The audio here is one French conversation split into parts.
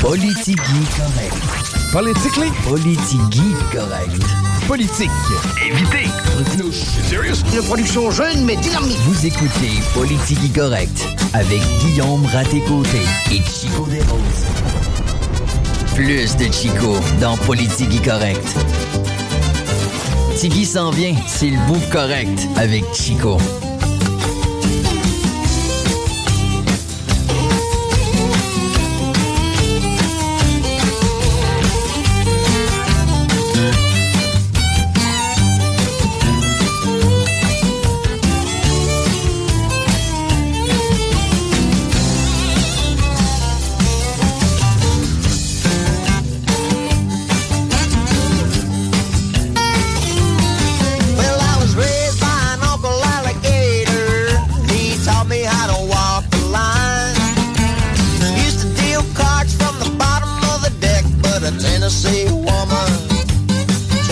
Politigui correct. Politically? Politigui correct. Politique. Évitez. Serious? Une production jeune mais dynamique. Vous écoutez Politigui correct avec Guillaume Raté-Côté et Chico Desroses. Plus de Chico dans Politigui correct. Tigui s'en vient, c'est le bout correct avec Chico.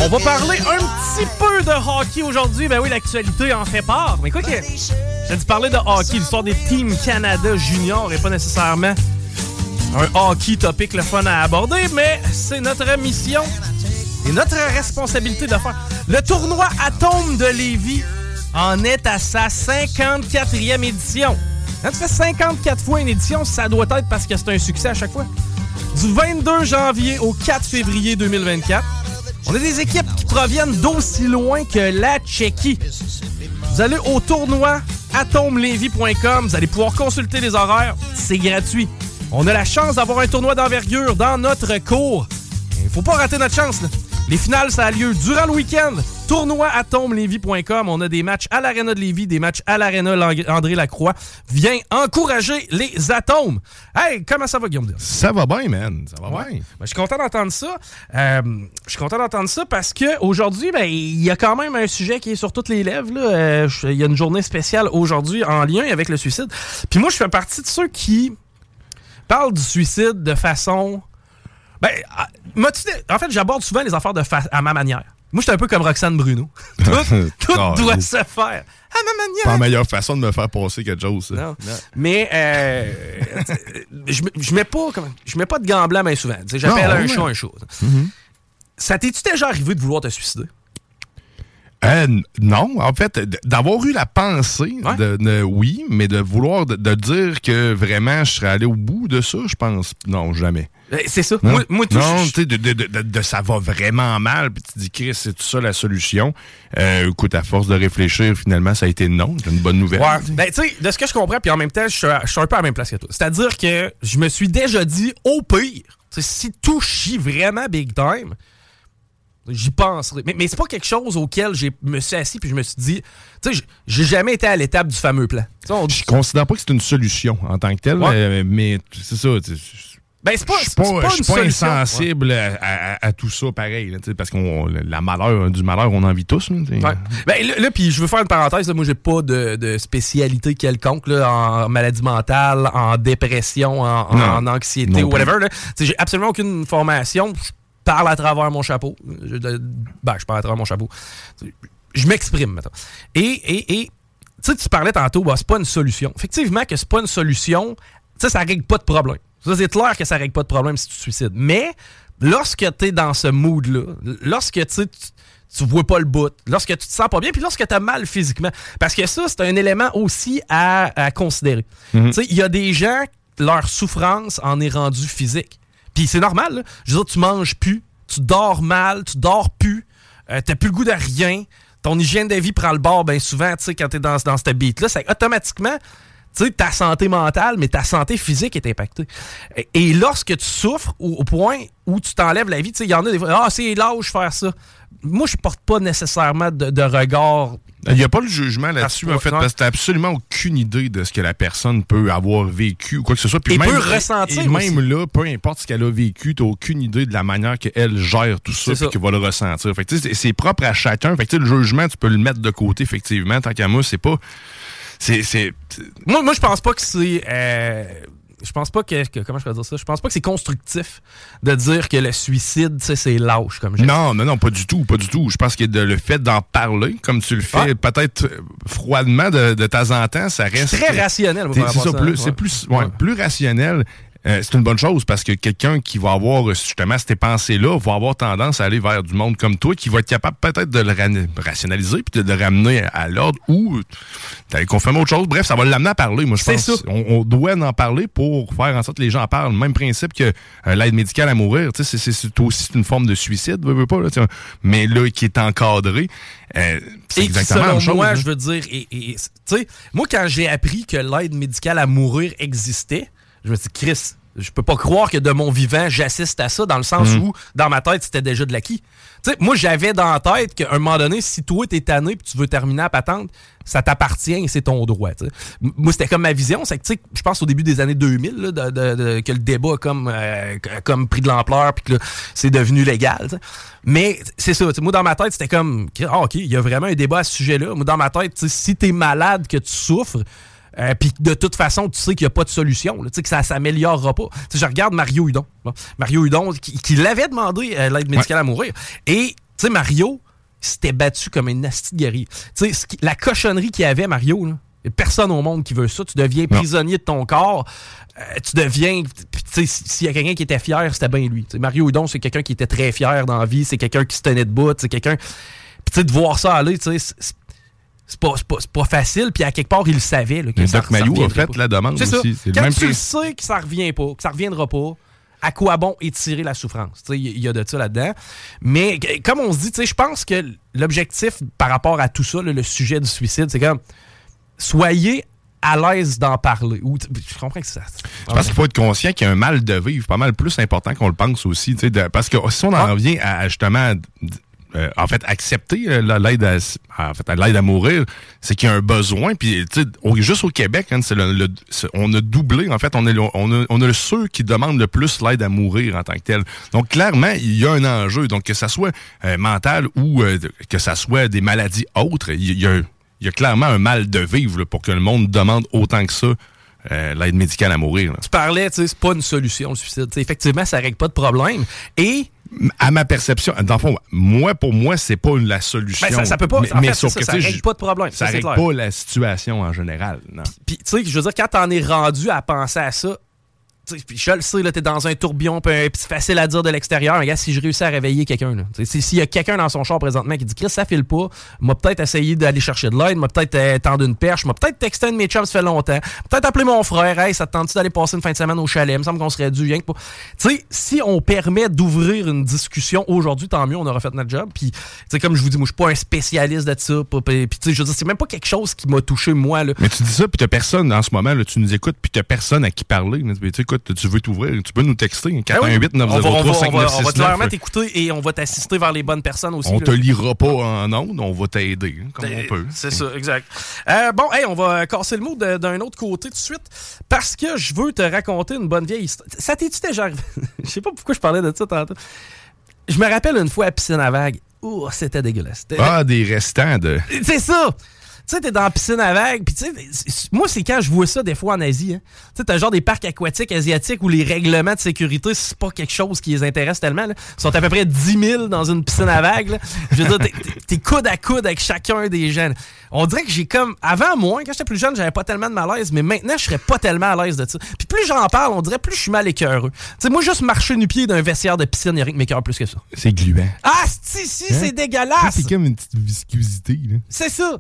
On va parler un petit peu de hockey aujourd'hui. Ben oui, l'actualité en fait part. Mais quoi que. J'ai dit parler de hockey, l'histoire des Team Canada Junior et pas nécessairement un hockey topic le fun à aborder, mais c'est notre mission et notre responsabilité de faire. Le tournoi Atome de Lévis en est à sa 54e édition. Quand tu fais 54 fois une édition, ça doit être parce que c'est un succès à chaque fois. Du 22 janvier au 4 février 2024, on a des équipes qui proviennent d'aussi loin que la Tchéquie. Vous allez au tournoi atomelevy.com, vous allez pouvoir consulter les horaires, c'est gratuit. On a la chance d'avoir un tournoi d'envergure dans notre cours. Il faut pas rater notre chance. là. Les finales, ça a lieu durant le week-end. Tournoi atomelevy.com. On a des matchs à l'Arena de Lévis, des matchs à l'Arena André Lacroix. Viens encourager les atomes. Hey, comment ça va, Guillaume? Ça va bien, man. Ça va Ouais. bien. Ben, je suis content d'entendre ça. Euh, je suis content d'entendre ça parce que aujourd'hui, ben, il y a quand même un sujet qui est sur toutes les lèvres. Euh, Il y a une journée spéciale aujourd'hui en lien avec le suicide. Puis moi, je fais partie de ceux qui parlent du suicide de façon. Ben, ah, en fait, j'aborde souvent les affaires de fa- à ma manière. Moi, je suis un peu comme Roxane Bruno. tout tout doit oui. se faire à ma manière. Pas la meilleure façon de me faire passer quelque chose. ça. Non. Mais euh, je, je mets pas comme, je mets pas de gants blancs bien souvent. J'appelle Non, un chat un chat. Ça t'es-tu déjà arrivé de vouloir te suicider? Euh, non, en fait, d'avoir eu la pensée, Ouais. de, de- oui, mais de vouloir de, de dire que vraiment je serais allé au bout de ça, je pense, non, jamais. Euh, C'est ça. Non, Moi, moi, tout, non je- de, de- ça va vraiment mal, puis tu dis, Chris, c'est tout ça la solution. Euh, écoute, à force de réfléchir, finalement, ça a été non. C'est une bonne nouvelle. Ouais. Ben, tu sais, de ce que je comprends, puis en même temps, je suis je suis un peu à la même place que toi. C'est-à-dire que je me suis déjà dit, au pire, si tout chie vraiment big time, j'y penserai. Mais, mais c'est pas quelque chose auquel je me suis assis puis je me suis dit, tu sais, j'ai jamais été à l'étape du fameux plan. On- Je considère pas que c'est une solution en tant que telle, Ouais. mais c'est ça. ben, c'est pas, Je suis pas, insensible à, à- à tout ça pareil, là, parce qu'on la malheur, du malheur, on en vit tous. là. Ouais. Ben, là, là, puis je veux faire une parenthèse. là, moi, j'ai pas de, de spécialité quelconque là, en maladie mentale, en dépression, en, en- Non. en anxiété ou whatever. J'ai absolument aucune formation. Je parle à travers mon chapeau. Je, ben, je parle à travers mon chapeau. Je m'exprime, maintenant. Et, et, et tu sais, tu parlais tantôt, bah, c'est pas une solution. Effectivement, que c'est pas une solution, tu sais, ça règle pas de problème. Ça, c'est clair que ça règle pas de problème si tu te suicides. Mais lorsque tu es dans ce mood-là, lorsque tu tu- vois pas le bout, lorsque tu te sens pas bien, puis lorsque tu as mal physiquement. Parce que ça, c'est un élément aussi à, à considérer. Mhm. Tu sais, il y a des gens, leur souffrance en est rendue physique. Puis c'est normal, là. Je veux dire, tu manges plus, tu dors mal, tu dors plus, euh, t'as plus le goût de rien, ton hygiène de vie prend le bord bien souvent, tu sais, quand t'es dans, dans cette beat-là, c'est automatiquement, sais, ta santé mentale, mais ta santé physique est impactée. Et, et lorsque tu souffres au, au point où tu t'enlèves la vie, tu sais, il y en a des fois, ah, c'est lâche faire ça. Moi, je porte pas nécessairement de, de regard. Il n'y a pas le jugement là-dessus, en fait, parce que t'as absolument aucune idée de ce que la personne peut avoir vécu ou quoi que ce soit. Puis Et même, peut ressentir Et même aussi. là, peu importe ce qu'elle a vécu, t'as aucune idée de la manière qu'elle gère tout ça, ça. qu'elle va le ressentir. Fait tu c'est- propre à chacun. Fait que, tu sais, le jugement, tu peux le mettre de côté, effectivement. Tant qu'à moi, c'est pas. C'est. c'est- Moi, moi je pense pas que c'est. euh, je pense pas que, que- Comment je peux dire ça? Je pense pas que c'est constructif de dire que le suicide, c'est lâche comme geste. Non, non, non, pas du tout, pas du tout. Je pense que de- le fait d'en parler, comme tu le fais, Ouais. peut-être euh, froidement de, de temps en temps, ça reste. très rationnel, C'est plus, ouais. c'est plus, Ouais. plus rationnel. Euh, c'est une bonne chose parce que quelqu'un qui va avoir justement ces pensées-là va avoir tendance à aller vers du monde comme toi qui va être capable peut-être de le ra- rationaliser puis de le ramener à, l'ordre ou d'aller confirmer autre chose. Bref, ça va l'amener à parler, moi je pense. ça. On, on doit en parler pour faire en sorte que les gens en parlent. Même principe que euh, l'aide médicale à mourir, tu sais, c'est- aussi une forme de suicide, veux, veux pas, là, mais là qui est encadré. euh, c'est exactement la selon même chose. moi, hein. je veux dire, et, et- tu sais, moi, quand j'ai appris que l'aide médicale à mourir existait, je me suis dit, Chris, je peux pas croire que de mon vivant, j'assiste à ça, dans le sens Mhm. où, dans ma tête, c'était déjà de l'acquis. Tu sais, moi, j'avais dans la tête qu'à un moment donné, si toi, t'es tanné et tu veux terminer à patente, ça t'appartient et c'est ton droit. tu sais. M- Moi, c'était comme ma vision. C'est que, tu sais, je pense au début des années 2000, là, de- de- de- que le débat a comme, euh, comme pris de l'ampleur puis que c'est devenu légal. Mais c'est ça. Moi, dans ma tête, c'était comme, ah, OK, il y a vraiment un débat à ce sujet-là. Moi, dans ma tête, si t'es malade, que tu souffres, euh, puis de toute façon, tu sais qu'il n'y a pas de solution, là, tu sais que ça s'améliorera pas. Tu sais, je regarde Mario Hudon. là. Mario Hudon, qui, qui l'avait demandé euh, l'aide médicale à mourir. Et, tu sais, Mario il s'était battu comme une de guerrier. Tu sais, la cochonnerie qu'il y avait, Mario, là, personne au monde qui veut ça. Tu deviens Non. prisonnier de ton corps. Euh, tu deviens. puis, Tu sais, si- s'il y a quelqu'un qui était fier, c'était bien lui. Tu sais, Mario Hudon, c'est quelqu'un qui était très fier dans la vie. C'est quelqu'un qui se tenait debout. C'est quelqu'un. Puis, tu sais, de voir ça aller, tu sais, c'est- pas, pas, pas facile. Puis, à quelque part, il le savait. là, que Mais ça- Doc Mayou a fait pas. la demande aussi. C'est le Quand même tu sais que ça revient pas, que ça reviendra pas, à quoi bon étirer la souffrance? Il y, a de ça là-dedans. Mais comme on se dit, je pense que l'objectif par rapport à tout ça, là, le sujet du suicide, c'est comme soyez à l'aise d'en parler. Ou, je comprends que ça. Je pense qu'il faut être conscient qu'il y a un mal de vivre pas mal plus important qu'on le pense aussi. tu sais, de- parce que si on en Ah. revient à justement. Euh, en fait, accepter euh, la- l'aide à, en fait, l'aide à mourir, c'est qu'il y a un besoin. Puis, au- juste au Québec, hein, on a doublé. En fait, on est on a, on a ceux qui demandent le plus l'aide à mourir en tant que tel. Donc, clairement, il y a un enjeu. Donc, que ça soit euh, mental ou euh, que ça soit des maladies autres, il y, a, clairement un mal de vivre pour que le monde demande autant que ça euh, l'aide médicale à mourir. là. Tu parlais, tu sais, c'est pas une solution, le suicide. Effectivement, ça règle pas de problème. Et à ma perception, dans le fond, moi, pour moi, c'est pas une- la solution. Ben, ça- ça peut pas- Mais, en mais fait, sauf c'est que, ça, ça règle pas de problème, Ça ça, règle clair. pas la situation en général. Non. Puis, tu sais, je veux dire, quand t'en es rendu à penser à ça, puis je le sais, là, t'es dans un tourbillon, puis c'est facile à dire de l'extérieur. Mais gars, si je réussis à réveiller quelqu'un, s'il y a quelqu'un dans son char présentement qui dit Chris, ça file pas, m'a peut-être essayé d'aller chercher de l'aide, m'a peut-être euh, tendre une perche, m'a peut-être texté un de mes chums, ça fait longtemps, peut-être appeler mon frère, hey, ça te tente d'aller passer une fin de semaine au chalet, me semble qu'on serait dû, rien que pour. Tu sais, si on permet d'ouvrir une discussion aujourd'hui, tant mieux, on aura fait notre job. Puis, comme je vous dis, moi, je suis pas un spécialiste de ça. pas- Puis, tu sais, je veux dire, c'est même pas quelque chose qui m'a touché, moi, là. Mais tu dis ça, puis t'as personne en ce moment, là, tu nous écoutes, puis t'as personne à qui parler. Tu sais, écoute, tu veux t'ouvrir, tu peux nous texter. Ben oui. 418 on va, on va- 903 on va- on va 5969 clairement t'écouter et on va t'assister vers les bonnes personnes aussi. On là. te lira pas en ondes, on va t'aider, hein, comme on peut. C'est ça, exact. Euh, bon, hey, on va casser le mot d'un autre côté tout de suite parce que je veux te raconter une bonne vieille histoire. Ça t'est-tu déjà arrivé? Je sais pas pourquoi je parlais de ça tantôt. Je me rappelle une fois à piscine à vagues. Ouh, c'était dégueulasse. Ah, des restants de. C'est ça! Sais, t'es dans la piscine à vagues, puis tu sais, moi, c'est quand je vois ça des fois en Asie. Hein. Tu sais, t'as genre des parcs aquatiques asiatiques où les règlements de sécurité, c'est pas quelque chose qui les intéresse tellement. Là. Ils sont à peu près 10 000 dans une piscine à vagues. là. Je veux dire, t'es- coude à coude avec chacun des gens. On dirait que j'ai comme. Avant, moi, quand j'étais plus jeune, j'avais pas tellement de malaise, mais maintenant, je serais pas tellement à l'aise de ça. Puis plus j'en parle, on dirait plus je suis mal écœureux. Tu sais, moi, juste marcher nu pied d'un vestiaire de piscine, il a rien qui plus que ça. C'est gluant. Ah, si, si, Hein? c'est dégueulasse! C'est comme une petite viscosité. Là. C'est ça.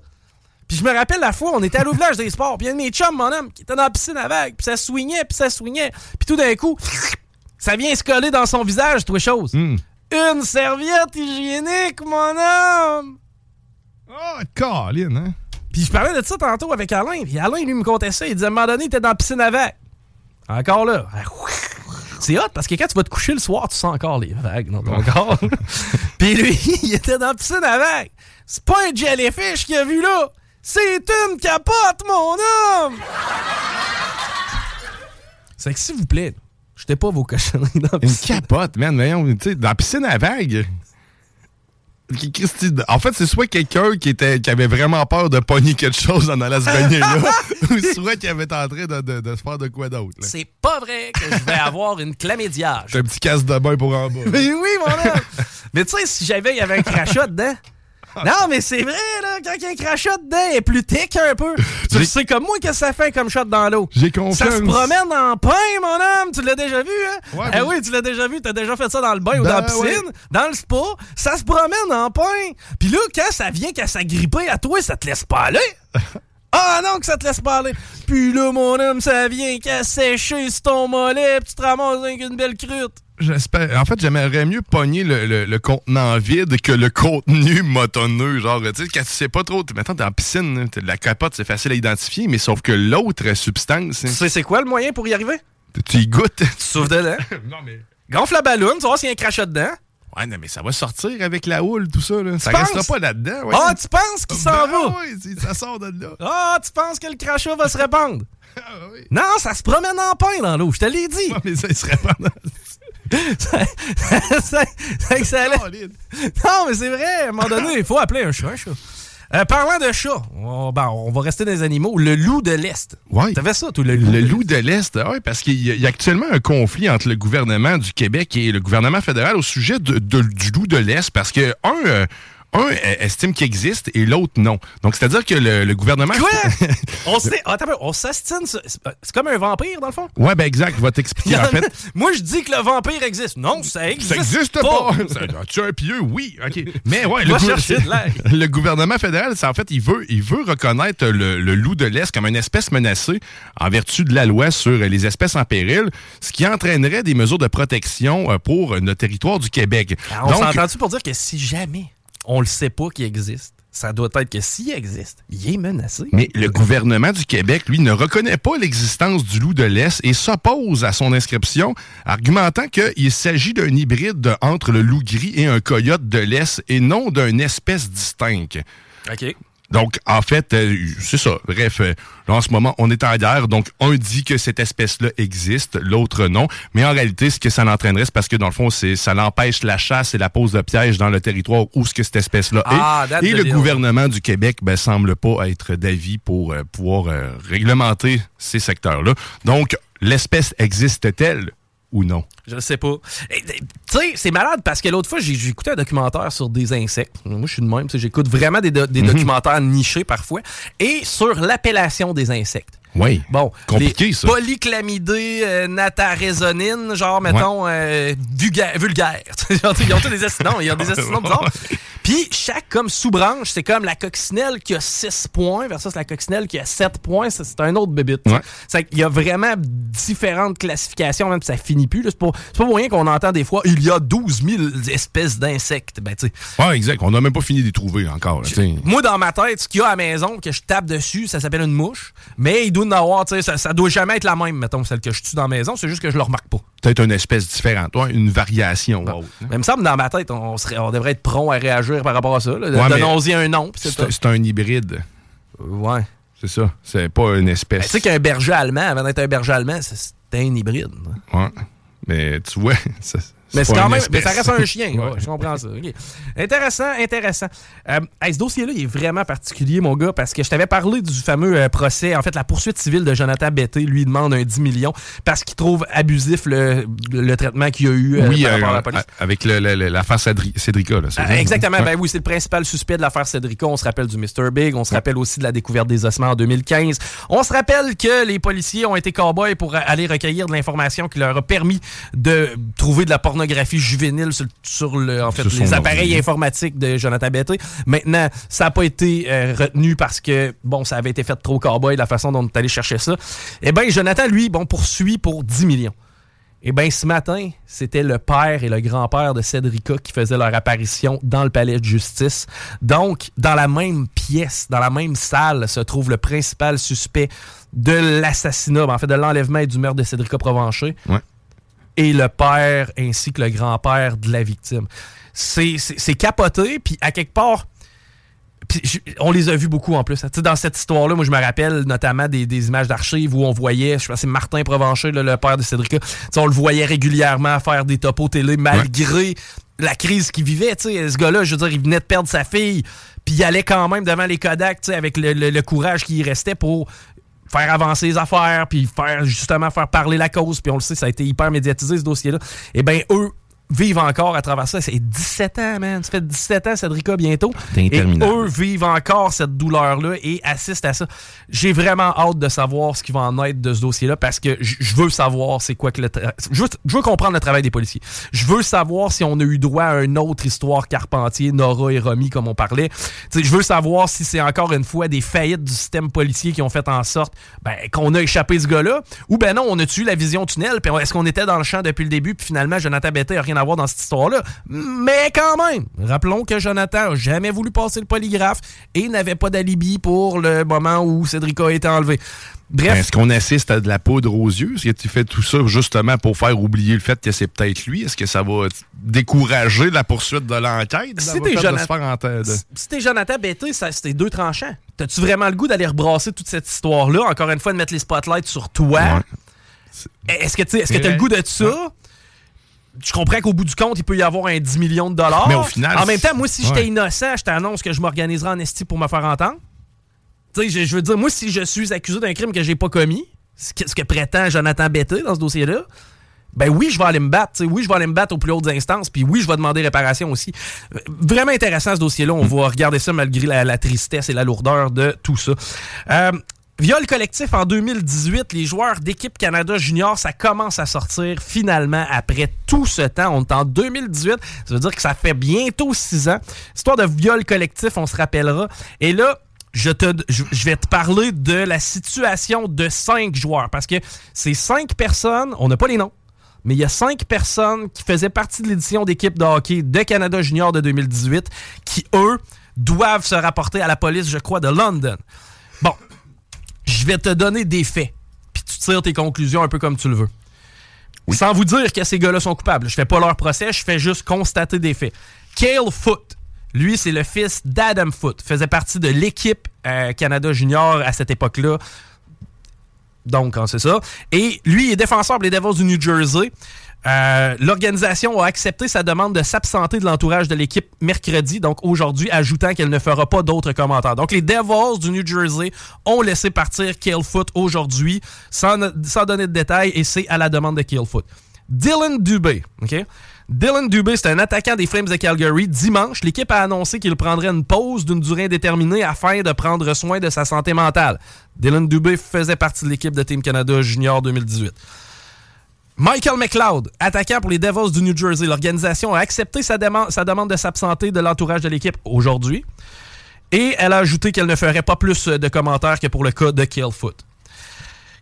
Puis je me rappelle la fois, on était à l'ouvrage des sports, puis il y a un de mes chums, mon homme, qui était dans la piscine à vagues, puis ça swingait, puis ça swingait. Puis tout d'un coup, ça vient se coller dans son visage, toi chose. Hmm. Une serviette hygiénique, mon homme! Ah, Colin, hein? Puis je parlais de ça tantôt avec Alain, puis Alain, lui, me contait ça. Il disait, à un moment donné, t'es dans la piscine à vagues. Encore là. C'est hot parce que quand tu vas te coucher le soir, tu sens encore les vagues dans ton corps. Puis lui, il était dans la piscine à vagues. C'est pas un jellyfish qu'il a vu là. C'est une capote, mon homme! C'est que s'il vous plaît, jetez pas vos cochonneries dans la Une piscine. capote, man. Voyons, tu sais, dans la piscine à Christy, En fait, c'est soit quelqu'un qui était qui avait vraiment peur de pogner quelque chose en allant se baigner là, ou soit qui avait tenté de, de- de se faire de quoi d'autre. C'est pas vrai que je vais avoir une chlamydia. C'est un petit casse de bain pour en bas. Mais oui, mon homme! mais tu sais, si j'avais, il y avait un crachat dedans. Non, mais c'est vrai, là, quand il y a un crachat dedans, il est plus thick un peu. Tu sais comme moi que ça fait comme shot dans l'eau. J'ai confiance. Ça se promène en pain, mon homme. Tu l'as déjà vu, hein? Ouais, mais- oui, tu l'as déjà vu. T'as déjà fait ça dans le bain ou Ben, dans la piscine, ouais. dans le spa. Ça se promène en pain. Puis là, quand ça vient qu'à s'agripper à toi, ça te laisse pas aller. Ah non, que ça te laisse pas aller. Puis là, mon homme, ça vient qu'à sécher sur ton mollet, puis tu te ramasses avec une belle croûte. J'espère. En fait, j'aimerais mieux pogner le, le- le contenant vide que le contenu motonneux. Genre, tu sais, quand tu sais pas trop, t- mettons, t'es en piscine, t'as de la capote, c'est facile à identifier, mais sauf que l'autre substance, Tu sais c'est quoi le moyen pour y arriver? tu- y goûtes. Tu souffles dedans. non, mais. Gonfle la ballonne, tu voir s'il y a un crachat dedans. Ouais, non, mais ça va sortir avec la houle, tout ça. Là. Ça penses? restera pas là-dedans. ouais. Ah, tu penses qu'il s'en Ben va? c'est- ça sort de là. Ah, tu penses que le crachat va se répandre? Ah, oui. Non, ça se promène en pain dans l'eau, je te l'ai dit. Ouais, mais ça, il se répand allait- Solide. Non, mais c'est vrai, à un moment donné, il faut appeler un chat un chat. Euh, parlant de chat, on, ben, on va rester dans les animaux. Le loup de l'Est. Ouais. T'avais ça, toi, le loup? Le loup de l'Est, oui, parce qu'il y, a- il y a actuellement un conflit entre le gouvernement du Québec et le gouvernement fédéral au sujet de- de- du loup de l'Est, parce que un, euh, un euh, estime qu'il existe et l'autre non. Donc, c'est-à-dire que le, le gouvernement... Quoi? on s'astine. C'est comme un vampire, dans le fond? ouais, ben exact, je vais t'expliquer. en fait, Moi, je dis que le vampire existe. Non, ça existe. ça existe pas. Ça- Tu es un pieux, oui. OK. Mais ouais, le, gou- gouvernement fédéral, c'est en fait, il veut, il veut reconnaître le, le loup de l'Est comme une espèce menacée en vertu de la loi sur les espèces en péril, ce qui entraînerait des mesures de protection euh, pour notre territoire du Québec. Ah, on s'entend-tu pour dire que si jamais on le sait pas qu'il existe, ça doit être que s'il existe, il est menacé. Mais le gouvernement du Québec, lui, ne reconnaît pas l'existence du loup de l'Est et s'oppose à son inscription, argumentant qu'il s'agit d'un hybride de- entre le loup gris et un coyote de l'Est et non d'une espèce distincte. OK. Donc, en fait, euh, c'est ça. Bref, euh, là, en ce moment, on est en guerre. Donc, un dit que cette espèce-là existe, l'autre non. Mais en réalité, ce que ça l'entraînerait, c'est parce que, dans le fond, c'est ça l'empêche la chasse et la pose de pièges dans le territoire où ce que cette espèce-là Ah, est. Et le gouvernement du Québec ben, semble pas être d'avis pour euh, pouvoir réglementer ces secteurs-là. Donc, l'espèce existe-t-elle? Ou non? Je sais pas. Tu sais, c'est malade parce que l'autre fois, j'ai écouté un documentaire sur des insectes. Moi, je suis de même. J'écoute vraiment des, do- des Mhm. documentaires nichés parfois. Et sur l'appellation des insectes. Oui. Bon, Compliqué, les ça. Polychlamydée, euh, natarésonine, genre, mettons, euh, vulga- vulgaire. ils ont tous des assidons, ils ont des bizarres. Puis chaque comme sous-branche, c'est comme la coccinelle qui a 6 points versus la coccinelle qui a 7 points. C'est un autre bébite. Ouais. Qu'il y a vraiment différentes classifications, même si ça finit plus. C'est pas, pour rien qu'on entend des fois il y a 12 000 espèces d'insectes. Ben, Ouais, exact. On n'a même pas fini de les trouver encore. là, moi, dans ma tête, ce qu'il y a à la maison, que je tape dessus, ça s'appelle une mouche. Mais il doit en avoir, tu sais, ça, ça doit jamais être la même, mettons, celle que je tue dans la maison. C'est juste que je le remarque pas. Peut-être une espèce différente, ouais, une variation. autre, hein. Mais il me semble, dans ma tête, on, serait, on devrait être prompt à réagir par rapport à ça. Ouais, Donnons-y un nom. c'est un hybride. Ouais. C'est ça. C'est pas une Ben, espèce. tu sais qu'un berger allemand, avant d'être un berger allemand, c'est- c'était un hybride. Ouais. Mais tu vois, ça, Mais c'est quand même, mais ça reste un chien. Ouais. je comprends ça. ok. Intéressant, intéressant. Euh, hey, ce dossier-là, il est vraiment particulier, mon gars, parce que je t'avais parlé du fameux euh, procès. En fait, la poursuite civile de Jonathan Betté lui demande un 10 millions parce qu'il trouve abusif le, le traitement qu'il a eu euh, oui, par euh, rapport à la police. avec l'affaire Cédri- Cédrica. Là, Ah, exactement. Ben oui, c'est le principal suspect de l'affaire Cédrica. On se rappelle du Mr. Big. On se rappelle aussi de la découverte des ossements en 2015. On se rappelle que les policiers ont été cow-boys pour aller recueillir de l'information qui leur a permis de trouver de la pornographie juvénile sur, sur le, en fait, Sur son les appareils informatiques de Jonathan Betté. Maintenant, ça n'a pas été euh, retenu parce que, bon, ça avait été fait trop cow-boy, la façon dont on est allé chercher ça. Eh bien, Jonathan, lui, bon, poursuit pour 10 millions. Eh bien, ce matin, c'était le père et le grand-père de Cédrica qui faisaient leur apparition dans le palais de justice. Donc, dans la même pièce, dans la même salle, se trouve le principal suspect de l'assassinat, ben, en fait, de l'enlèvement et du meurtre de Cédrica Provencher. Ouais. Et le père ainsi que le grand-père de la victime. C'est capoté, puis à quelque part, on les a vus beaucoup en plus. Dans cette histoire-là, moi, je me rappelle notamment des, images d'archives où on voyait, je pense c'est Martin Provencher, le père de Cédrica, on le voyait régulièrement faire des topos télé malgré la crise qu'il vivait. Ce gars-là, je veux dire, il venait de perdre sa fille, puis il allait quand même devant les Kodak avec le, courage qui restait pour faire avancer les affaires, puis faire justement faire parler la cause. Puis on le sait, ça a été hyper médiatisé, ce dossier-là. Eh bien, eux vivent encore à travers ça. C'est 17 ans, man. Ça fait 17 ans, Cédrica, bientôt. Et eux vivent encore cette douleur-là et assistent à ça. J'ai vraiment hâte de savoir ce qui va en être de ce dossier-là parce que je veux savoir c'est quoi que le... Je veux, je veux comprendre le travail des policiers. Je veux savoir si on a eu droit à une autre histoire Carpentier, Nora et Romy, comme on parlait. Tu je veux savoir si c'est encore une fois des faillites du système policier qui ont fait en sorte ben, qu'on a échappé ce gars-là ou ben non, on a tué la vision tunnel est-ce qu'on était dans le champ depuis le début puis finalement Jonathan Betté n'a rien à voir dans cette histoire-là. Mais quand même, rappelons que Jonathan a jamais voulu passer le polygraphe et n'avait pas d'alibi pour le moment où Cédrica a été enlevé. Bref, Ben, Est-ce qu'on assiste à de la poudre aux yeux? Est-ce que tu fais tout ça justement pour faire oublier le fait que c'est peut-être lui? Est-ce que ça va décourager la poursuite de l'enquête? Si t'es Jonathan- si t'es Jonathan c'était deux tranchants. T'as-tu vraiment le goût d'aller rebrasser toute cette histoire-là? Encore une fois, de mettre les spotlights sur toi? Ouais. Est-ce que tu est-ce que t'as le goût de ça? Je comprends qu'au bout du compte, il peut y avoir un 10 millions de dollars. Mais au final, En même temps, moi, si j'étais ouais. innocent, je t'annonce que je m'organiserai en esti pour me faire entendre. Tu sais, je, veux dire, moi, si je suis accusé d'un crime que j'ai pas commis, ce que, ce que prétend Jonathan Betté dans ce dossier-là, ben oui, je vais aller me battre. oui, je vais aller me battre aux plus hautes instances. Puis oui, je vais demander réparation aussi. Euh, Vraiment intéressant ce dossier-là. On va regarder ça malgré la, la tristesse et la lourdeur de tout ça. Euh, Viol collectif en 2018, les joueurs d'équipe Canada Junior, ça commence à sortir finalement après tout ce temps. On est en 2018, ça veut dire que ça fait bientôt six ans. Histoire de viol collectif, on se rappellera. Et là, je, vais te parler de la situation de cinq joueurs parce que ces cinq personnes, on n'a pas les noms, mais il y a cinq personnes qui faisaient partie de l'édition d'équipe de hockey de Canada Junior de 2018 qui, eux, doivent se rapporter à la police, je crois, de London. Bon, je vais te donner des faits, puis tu tires tes conclusions un peu comme tu le veux. Sans vous dire que ces gars-là sont coupables. Je fais pas leur procès, je fais juste constater des faits. Cale Foot, lui, c'est le fils d'Adam Foot, faisait partie de l'équipe euh, Canada Junior à cette époque-là. Donc, hein, c'est ça. Et lui, il est défenseur pour les Devils du New Jersey. Euh, L'organisation a accepté sa demande de s'absenter de l'entourage de l'équipe mercredi, donc aujourd'hui, ajoutant qu'elle ne fera pas d'autres commentaires. Donc, les Devils du New Jersey ont laissé partir Kalefoot aujourd'hui, sans, sans donner de détails, et c'est à la demande de Kalefoot. Dylan Dubé, OK? Dylan Dubé, c'est un attaquant des Flames de Calgary. Dimanche, l'équipe a annoncé qu'il prendrait une pause d'une durée indéterminée afin de prendre soin de sa santé mentale. Dylan Dubé faisait partie de l'équipe de Team Canada Junior 2018. Michael McLeod, attaquant pour les Devils du New Jersey. L'organisation a accepté sa, demande de s'absenter de l'entourage de l'équipe aujourd'hui. Et elle a ajouté qu'elle ne ferait pas plus de commentaires que pour le cas de Killfoot.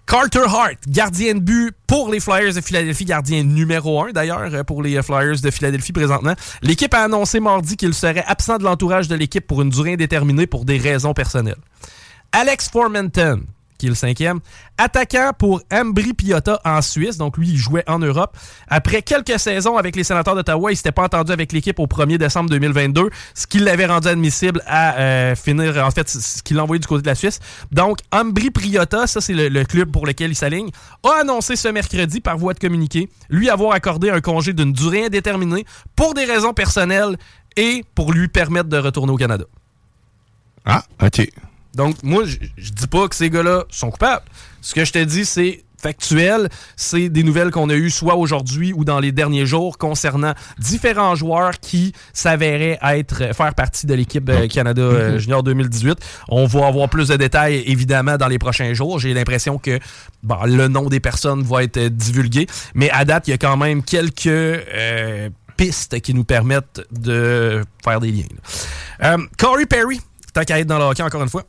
Carter Hart, gardien de but pour les Flyers de Philadelphie, gardien numéro 1 d'ailleurs pour les Flyers de Philadelphie présentement. L'équipe a annoncé mardi qu'il serait absent de l'entourage de l'équipe pour une durée indéterminée pour des raisons personnelles. Alex Formenton, qui est le cinquième. Attaquant pour Ambry Piotta en Suisse. Donc, lui, il jouait en Europe. Après quelques saisons avec les sénateurs d'Ottawa, il s'était pas entendu avec l'équipe au 1er décembre 2022, ce qui l'avait rendu admissible à euh, finir, en fait, ce qui l'a envoyé du côté de la Suisse. Donc, Ambry Piotta, ça, c'est le, le club pour lequel il s'aligne, a annoncé ce mercredi par voie de communiqué, lui avoir accordé un congé d'une durée indéterminée pour des raisons personnelles et pour lui permettre de retourner au Canada. Ah, OK. Donc, moi, je dis pas que ces gars-là sont coupables. Ce que je te dis, c'est factuel. C'est des nouvelles qu'on a eues soit aujourd'hui ou dans les derniers jours concernant différents joueurs qui s'avéraient être faire partie de l'équipe euh, Canada euh, Junior 2018. On va avoir plus de détails, évidemment, dans les prochains jours. J'ai l'impression que bon, le nom des personnes va être euh, divulgué. Mais à date, il y a quand même quelques... euh, pistes qui nous permettent de faire des liens. Euh, Corey Perry, tant qu'à être dans le hockey encore une fois.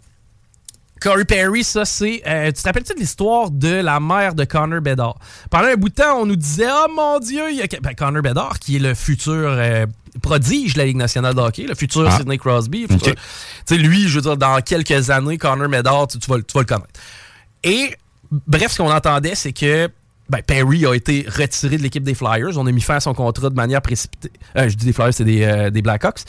Corey Perry, ça c'est. euh, tu te rappelles-tu de l'histoire de la mère de Connor Bedard? Pendant un bout de temps, on nous disait Oh mon Dieu, il y a. Ben, Connor Bedard, qui est le futur euh, prodige de la Ligue nationale de hockey, le futur Ah. Sidney Crosby. futur- sais, lui, je veux dire, dans quelques années, Connor Bedard, tu, tu vas, le- tu vas le connaître. Et bref, ce qu'on entendait, c'est que ben, Perry a été retiré de l'équipe des Flyers. On a mis fin à son contrat de manière précipitée. Euh, je dis des Flyers, c'est des, euh, des Blackhawks.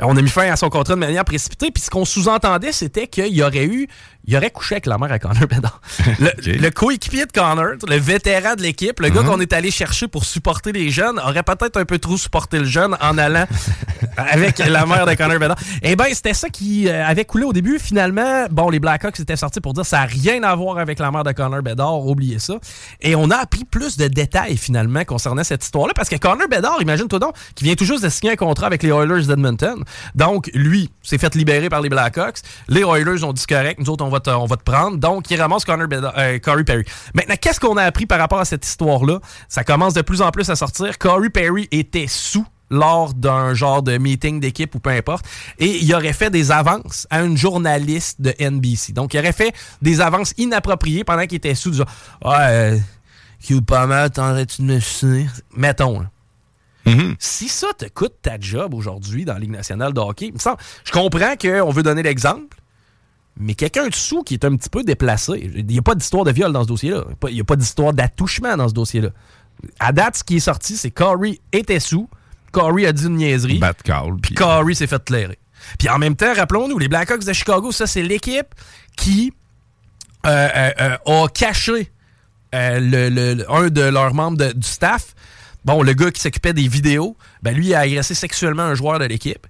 Euh, On a mis fin à son contrat de manière précipitée. Puis ce qu'on sous-entendait, c'était qu'il y aurait eu. Il aurait couché avec la mère à Connor Bedard. Le, coéquipier de Connor, le vétéran de l'équipe, le gars Mhm. qu'on est allé chercher pour supporter les jeunes, aurait peut-être un peu trop supporté le jeune en allant avec la mère de Connor Bedard. Eh bien, c'était ça qui euh, avait coulé au début. Finalement, bon, les Blackhawks étaient sortis pour dire ça n'a rien à voir avec la mère de Connor Bedard, oubliez ça. Et on a appris plus de détails finalement concernant cette histoire-là parce que Connor Bedard, imagine-toi donc, qui vient tout juste de signer un contrat avec les Oilers d'Edmonton. Donc, lui s'est fait libérer par les Blackhawks. Les Oilers ont dit correct, nous autres, on va te, on va te prendre. Donc, il ramasse Connor euh, Corey Perry. Maintenant, qu'est-ce qu'on a appris par rapport à cette histoire-là? Ça commence de plus en plus à sortir. Corey Perry était sous lors d'un genre de meeting d'équipe ou peu importe, et il aurait fait des avances à une journaliste de NBC. Donc, il aurait fait des avances inappropriées pendant qu'il était sous, du genre, ouais, euh, t'arrêtes-tu de me? Mettons, là. Mhm. Si ça te coûte ta job aujourd'hui dans la Ligue nationale de hockey, il me semble- je comprends qu'on veut donner l'exemple, mais quelqu'un de sous qui est un petit peu déplacé, il n'y a pas d'histoire de viol dans ce dossier-là. Il n'y a pas d'histoire d'attouchement dans ce dossier-là. À date, ce qui est sorti, c'est Corey était sous, Corey a dit une niaiserie, Bad call. puis Corey s'est fait clairer. Puis en même temps, rappelons-nous, les Blackhawks de Chicago, ça, c'est l'équipe qui euh, euh, euh, a caché le- le- le- un de leurs membres de- du staff. Bon, le gars qui s'occupait des vidéos, ben lui, il a agressé sexuellement un joueur de l'équipe.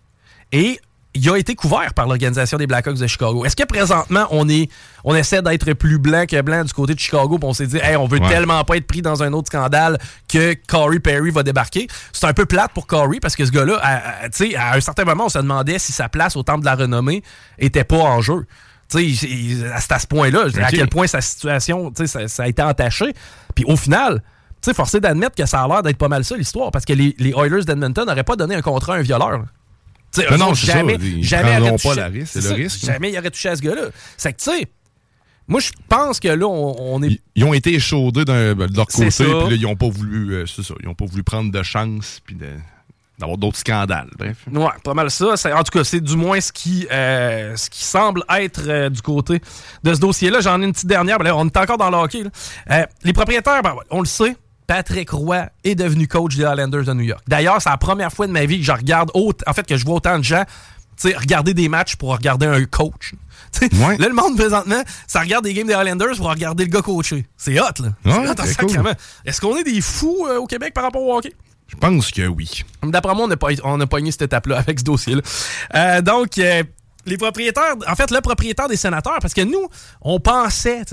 Et il a été couvert par l'organisation des Blackhawks de Chicago. Est-ce que présentement, on est on essaie d'être plus blanc que blanc du côté de Chicago, puis on s'est dit, hey, on veut Ouais. tellement pas être pris dans un autre scandale que Corey Perry va débarquer? C'est un peu plate pour Corey parce que ce gars-là, tu sais, à un certain moment, on se demandait si sa place au temple de la renommée était pas en jeu. Tu sais, à ce point-là, à quel point sa situation, tu sais, ça, ça a été entaché. Puis au final, tu sais, forcé d'admettre que ça a l'air d'être pas mal ça l'histoire, parce que les, les Oilers d'Edmonton n'auraient pas donné un contrat à un violeur. Non, ça, jamais, jamais auraient pas la risque, c'est le ça, risque. Jamais il aurait touché à ce gars-là. C'est que, tu sais, moi, je pense que là, on, on est. Ils, ils ont été échaudés de leur côté, puis là, ils ont pas voulu, euh, c'est ça, ils ont pas voulu prendre de chance, puis d'avoir d'autres scandales. Bref. Ouais, pas mal ça. C'est- En tout cas, c'est du moins ce qui, euh, ce qui semble être euh, du côté de ce dossier-là. J'en ai une petite dernière. Ben là, on est encore dans le hockey. les propriétaires, ben, on le sait, Patrick Roy est devenu coach des Islanders de New York. D'ailleurs, c'est la première fois de ma vie que je regarde, autant, en fait, que je vois autant de gens tu sais, regarder des matchs pour regarder un coach. Ouais. Là, le monde, présentement, ça regarde des games des Islanders pour regarder le gars coacher. C'est hot, là. Ouais, cool. Est-ce qu'on est des fous euh, au Québec par rapport au hockey? Je pense que oui. D'après moi, on a, pas, on a pogné cette étape-là avec ce dossier-là. Euh, donc, euh, les propriétaires, en fait, le propriétaire des sénateurs, parce que nous, on pensait,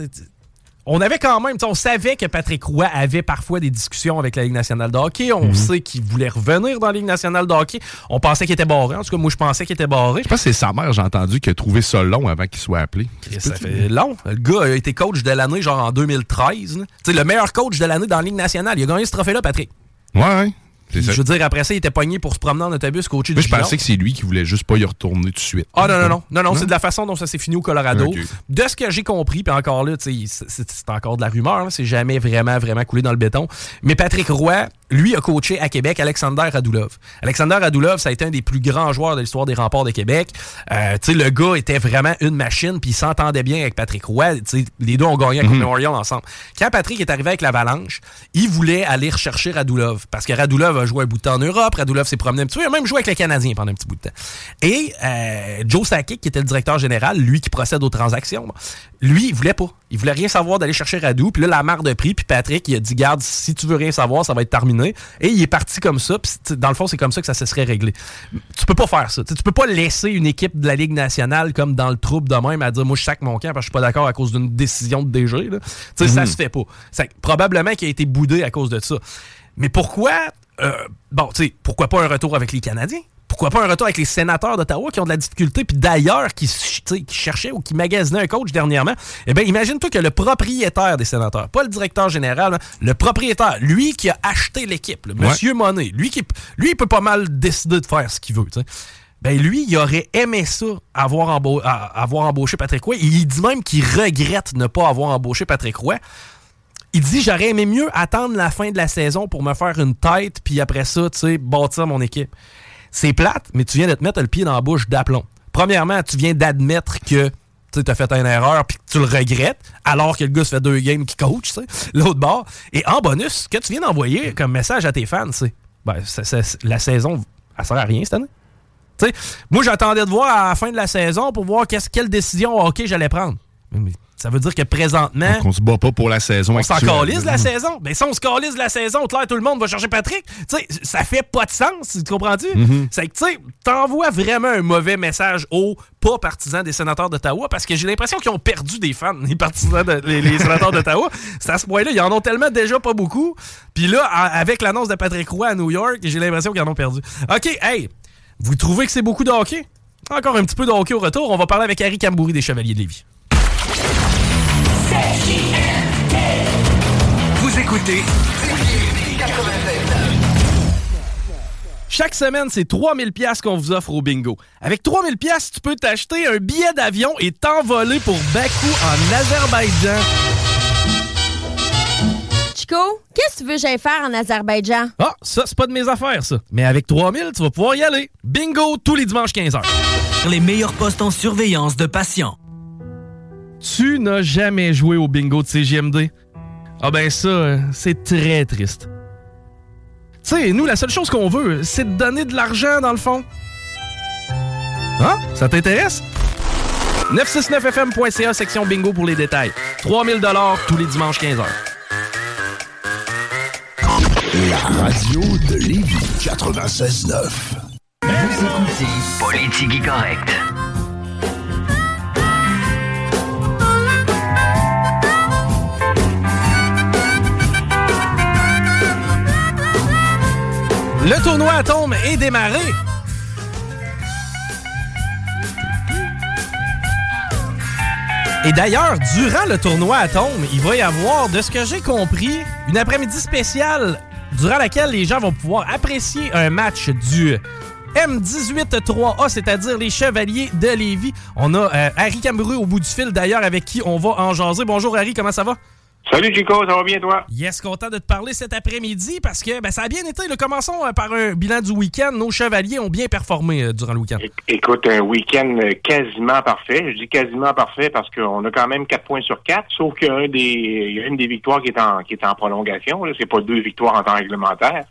on avait quand même, tu sais, on savait que Patrick Roy avait parfois des discussions avec la Ligue nationale de hockey. On sait qu'il voulait revenir dans la Ligue nationale de hockey. On pensait qu'il était barré. En tout cas, moi, je pensais qu'il était barré. Je pense que c'est sa mère, j'ai entendu, qui a trouvé ça long avant qu'il soit appelé. Ça fait long. Le gars a été coach de l'année, genre en 2013. là. Tu sais, le meilleur coach de l'année dans la Ligue nationale. Il a gagné ce trophée-là, Patrick. Ouais. Je veux dire, après ça, il était pogné pour se promener en autobus, coacher Moi, du je pensais que c'est lui qui voulait juste pas y retourner tout de suite. Ah non, non, non. Non, non, c'est de la façon dont ça s'est fini au Colorado. De ce que j'ai compris, puis encore là, tu sais, c'est- encore de la rumeur, c'est jamais vraiment, vraiment coulé dans le béton. Mais Patrick Roy lui a coaché à Québec Alexander Radulov. Alexander Radulov, ça a été un des plus grands joueurs de l'histoire des remparts de Québec. Euh, tu sais, le gars était vraiment une machine, puis il s'entendait bien avec Patrick Roy. Tu sais, les deux ont gagné avec Memorial ensemble. Quand Patrick est arrivé avec l'Avalanche, il voulait aller rechercher Radulov, parce que Radulov a joué un bout de temps en Europe, Radulov s'est promené un petit peu, il a même joué avec les Canadiens pendant un petit bout de temps. Et euh, Joe Sakic, qui était le directeur général, lui qui procède aux transactions, lui, il voulait pas. Il voulait rien savoir d'aller chercher Radou. Puis là, la marre de prix. Puis Patrick, il a dit Garde, si tu veux rien savoir, ça va être terminé. Et il est parti comme ça. Puis dans le fond, c'est comme ça que ça se serait réglé. Tu peux pas faire ça. tu peux pas laisser une équipe de la Ligue nationale comme dans le trouble de même à dire Moi, je sac mon camp parce que je suis pas d'accord à cause d'une décision de DG. Là. Ça se fait pas. probablement qu'il a été boudé à cause de ça. Mais pourquoi euh, Bon, tu sais, pourquoi pas un retour avec les Canadiens? Pourquoi pas un retour avec les sénateurs d'Ottawa qui ont de la difficulté, puis d'ailleurs qui, qui, cherchaient ou qui magasinaient un coach dernièrement. Eh bien, imagine-toi que le propriétaire des sénateurs, pas le directeur général, le propriétaire, lui qui a acheté l'équipe, le monsieur Monet, lui qui lui il peut pas mal décider de faire ce qu'il veut. Ben lui, il aurait aimé ça, avoir, avoir embauché Patrick Roy. il dit même qu'il regrette ne pas avoir embauché Patrick Roy. Il dit j'aurais aimé mieux attendre la fin de la saison pour me faire une tête, puis après ça, tu sais, bâtir mon équipe. C'est plate, mais tu viens de te mettre le pied dans la bouche d'aplomb. Premièrement, tu viens d'admettre que tu as fait une erreur puis que tu le regrettes, alors que le gars se fait deux games qui coach, l'autre bord. Et en bonus, que tu viens d'envoyer comme message à tes fans, c'est ben, la saison, elle sert à rien cette année. moi, j'attendais de voir à la fin de la saison pour voir quelle décision ok j'allais prendre. Ça veut dire que présentement. Donc on se bat pas pour la saison On s'en calise la saison. Mais ben, si on se calise la saison, clair, tout le monde va chercher Patrick. Tu sais, ça fait pas de sens, tu comprends-tu? Mm-hmm. C'est que, tu sais, t'envoies vraiment un mauvais message aux pas partisans des sénateurs d'Ottawa parce que j'ai l'impression qu'ils ont perdu des fans, les partisans, de, les, sénateurs d'Ottawa. C'est à ce point-là, ils en ont tellement déjà pas beaucoup. Puis là, avec l'annonce de Patrick Roy à New York, j'ai l'impression qu'ils en ont perdu. OK, hey, vous trouvez que c'est beaucoup de hockey? Encore un petit peu de hockey au retour. On va parler avec Harry Cambouri des Chevaliers de Lévis. Vous écoutez chaque semaine, c'est 3000 pièces qu'on vous offre au bingo. Avec 3000 pièces, tu peux t'acheter un billet d'avion et t'envoler pour Bakou en Azerbaïdjan. Chico, qu'est-ce que tu veux que j'aille faire en Azerbaïdjan? Ah, ça, c'est pas de mes affaires, ça. Mais avec 3000, tu vas pouvoir y aller. Bingo tous les dimanches 15h. Les meilleurs postes en surveillance de patients. Tu n'as jamais joué au bingo de CGMD? Ah ben ça, c'est très triste. Tu sais, nous, la seule chose qu'on veut, c'est de donner de l'argent, dans le fond. Hein? Ça t'intéresse? 969fm.ca, section bingo pour les détails. 3000 tous les dimanches 15h. La radio de Lévis 96.9. Vous écoutez Politique correcte. Le tournoi Atome est démarré. Et d'ailleurs, durant le tournoi Atome, il va y avoir, de ce que j'ai compris, une après-midi spéciale durant laquelle les gens vont pouvoir apprécier un match du M18-3A, c'est-à-dire les Chevaliers de Lévis. On a euh, Harry Cambrou au bout du fil, d'ailleurs, avec qui on va en. Bonjour Harry, comment ça va? Salut Chico, ça va bien toi? Yes, content de te parler cet après-midi parce que ben, ça a bien été. Commençons euh, par un bilan du week-end. Nos chevaliers ont bien performé euh, durant le week-end. Écoute, un week-end euh, quasiment parfait. Je dis quasiment parfait parce qu'on a quand même 4 points sur 4, sauf qu'il y a, une des victoires qui est en, qui est en prolongation. C'est pas deux victoires en temps réglementaire.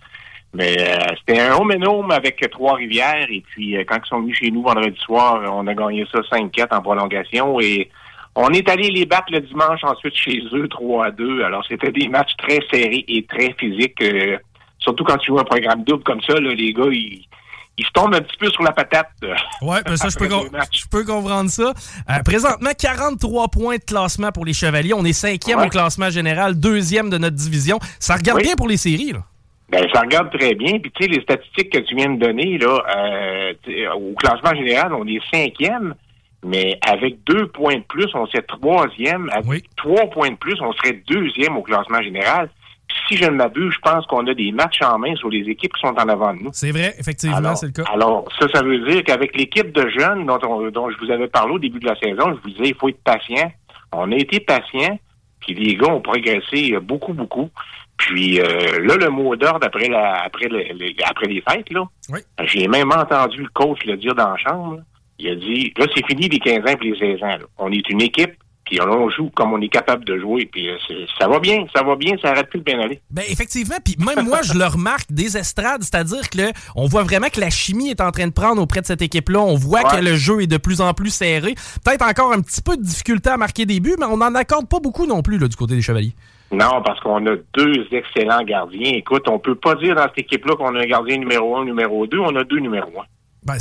Mais c'était un home and home avec Trois-Rivières. Et puis, quand ils sont venus chez nous vendredi soir, on a gagné ça 5-4 en prolongation. Et on est allé les battre le dimanche ensuite chez eux 3 à 2. Alors c'était des matchs très serrés et très physiques. Euh, surtout quand tu joues un programme double comme ça, les gars, ils, se tombent un petit peu sur la patate. Euh, ouais, ben ça, je peux, je peux, comprendre ça. Euh, présentement, 43 points de classement pour les Chevaliers. On est cinquième au classement général, deuxième de notre division. Ça regarde bien pour les séries, là. Ben, ça regarde très bien. Puis, tu sais, les statistiques que tu viens de donner, là, au classement général, on est cinquième. Mais avec deux points de plus, on serait troisième. Avec trois points de plus, on serait deuxième au classement général. Puis si je ne m'abuse, je pense qu'on a des matchs en main sur les équipes qui sont en avant de nous. C'est vrai, effectivement, c'est le cas. Alors, ça, ça veut dire qu'avec l'équipe de jeunes dont, dont je vous avais parlé au début de la saison, je vous disais, il faut être patient. On a été patient, puis les gars ont progressé beaucoup, beaucoup. Puis euh, là, le mot d'ordre après la après le- le- après les fêtes, là, j'ai même entendu le coach le dire dans la chambre. Il a dit là, c'est fini les 15 ans et les 16 ans. là. On est une équipe, puis on joue comme on est capable de jouer. Puis euh, ça va bien, ça va bien, ça arrête plus de bien aller. Ben effectivement, puis même moi je le remarque des estrades, c'est-à-dire que là, on voit vraiment que la chimie est en train de prendre auprès de cette équipe-là. On voit Ouais. que le jeu est de plus en plus serré. Peut-être encore un petit peu de difficulté à marquer des buts, mais on n'en accorde pas beaucoup non plus là, du côté des Chevaliers. Non, parce qu'on a deux excellents gardiens. Écoute, on peut pas dire dans cette équipe-là qu'on a un gardien numéro un, numéro deux. On a deux numéro un. Ben,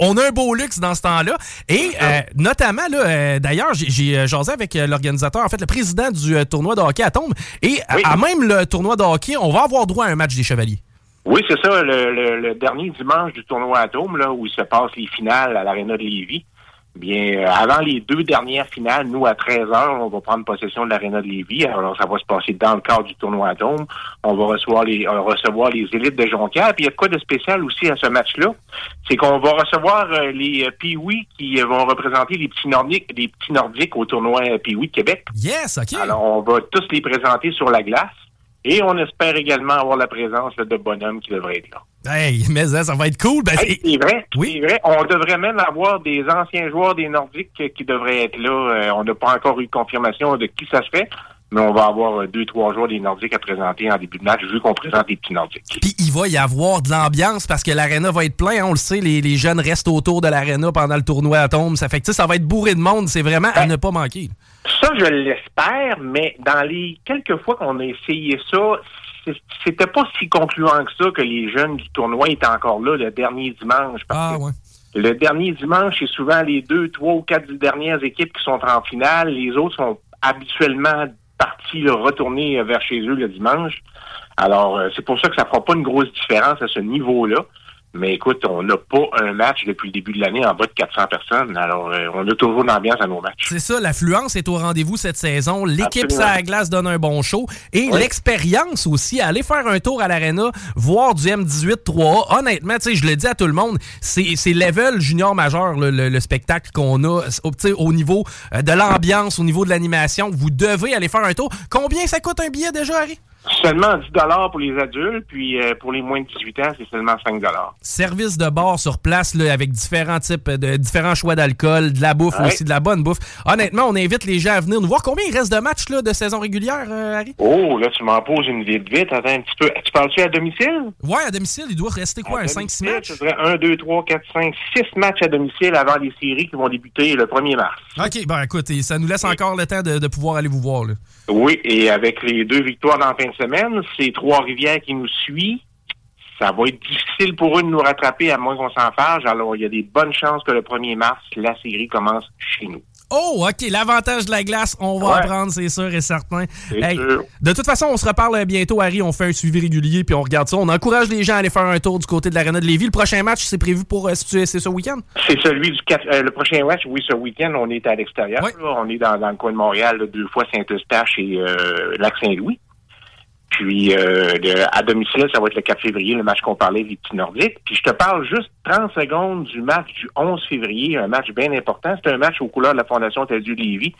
on a un beau luxe dans ce temps-là. Et euh, notamment, là, euh, d'ailleurs, j'ai- euh, jasé avec l'organisateur, en fait, le président du euh, tournoi de hockey à Tombe. Et à- à même le tournoi de hockey, on va avoir droit à un match des Chevaliers. Oui, c'est ça, le, le- le dernier dimanche du tournoi Atome, là, où il se passe les finales à l'Arena de Lévis. Bien, euh, avant les deux dernières finales, nous, à 13 heures, on va prendre possession de l'Arena de Lévis. Alors, ça va se passer dans le cadre du tournoi Atome. On va recevoir les, euh, recevoir les élites de Jonquière. Puis, il y a quoi de spécial aussi à ce match-là? C'est qu'on va recevoir euh, les euh, Pee-Wee qui vont représenter les petits Nordiques, les petits Nordiques au tournoi Pee-Wee de Québec. Yes, OK. Alors, on va tous les présenter sur la glace. Et on espère également avoir la présence là, de bonhommes qui devraient être là. Hey, mais hein, ça va être cool. Ben, Hey, c'est vrai, c'est vrai. On devrait même avoir des anciens joueurs des Nordiques qui devraient être là. Euh, on n'a pas encore eu confirmation de qui ça se fait, mais on va avoir euh, deux, trois joueurs des Nordiques à présenter en début de match, vu qu'on présente des petits Nordiques. Puis il va y avoir de l'ambiance parce que l'aréna va être plein. hein, on le sait, les, les jeunes restent autour de l'aréna pendant le tournoi à tombe. Ça fait que ça va être bourré de monde. C'est vraiment à ne pas manquer. Ça, je l'espère, mais dans les quelques fois qu'on a essayé ça, c'était pas si concluant que ça que les jeunes du tournoi étaient encore là le dernier dimanche. Ah, que Le dernier dimanche, c'est souvent les deux, trois ou quatre dernières équipes qui sont en finale. Les autres sont habituellement partis là, retourner vers chez eux le dimanche. Alors, euh, c'est pour ça que ça fera pas une grosse différence à ce niveau-là. Mais écoute, on n'a pas un match depuis le début de l'année en bas de 400 personnes. Alors, euh, on a toujours une ambiance à nos matchs. C'est ça, l'affluence est au rendez-vous cette saison. L'équipe la glace donne un bon show. Et Oui. l'expérience aussi, aller faire un tour à l'aréna, voir du M18 3A. Honnêtement, tu sais, je le dis à tout le monde, c'est level junior majeur, le, le- le spectacle qu'on a au, au niveau euh, de l'ambiance, au niveau de l'animation. Vous devez aller faire un tour. Combien ça coûte un billet déjà, Harry? Seulement 10 pour les adultes, puis euh, pour les moins de 18 ans, c'est seulement 5 Service de bar sur place là, avec différents types de différents choix d'alcool, de la bouffe Ouais. aussi, de la bonne bouffe. Honnêtement, on invite les gens à venir nous voir. Combien il reste de matchs là, de saison régulière, euh, Harry? Oh, là, tu m'en poses une vite vite. Attends un petit peu. Tu parles-tu à domicile? Ouais, à domicile, il doit rester quoi, un 5-6 matchs? Ce serait 1, 2, 3, 4, 5, 6 matchs à domicile avant les séries qui vont débuter le 1er mars. OK, ben écoute, et ça nous laisse encore le temps de, de pouvoir aller vous voir. Là. Oui, et avec les deux victoires dans la fin de semaine, c'est Trois-Rivières qui nous suit. Ça va être difficile pour eux de nous rattraper à moins qu'on s'en fâche. Alors, il y a des bonnes chances que le 1er mars, la série commence chez nous. Oh, OK, l'avantage de la glace, on va Ouais. en prendre, c'est sûr et certain. Sûr. De toute façon, on se reparle bientôt, Harry. On fait un suivi régulier, puis on regarde ça. On encourage les gens à aller faire un tour du côté de l'Arena de Lévis. Le prochain match, c'est prévu pour euh, c'est c'est ce week-end? C'est celui du quatre- euh, le prochain match, oui, ce week-end, on est à l'extérieur. On est dans, dans le coin de Montréal, là, deux fois Saint-Eustache et euh, Lac-Saint-Louis. Puis euh, de- à domicile, ça va être le 4 février, le match qu'on parlait des petits Nordiques. Puis je te parle juste 30 secondes du match du 11 février, un match bien important. C'est un match aux couleurs de la Fondation Teldu Lévis.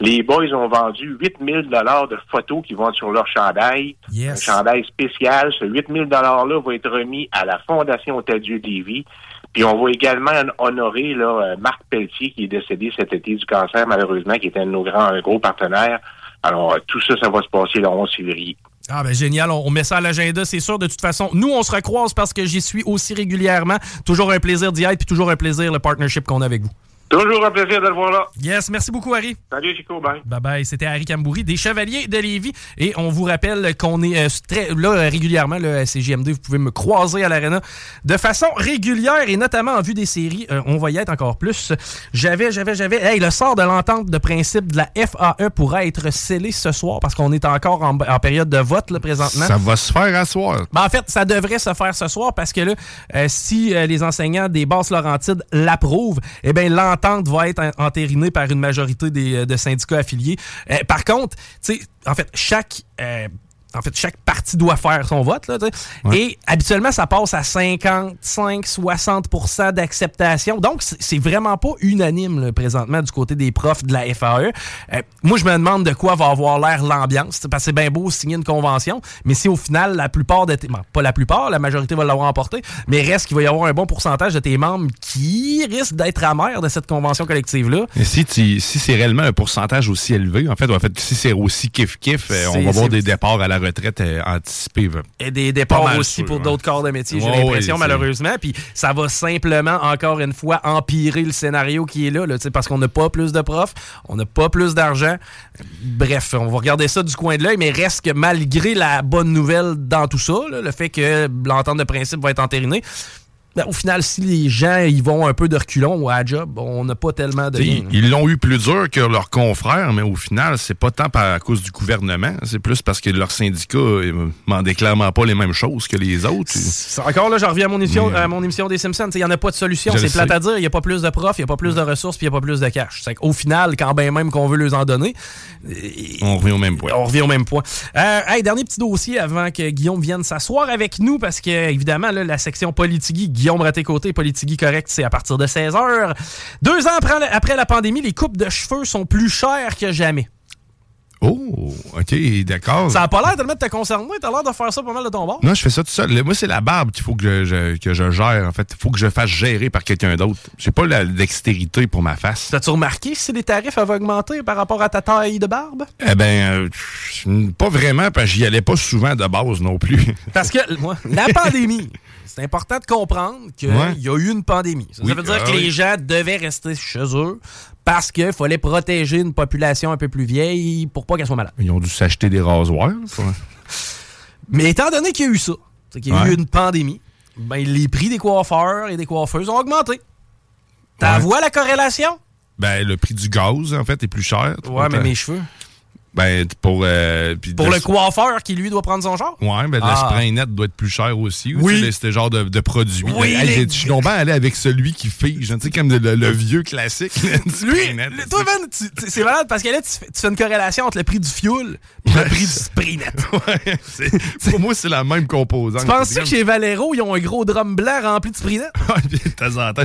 Les boys ont vendu 8000 dollars de photos qui vont sur leur chandail. Un chandail spécial. Ce 8000 dollars-là va être remis à la Fondation Teldu Lévis. Puis on va également honorer là, euh, Marc Pelletier, qui est décédé cet été du cancer, malheureusement, qui était un de nos grands, un gros partenaires. Alors, euh, tout ça, ça va se passer le 11 février. Ah ben génial, on, met ça à l'agenda, c'est sûr. De toute façon, nous, on se recroise parce que j'y suis aussi régulièrement. Toujours un plaisir d'y être, puis toujours un plaisir le partnership qu'on a avec vous. Toujours un plaisir de le voir là. Yes, merci beaucoup, Harry. Salut, Chico, bye. Bye bye, c'était Harry Cambouri des Chevaliers de Lévis. Et on vous rappelle qu'on est euh, très, là régulièrement, là, à CGMD, vous pouvez me croiser à l'arena de façon régulière et notamment en vue des séries. Euh, on va y être encore plus. J'avais, j'avais, j'avais. Hey, le sort de l'entente de principe de la FAE pourrait être scellé ce soir parce qu'on est encore en, en période de vote là, présentement. Ça va se faire à soir. Ben, en fait, ça devrait se faire ce soir parce que là, euh, si euh, les enseignants des basses Laurentides l'approuvent, eh bien, l'entente va être en- entérinée par une majorité des, euh, syndicats affiliés. Euh, par contre, tu sais, en fait, chaque. euh, en fait, chaque parti doit faire son vote. Là. Et habituellement, ça passe à 55-60% d'acceptation. Donc, c'est vraiment pas unanime là, présentement du côté des profs de la FAE. Euh, moi, je me demande de quoi va avoir l'air l'ambiance. Parce que c'est bien beau signer une convention, mais si au final, la plupart de tes... bon, pas la plupart, la majorité va l'avoir emporté, mais reste qu'il va y avoir un bon pourcentage de tes membres qui risquent d'être amers de cette convention collective-là. Si, tu- si c'est réellement un pourcentage aussi élevé, en fait, en fait si c'est aussi kiff-kiff, euh, on va voir des départs à la retraite euh, anticipés. là. Et des départs aussi sûr, pour ouais. d'autres corps de métier, j'ai l'impression, malheureusement. Puis ça va simplement, encore une fois, empirer le scénario qui est là, là parce qu'on n'a pas plus de profs, on n'a pas plus d'argent. Bref, on va regarder ça du coin de l'œil, mais reste que malgré la bonne nouvelle dans tout ça, là, le fait que l'entente de principe va être entérinée, ben, au final, si les gens ils vont un peu de reculons à la job, on n'a pas tellement de... Gain, Ils l'ont eu plus dur que leurs confrères, mais au final, c'est pas tant par à cause du gouvernement, c'est plus parce que leurs syndicats euh, m'en déclarent pas les mêmes choses que les autres. Encore là, je reviens à mon émission, Mais, à mon émission des Simpsons. Il n'y en a pas de solution. C'est plate à dire. Il n'y a pas plus de profs, il n'y a pas plus de ressources, puis il n'y a pas plus de cash. C'est Au final, quand bien même qu'on veut les en donner, On revient au même point. on revient au même point. Euh, hey, dernier petit dossier avant que Guillaume vienne s'asseoir avec nous, parce que, évidemment, là, la section Politigui, Guillaume Raté-Côté, Politigui correct, c'est à partir de 16 h Deux ans après, la- après la pandémie, les coupes de cheveux sont plus chères que jamais. Oh, OK, d'accord. Ça n'a pas l'air tellement de te concerner. T'as l'air de faire ça pas mal de ton bord. Non, je fais ça tout seul. Moi, c'est la barbe qu'il faut que je, que je gère. En fait, il faut que je fasse gérer par quelqu'un d'autre. J'ai pas la dextérité pour ma face. T'as-tu remarqué si les tarifs avaient augmenté par rapport à ta taille de barbe? Eh ben, euh, pas vraiment, parce que j'y allais pas souvent de base non plus. Parce que moi, la pandémie, c'est important de comprendre qu'il Ouais. y a eu une pandémie. Ça, veut dire ah que les gens devaient rester chez eux parce qu'il fallait protéger une population un peu plus vieille pour pas qu'elle soit malade. Ils ont dû s'acheter des rasoirs. ça. Mais étant donné qu'il y a eu ça, qu'il y a Ouais. eu une pandémie, ben, les prix des coiffeurs et des coiffeuses ont augmenté. T'as Ouais. vois la corrélation? Ben, le prix du gaz, en fait, est plus cher. Ouais, mais mes cheveux. Ben, pour... euh, Pour le coiffeur qui, lui, doit prendre son genre? Ouais, ben, le Ah. spray net doit être plus cher aussi. Oui. Oui. C'était genre de, de produit. Oui, Hey, les- Je suis donc bien allé avec celui qui fige. Tu sais, comme le, le vieux classique. Lui, spray net. le- toi, tu- tu- c'est malade parce que là, tu fais, tu fais une corrélation entre le prix du fuel et le prix du spray net. Ouais, c'est- pour moi, c'est la même composante. Tu penses-tu C'est que chez Valero, ils ont un gros drum blanc rempli de spray net? de temps en temps,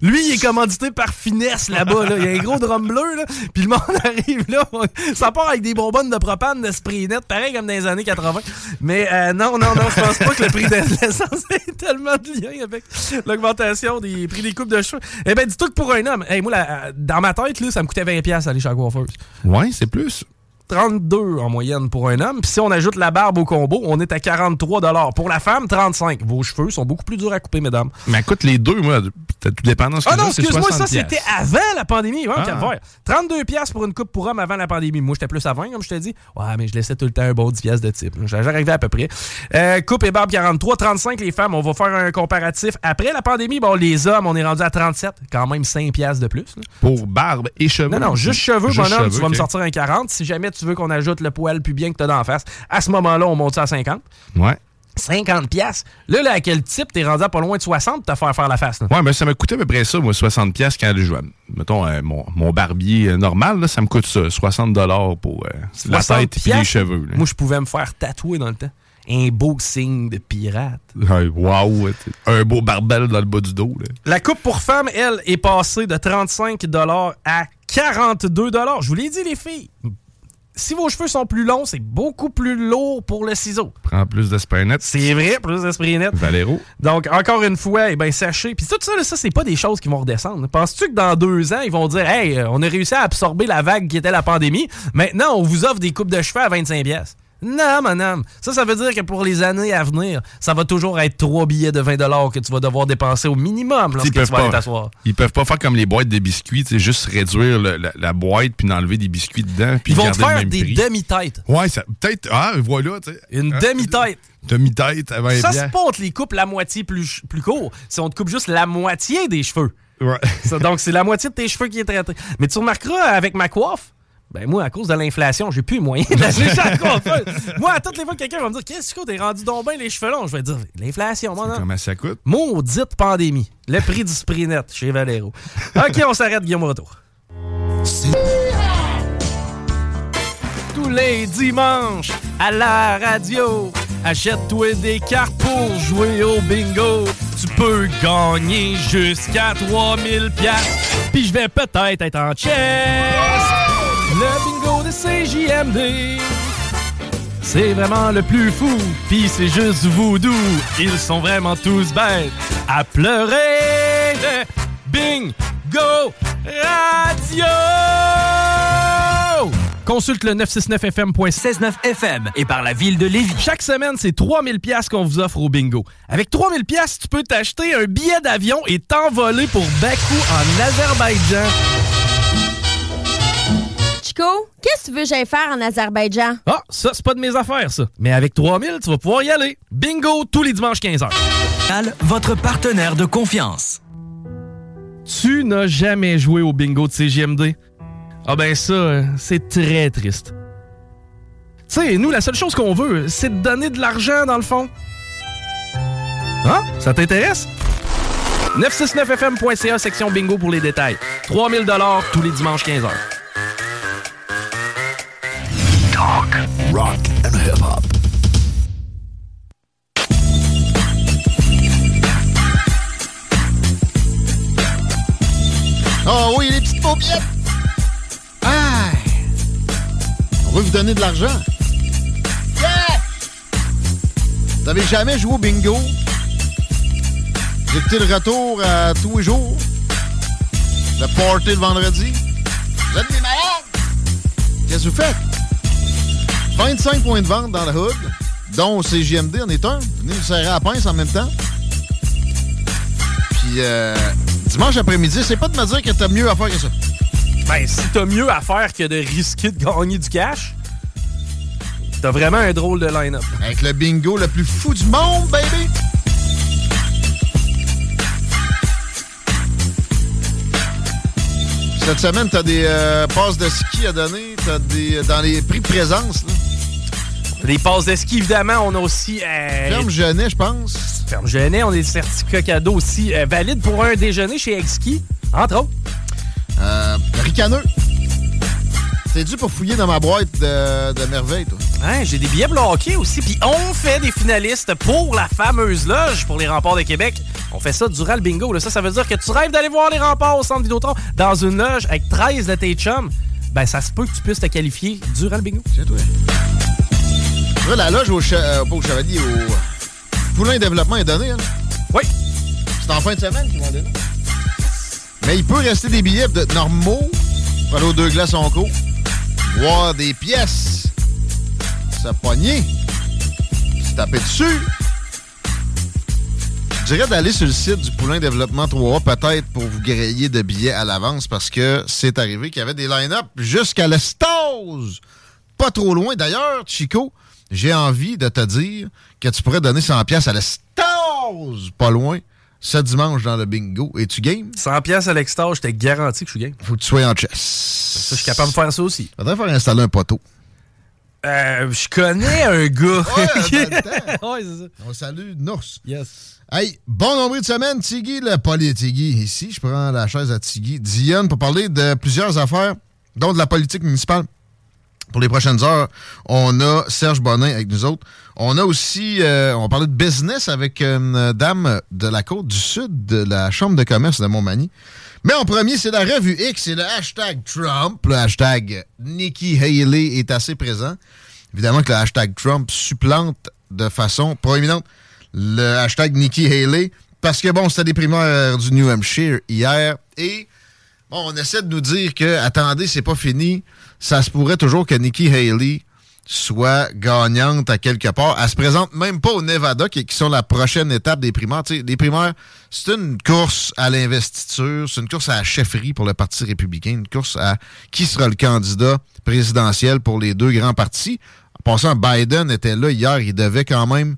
Lui, il est commandité par finesse là-bas. Là. Il y a un gros drum bleu, là. puis le monde arrive là. Ça part avec des bonbonnes de propane de spray net, pareil comme dans les années 80. Mais euh, non, non, non, je pense pas que le prix de l'essence ait tellement de lien avec l'augmentation des prix des coupes de cheveux. Eh ben, dis-toi que pour un homme, hey, moi, la- dans ma tête, là, ça me coûtait 20$ aller chez la coiffeuse. Ouais, c'est plus. 32 en moyenne pour un homme. Puis si on ajoute la barbe au combo, on est à 43 Pour la femme, 35 Vos cheveux sont beaucoup plus durs à couper, mesdames. Mais écoute, les deux, moi, tout dépendant ce que Ah non, excuse-moi, ça 60 c'était avant la pandémie. Ouais, Ah. calvaire. 32 pièces pour une coupe pour homme avant la pandémie. Moi, j'étais plus à 20, comme je t'ai dit. Ouais, mais je laissais tout le temps un bon 10 pièces de type. J'arrivais à peu près. Euh, coupe et barbe 43, 35 les femmes. On va faire un comparatif. Après la pandémie, bon, les hommes, on est rendu à 37. Quand même 5 pièces de plus. là. Pour barbe et cheveux. Non, non, juste cheveux, Juste bonhomme, tu vas me sortir un 40. Si jamais tu veux qu'on ajoute le poil pubien que t'as d'en face, à ce moment-là, on monte ça à 50. Ouais. 50 pièces. Là, là, à quel type t'es rendu à pas loin de 60 pour te faire faire la face? là? Ouais, mais ça m'a coûté à peu près ça, moi, 60 pièces quand je mettons euh, mon, mon barbier euh, normal, là, ça me coûte ça, 60 dollars pour euh, la 60 tête et les cheveux. là. Moi, je pouvais me faire tatouer dans le temps. Un beau signe de pirate. Ouais, Wow, un beau barbel dans le bas du dos. Là. La coupe pour femmes, elle, est passée de 35 à 42 Je vous l'ai dit, les filles. Si vos cheveux sont plus longs, c'est beaucoup plus lourd pour le ciseau. Prends plus de spray net. C'est vrai, plus d'esprit net. Valero. Donc, encore une fois, eh ben, sachez. Puis tout ça, là, ça, c'est pas des choses qui vont redescendre. Penses-tu que dans deux ans, ils vont dire Hey, euh, on a réussi à absorber la vague qui était la pandémie? Maintenant, on vous offre des coupes de cheveux à 25 pièces. Non, madame. Ça, ça veut dire que pour les années à venir, ça va toujours être trois billets de 20 que tu vas devoir dépenser au minimum lorsque tu vas aller t'asseoir. ils peuvent pas faire comme les boîtes de biscuits, juste réduire le- la, la boîte puis enlever des biscuits dedans. Puis Ils vont te faire des demi-têtes. Ouais, ça peut-être. Ah, voilà, tu sais. Une Hein? demi-tête. Demi-tête 20 Ça, c'est pas on te les coupe la moitié plus, plus court. C'est on te coupe juste la moitié des cheveux. Ouais. Ça, donc, c'est la moitié de tes cheveux qui est traité. Mais tu remarqueras, avec ma coiffe, ben moi, à cause de l'inflation, j'ai plus chez la coiffeuse. Moi, à toutes les fois que quelqu'un va me dire Qu'est-ce que t'es rendu donc bien les cheveux longs? Je vais dire L'inflation, mon. Comment ça coûte? Maudite pandémie. Le prix du spray net chez Valero. OK, on s'arrête, Guillaume Retour. Tous les dimanches à la radio. Achète-toi des cartes pour jouer au bingo. Tu peux gagner jusqu'à 3000 pièces. Puis je vais peut-être être en chess. Le bingo de CJMD. C'est vraiment le plus fou, pis c'est juste voodoo. Ils sont vraiment tous bêtes à pleurer Bingo Radio! Consulte le 969fm.169fm et par la ville de Lévis. Chaque semaine, c'est 3000 pièces qu'on vous offre au bingo. Avec 3000 pièces, tu peux t'acheter un billet d'avion et t'envoler pour Bakou en Azerbaïdjan. Chico, qu'est-ce que tu veux que j'aille faire en Azerbaïdjan? Ah, ça, c'est pas de mes affaires, ça. Mais avec 3000, tu vas pouvoir y aller. Bingo tous les dimanches 15h. Votre partenaire de confiance. Tu n'as jamais joué au bingo de CGMD? Ah ben ça, euh, c'est très triste. Tu sais, nous, la seule chose qu'on veut, c'est de donner de l'argent, dans le fond. Hein? Ça t'intéresse? 969fm.ca, section bingo pour les détails. 3000 tous les dimanches 15h. Talk, rock and hip-hop. Oh oui, les petites paupiètes! Ah! On veut vous donner de l'argent. Vous avez jamais joué au bingo? Vous écoutez le retour à tous les jours? Le party le vendredi? Vous êtes des malades! Qu'est-ce que vous faites? 25 points de vente dans le hood, dont CJMD en est un. Venez nous serrer à la pince en même temps. Puis euh, dimanche après-midi, c'est pas de me dire que t'as mieux à faire que ça. Ben, si t'as mieux à faire que de risquer de gagner du cash, t'as vraiment un drôle de line-up. Avec le bingo le plus fou du monde, baby! Cette semaine, t'as des euh, passes de ski à donner, t'as des dans les prix de présence. Là. Les passes de ski, évidemment, on a aussi... euh, Ferme Genet, je pense. Ferme Genet, on a des certificats cadeaux aussi euh, valides pour un déjeuner chez Exki, entre autres. Euh, ricaneux. T'es dû pour fouiller dans ma boîte de, de merveilles, toi. Hein, j'ai des billets hockey aussi. Puis on fait des finalistes pour la fameuse loge pour les remparts de Québec. On fait ça durant le bingo. là. Ça, ça veut dire que tu rêves d'aller voir les remparts au centre Vidéotron dans une loge avec 13 de tes chums. Ben, ça se peut que tu puisses te qualifier durant le bingo. C'est toi. Là, la loge au, che- euh, pas au Chevalier, au Poulain Développement est donnée. Hein? Oui. C'est en fin de semaine qu'ils vont donner. Mais il peut rester des billets de normaux pour aller aux deux glaces en cours. Voir des pièces. Se pogner. Se taper dessus. Je dirais d'aller sur le site du Poulain Développement 3 peut-être pour vous griller de billets à l'avance parce que c'est arrivé qu'il y avait des line-up jusqu'à l'Estase. Pas trop loin. D'ailleurs, Chico, j'ai envie de te dire que tu pourrais donner 100 pièces à l'Estase. Pas loin. Ce dimanche dans le bingo. Et tu game? 100 pièces à l'extase, je te garantis que je suis game. Faut que tu sois en chess. Ça, je suis capable de faire ça aussi. Faudrait faire installer un poteau. Euh, je connais un gars. Ouais, ouais, ça. On salue Nours. Yes. Hey, bon nombril de semaine, Tiggy, le Tiggy ici. Je prends la chaise à Tiggy. Dionne pour parler de plusieurs affaires, dont de la politique municipale. Pour les prochaines heures, on a Serge Bonin avec nous autres. On a aussi, euh, on parlait de business avec une dame de la côte du sud de la Chambre de commerce de Montmagny. Mais en premier, c'est la revue X, c'est le hashtag Trump. Le hashtag Nikki Haley est assez présent. Évidemment que le hashtag Trump supplante de façon proéminente le hashtag Nikki Haley parce que, bon, c'était des primaires du New Hampshire hier et, bon, on essaie de nous dire que, attendez, c'est pas fini. Ça se pourrait toujours que Nikki Haley soit gagnante à quelque part. Elle se présente même pas au Nevada, qui, qui sont la prochaine étape des primaires. Les primaires, c'est une course à l'investiture, c'est une course à la chefferie pour le Parti républicain, une course à qui sera le candidat présidentiel pour les deux grands partis. En passant, Biden était là hier, il devait quand même...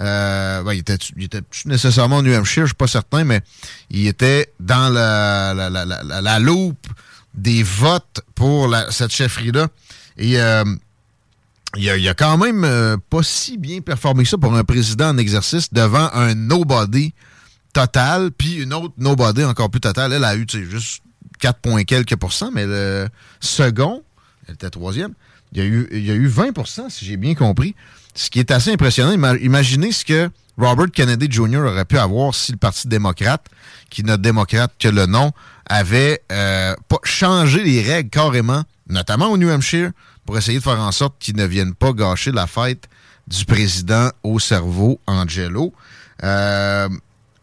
Euh, ben, il était, il était nécessairement au New Hampshire, je suis pas certain, mais il était dans la, la, la, la, la loupe des votes pour cette chefferie-là. Et euh, il, a, quand même euh, pas si bien performé que ça pour un président en exercice devant un nobody total, puis une autre nobody encore plus totale. Elle a eu juste 4 points quelques pourcents, mais le second, elle était troisième, Il y a eu, il y a eu 20% si j'ai bien compris. Ce qui est assez impressionnant. Ima- Imaginez ce que Robert Kennedy Jr. aurait pu avoir si le Parti démocrate, qui n'est démocrate que le nom, avait euh, changé les règles carrément, notamment au New Hampshire, pour essayer de faire en sorte qu'ils ne viennent pas gâcher la fête du président au cerveau, Angelo. Euh,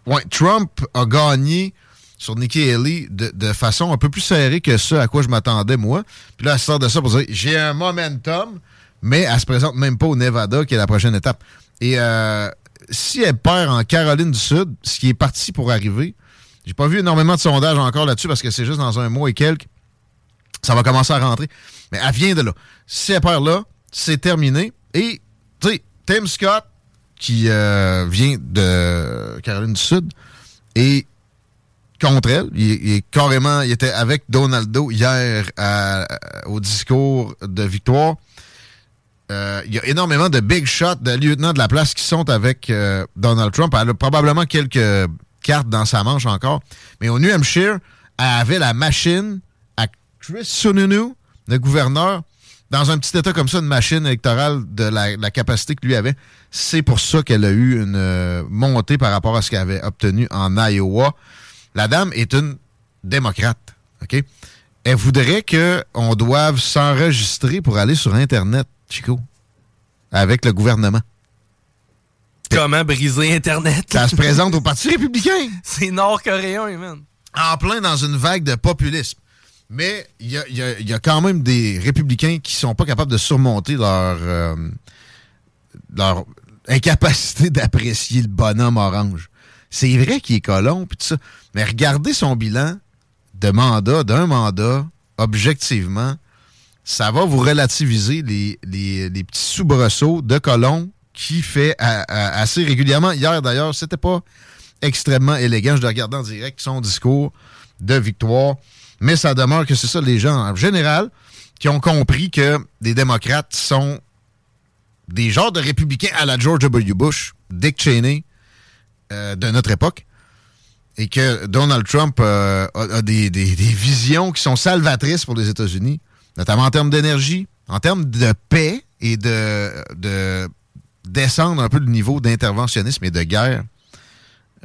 ouais, Trump a gagné sur Nikki Haley de, de façon un peu plus serrée que ce à quoi je m'attendais, moi. Puis là, elle sort de ça pour dire j'ai un momentum, mais elle se présente même pas au Nevada, qui est la prochaine étape. Et euh, si elle perd en Caroline du Sud, ce qui est parti pour arriver, j'ai pas vu énormément de sondages encore là-dessus parce que c'est juste dans un mois et quelques, ça va commencer à rentrer. Mais elle vient de là. Si elle perd là, c'est terminé. Et, tu sais, Tim Scott, qui euh, vient de Caroline du Sud, et contre elle. Il, est carrément, il était avec Donaldo hier à- au discours de victoire. Euh, il y a énormément de big shots de lieutenants de la place qui sont avec euh, Donald Trump. Elle a probablement quelques cartes dans sa manche encore. Mais au New Hampshire, elle avait la machine à Chris Sununu, le gouverneur, dans un petit état comme ça, une machine électorale de la, la capacité que lui avait. C'est pour ça qu'elle a eu une euh, montée par rapport à ce qu'elle avait obtenu en Iowa. La dame est une démocrate. OK? Elle voudrait qu'on doive s'enregistrer pour aller sur Internet, Chico, avec le gouvernement. Comment briser Internet? Ça se présente au Parti républicain. C'est nord-coréen, man. En plein dans une vague de populisme. Mais il y a, y a- y a quand même des républicains qui sont pas capables de surmonter leur, euh, leur incapacité d'apprécier le bonhomme orange. C'est vrai qu'il est colon, puis tout ça. Mais regardez son bilan de mandat, d'un mandat, objectivement, ça va vous relativiser les, les- les petits soubresauts de colon qui fait à- à- assez régulièrement. Hier, d'ailleurs, c'était pas extrêmement élégant. Je l'ai regardé en direct son discours de victoire. Mais ça demeure que c'est ça, les gens en général qui ont compris que les démocrates sont des genres de républicains à la George W. Bush, Dick Cheney euh, de notre époque, et que Donald Trump euh, a, des, visions qui sont salvatrices pour les États-Unis, notamment en termes d'énergie, en termes de paix et de descendre un peu le niveau d'interventionnisme et de guerre,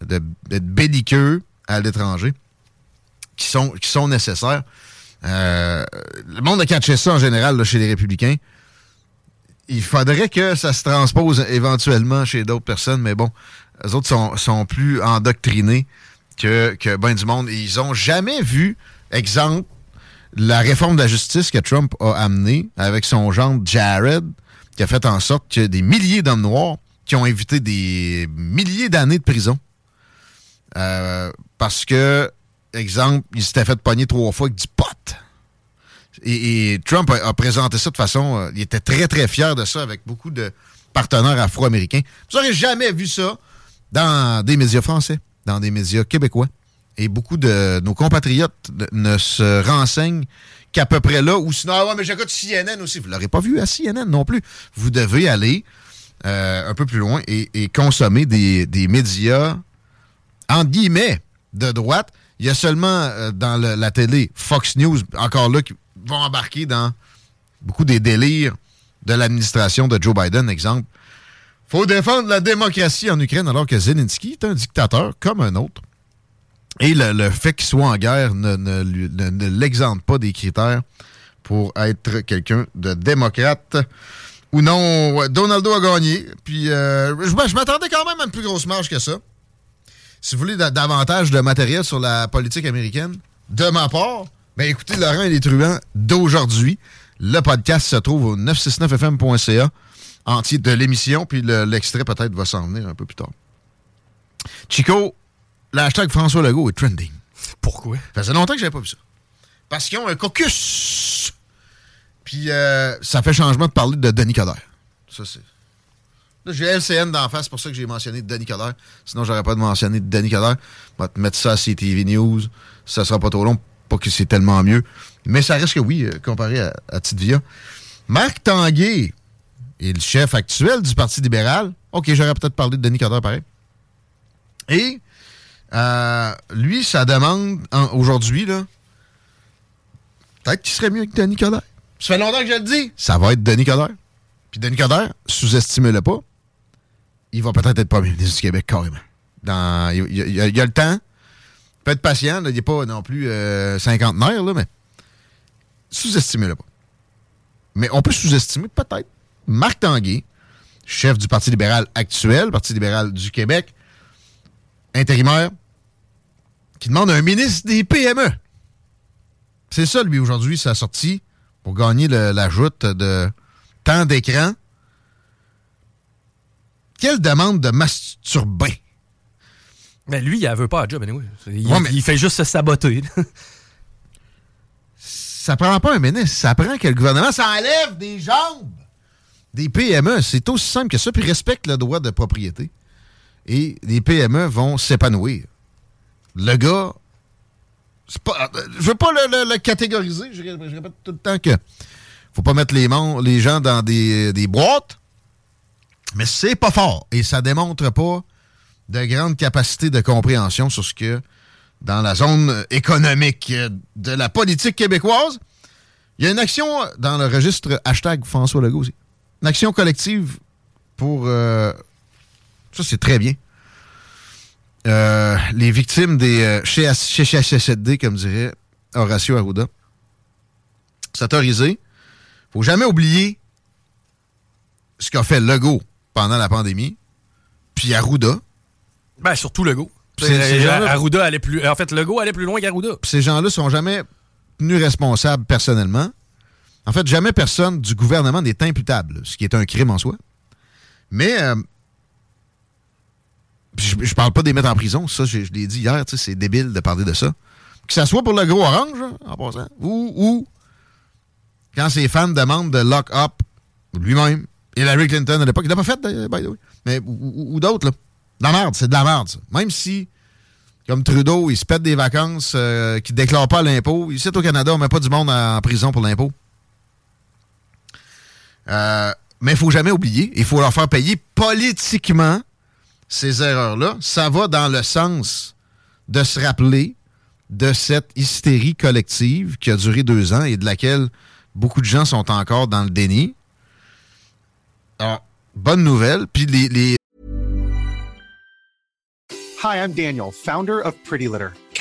de- d'être belliqueux à l'étranger, qui sont, nécessaires. Euh, le monde a catché ça en général chez les républicains. Il faudrait que ça se transpose éventuellement chez d'autres personnes, mais bon, les autres sont, sont plus endoctrinés que, que ben du monde. Ils ont jamais vu, exemple, la réforme de la justice que Trump a amenée avec son gendre Jared, qui a fait en sorte que des milliers d'hommes noirs qui ont évité des milliers d'années de prison euh, parce que, exemple, il s'était fait pogner trois fois avec du pot. Et, et Trump a, présenté ça de façon... euh, il était très, très fier de ça avec beaucoup de partenaires afro-américains. Vous n'aurez jamais vu ça dans des médias français, dans des médias québécois. Et beaucoup de nos compatriotes ne se renseignent qu'à peu près là, ou sinon, ah ouais, mais j'écoute CNN aussi. Vous ne l'aurez pas vu à CNN non plus. Vous devez aller euh, un peu plus loin et, consommer des, médias, entre guillemets, de droite. Il y a seulement euh, dans la télé Fox News, encore là, qui vont embarquer dans beaucoup des délires de l'administration de Joe Biden, exemple. faut défendre la démocratie en Ukraine alors que Zelensky est un dictateur comme un autre. Et le, fait qu'il soit en guerre ne, ne l'exempte pas des critères pour être quelqu'un de démocrate ou non. Donaldo a gagné. Euh, je, m'attendais quand même à une plus grosse marge que ça. Si vous voulez da- davantage de matériel sur la politique américaine, de ma part, ben écoutez Laurent et les truands d'aujourd'hui. Le podcast se trouve au 969fm.ca entier de l'émission, puis le- l'extrait peut-être va s'en venir un peu plus tard. Chico, le hashtag François Legault est trending. Pourquoi? Ça faisait longtemps que j'avais pas vu ça. Parce qu'ils ont un caucus. Puis euh, ça fait changement de parler de Denis Coderre. Ça, c'est. Là, j'ai LCN d'en face, c'est pour ça que j'ai mentionné Denis Coderre. Sinon, j'aurais pas de mentionner Denis Coderre. Je vais te mettre ça à CTV News. Ça sera pas trop long, pas que c'est tellement mieux. Mais ça reste que oui, euh, comparé à, à Tite-Via. Marc Tanguay est le chef actuel du Parti libéral. OK, j'aurais peut-être parlé de Denis Coderre pareil. Et euh, lui, ça demande aujourd'hui, là, peut-être qu'il serait mieux que Denis Coderre. Ça fait longtemps que je le dis. Ça va être Denis Coderre. Puis Denis Coderre, sous-estimez-le pas, il va peut-être être premier ministre du Québec carrément. Dans, il, il- il a, il a le temps. Il peut être patient. là, il n'est pas non plus euh, cinquantenaire, là, mais sous-estimez-le pas. Mais on peut sous-estimer peut-être Marc Tanguay, chef du Parti libéral actuel, Parti libéral du Québec, intérimaire, qui demande un ministre des PME. C'est ça, lui, aujourd'hui, sa sortie pour gagner le- la joute de temps d'écran. Quelle demande de masturbin. Mais lui, il ne veut pas à job, anyway. Il, Ouais, mais- il fait juste se saboter. Ça prend pas un ministre, ça prend que le gouvernement s'enlève des jambes des PME. C'est aussi simple que ça, puis respecte le droit de propriété. Et les PME vont s'épanouir. Le gars, pas, je veux pas le, catégoriser, je, ré- je répète tout le temps que faut pas mettre les, gens dans des, boîtes, mais c'est pas fort et ça démontre pas de grande capacité de compréhension sur ce que dans la zone économique de la politique québécoise. Il y a une action dans le registre hashtag François Legault aussi. Une action collective pour... euh, ça, c'est très bien. Euh, les victimes des euh, chez chez comme dirait Horacio Arruda. C'est autorisé. faut jamais oublier ce qu'a fait Legault pendant la pandémie, puis Arruda. Ben, surtout Legault. Euh, Arruda allait plus. En fait, Legault allait plus loin qu'Arruda. Ces gens-là sont jamais tenus responsables personnellement. En fait, jamais personne du gouvernement n'est imputable, ce qui est un crime en soi. Mais euh, je, je parle pas des mettre en prison, ça, je, l'ai dit hier, c'est débile de parler de ça. Que ça soit pour le gros orange, hein, en passant, ou, ou quand ses fans demandent de lock-up lui-même, Hillary Clinton à l'époque, il l'a pas fait, by the way, mais, ou, d'autres, là. De la merde, c'est de la merde, ça. Même si comme Trudeau, il se pète des vacances, euh, qui ne déclare pas l'impôt. Ici, au Canada, on met pas du monde en, en prison pour l'impôt. Euh, mais il faut jamais oublier, il faut leur faire payer politiquement ces erreurs-là. Ça va dans le sens de se rappeler de cette hystérie collective qui a duré deux ans et de laquelle beaucoup de gens sont encore dans le déni. Bonne nouvelle. Hi, I'm Daniel, founder of Pretty Litter.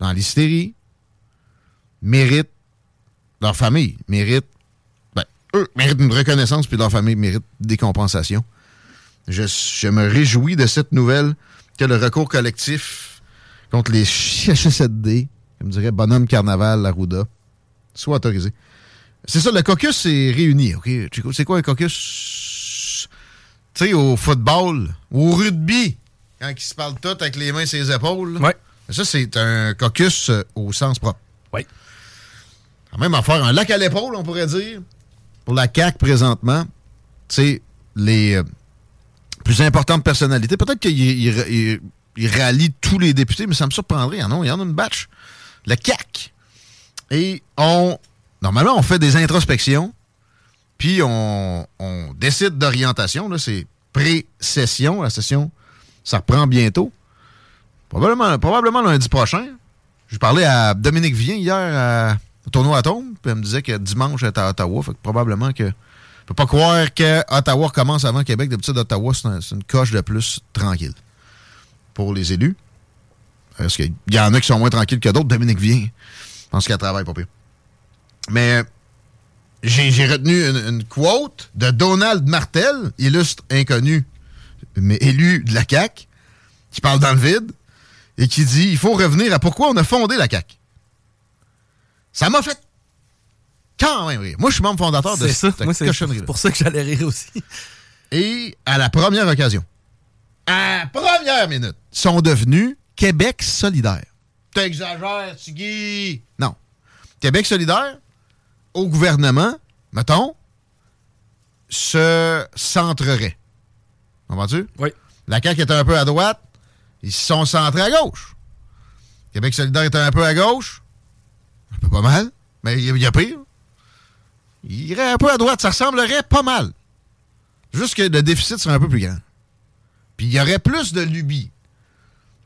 dans l'hystérie, méritent, leur famille mérite, ben, eux méritent une reconnaissance, puis leur famille mérite des compensations. Je, je me réjouis de cette nouvelle que le recours collectif contre les CHSLD, comme dirait Bonhomme Carnaval, Arruda, soit autorisé. C'est ça, le caucus est réuni, OK? C'est quoi un caucus? Tu sais, au football, au rugby, quand ils se parlent tous avec les mains sur les épaules. là. Ça, c'est un caucus euh, au sens propre. Oui. Quand même à faire un lac à l'épaule, on pourrait dire, pour la CAQ présentement. Tu sais, les euh, plus importantes personnalités. Peut-être qu'ils ils- ils- ils rallient tous les députés, mais ça me surprendrait. Il y en a, il y en a une batch. Le CAC. Et on. Normalement, on fait des introspections, puis on, on décide d'orientation. là, C'est pré-session. La session, ça reprend bientôt. Probablement, probablement lundi prochain. Je parlais à Dominique Vien hier à- au tournoi Atome, puis elle me disait que dimanche, elle est à Ottawa. Fait que probablement que. Je peux pas croire que Ottawa recommence avant Québec. D'habitude, Ottawa, c'est un- c'est une coche de plus tranquille pour les élus. Parce qu'il y en a qui sont moins tranquilles que d'autres. Dominique vient. Je pense qu'elle travaille pas pire. Mais j'ai j'ai retenu une, une quote de Donald Martel, illustre inconnu, mais élu de la CAQ, qui parle dans le vide et qui dit il faut revenir à pourquoi on a fondé la CAQ. Ça m'a fait quand même rire. Moi, je suis membre fondateur de C'est ça. cette Moi, c'est pour ça que j'allais rire aussi. Et à la première occasion, à la première minute, sont devenus Québec solidaire. T'exagères, Tigui! Non. Québec solidaire, au gouvernement, mettons, se centrerait. Comprends-tu? Oui. La CAQ était un peu à droite, ils se sont centrés à gauche. Québec solidaire était un peu à gauche, un peu pas mal, mais il y, a- pire. Il irait un peu à droite, ça ressemblerait pas mal. Juste que le déficit serait un peu plus grand. Puis il y aurait plus de lubies,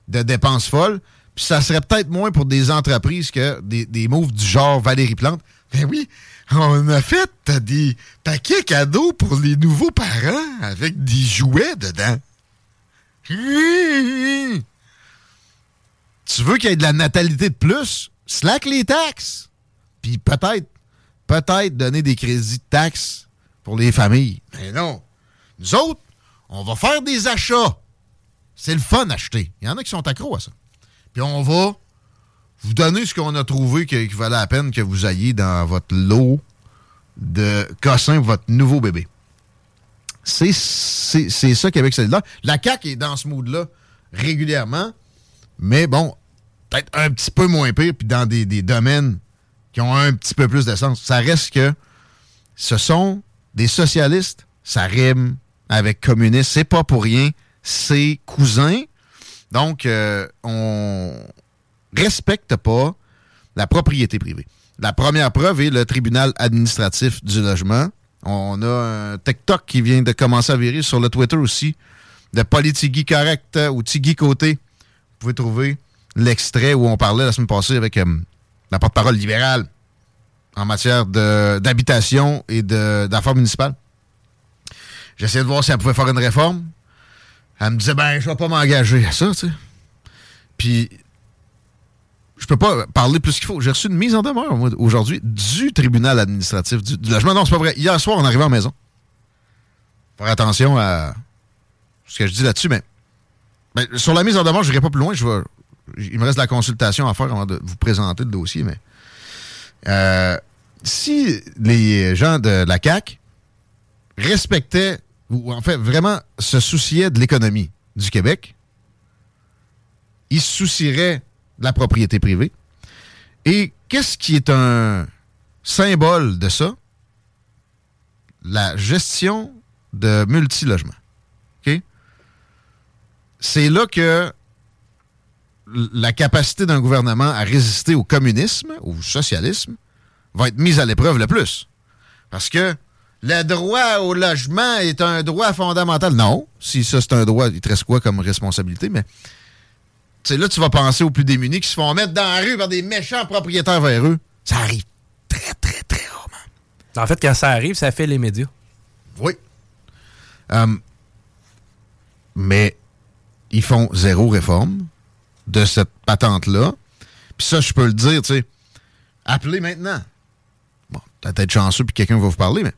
de dépenses folles, puis ça serait peut-être moins pour des entreprises que des, des moves du genre Valérie Plante. Ben oui, on a fait des paquets cadeaux pour les nouveaux parents avec des jouets dedans. Tu veux qu'il y ait de la natalité de plus? Slack les taxes. Puis peut-être, peut-être donner des crédits de taxes pour les familles. Mais non. Nous autres, on va faire des achats. C'est le fun acheter. Il y en a qui sont accros à ça. Puis on va vous donner ce qu'on a trouvé qui, valait la peine que vous ayez dans votre lot de cossins votre nouveau bébé. C'est ça Québec solidaire. La CAQ est dans ce mood-là régulièrement, mais bon, peut-être un petit peu moins pire, puis dans des, domaines qui ont un petit peu plus d'essence. Ça reste que ce sont des socialistes, ça rime avec communistes, c'est pas pour rien, c'est cousins. Donc, euh, on respecte pas la propriété privée. La première preuve est le tribunal administratif du logement. On a un TikTok qui vient de commencer à virer sur le Twitter aussi, de Politigui Correct euh, ou Tigui Côté. Vous pouvez trouver l'extrait où on parlait la semaine passée avec euh, la porte-parole libérale en matière d'habitation et d'affaires municipales. J'essayais de voir si elle pouvait faire une réforme. Elle me disait, ben, je vais pas m'engager à ça, tu sais. Puis, je peux pas parler plus qu'il faut. J'ai reçu une mise en demeure, aujourd'hui, du tribunal administratif du, logement. Non, c'est pas vrai. Hier soir, on arrivait en maison. Faire attention à ce que je dis là-dessus, mais ben, sur la mise en demeure, je n'irai pas plus loin. Je il me reste de la consultation à faire avant de vous présenter le dossier, mais euh, si les gens de la CAC respectaient, ou en fait vraiment se souciaient de l'économie du Québec, ils se soucieraient la propriété privée. Et qu'est-ce qui est un symbole de ça? La gestion de multilogements. C'est là que la capacité d'un gouvernement à résister au communisme, au socialisme, va être mise à l'épreuve le plus. Parce que le droit au logement est un droit fondamental. Non, si ça c'est un droit, il te reste quoi comme responsabilité, mais sais, là, tu vas penser aux plus démunis qui se font mettre dans la rue par des méchants propriétaires véreux. Ça arrive. En fait, quand ça arrive, ça fait les médias. Oui. Hum, mais ils font zéro réforme de cette patente-là. Puis ça, je peux le dire, tu sais. Appelez maintenant. Bon, t'as peut-être chanceux puis quelqu'un va vous parler, mais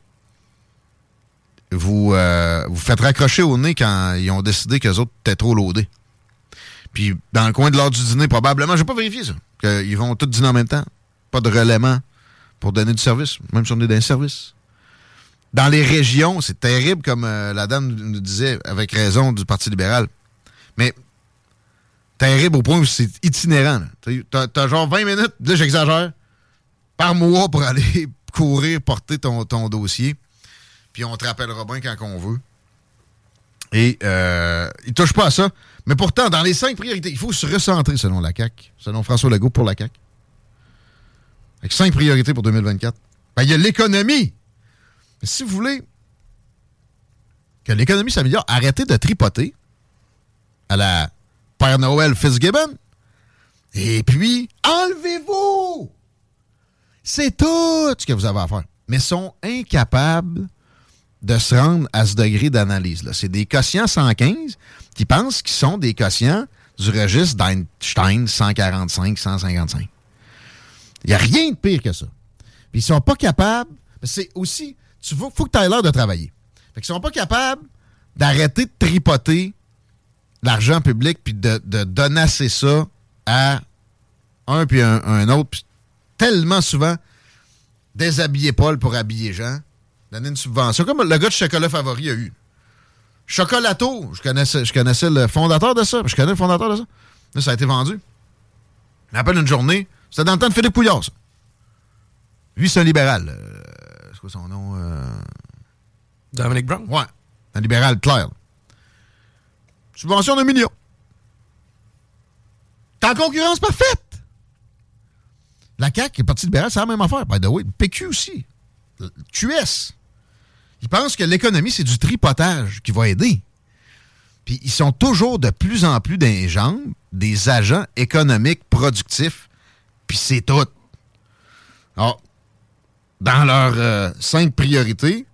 vous euh, vous faites raccrocher au nez quand ils ont décidé qu'eux autres étaient trop loadés. Puis dans le coin de l'heure du dîner, probablement, j'ai pas vérifié ça, qu'ils vont tous dîner en même temps. Pas de relèvement pour donner du service, même si on est dans un service. Dans les régions, c'est terrible, comme euh, la dame nous disait, avec raison, du Parti libéral. Mais terrible au point où c'est itinérant. T'as- T'as genre 20 minutes, là j'exagère, par mois pour aller courir, porter ton, ton dossier. Puis on te rappellera bien quand on veut. Et euh, il touche pas à ça. Mais pourtant, dans les cinq priorités, il faut se recentrer selon la CAQ, selon François Legault pour la CAQ. Avec cinq priorités pour 2024. Ben, il y a l'économie. Si vous voulez que l'économie s'améliore, arrêtez de tripoter à la Père Noël Fitzgibbon. Et puis, enlevez-vous! C'est tout ce que vous avez à faire. Mais sont incapables de se rendre à ce degré d'analyse-là. C'est des quotients 115 qui pensent qu'ils sont des quotients du registre d'Einstein 145, 155. Il n'y a rien de pire que ça. Puis ils sont pas capables. C'est aussi. Tu faut, faut que tu aies l'air de travailler. Fait qu'ils sont pas capables d'arrêter de tripoter l'argent public puis de, de donner ça à un puis un, un autre. Puis tellement souvent, déshabiller Paul pour habiller Jean, donner une subvention, comme le gars de chocolat favori a eu. Chocolato, je connaissais, je connaissais le fondateur de ça, je connais le fondateur de ça. Là, ça a été vendu. Je me rappelle une journée, c'était dans le temps de Philippe Pouillard, ça. Lui, c'est un libéral. Euh, c'est quoi son nom? Euh... Dominic Brown? Ouais, un libéral clair. Subvention d'un million. T'es en concurrence parfaite. La CAQ, le Parti libéral, c'est la même affaire, by the way. PQ aussi. QS. Ils pensent que l'économie, c'est du tripotage qui va aider. Puis ils sont toujours de plus en plus des des agents économiques productifs. Puis c'est tout. Dans leurs euh, cinq priorités,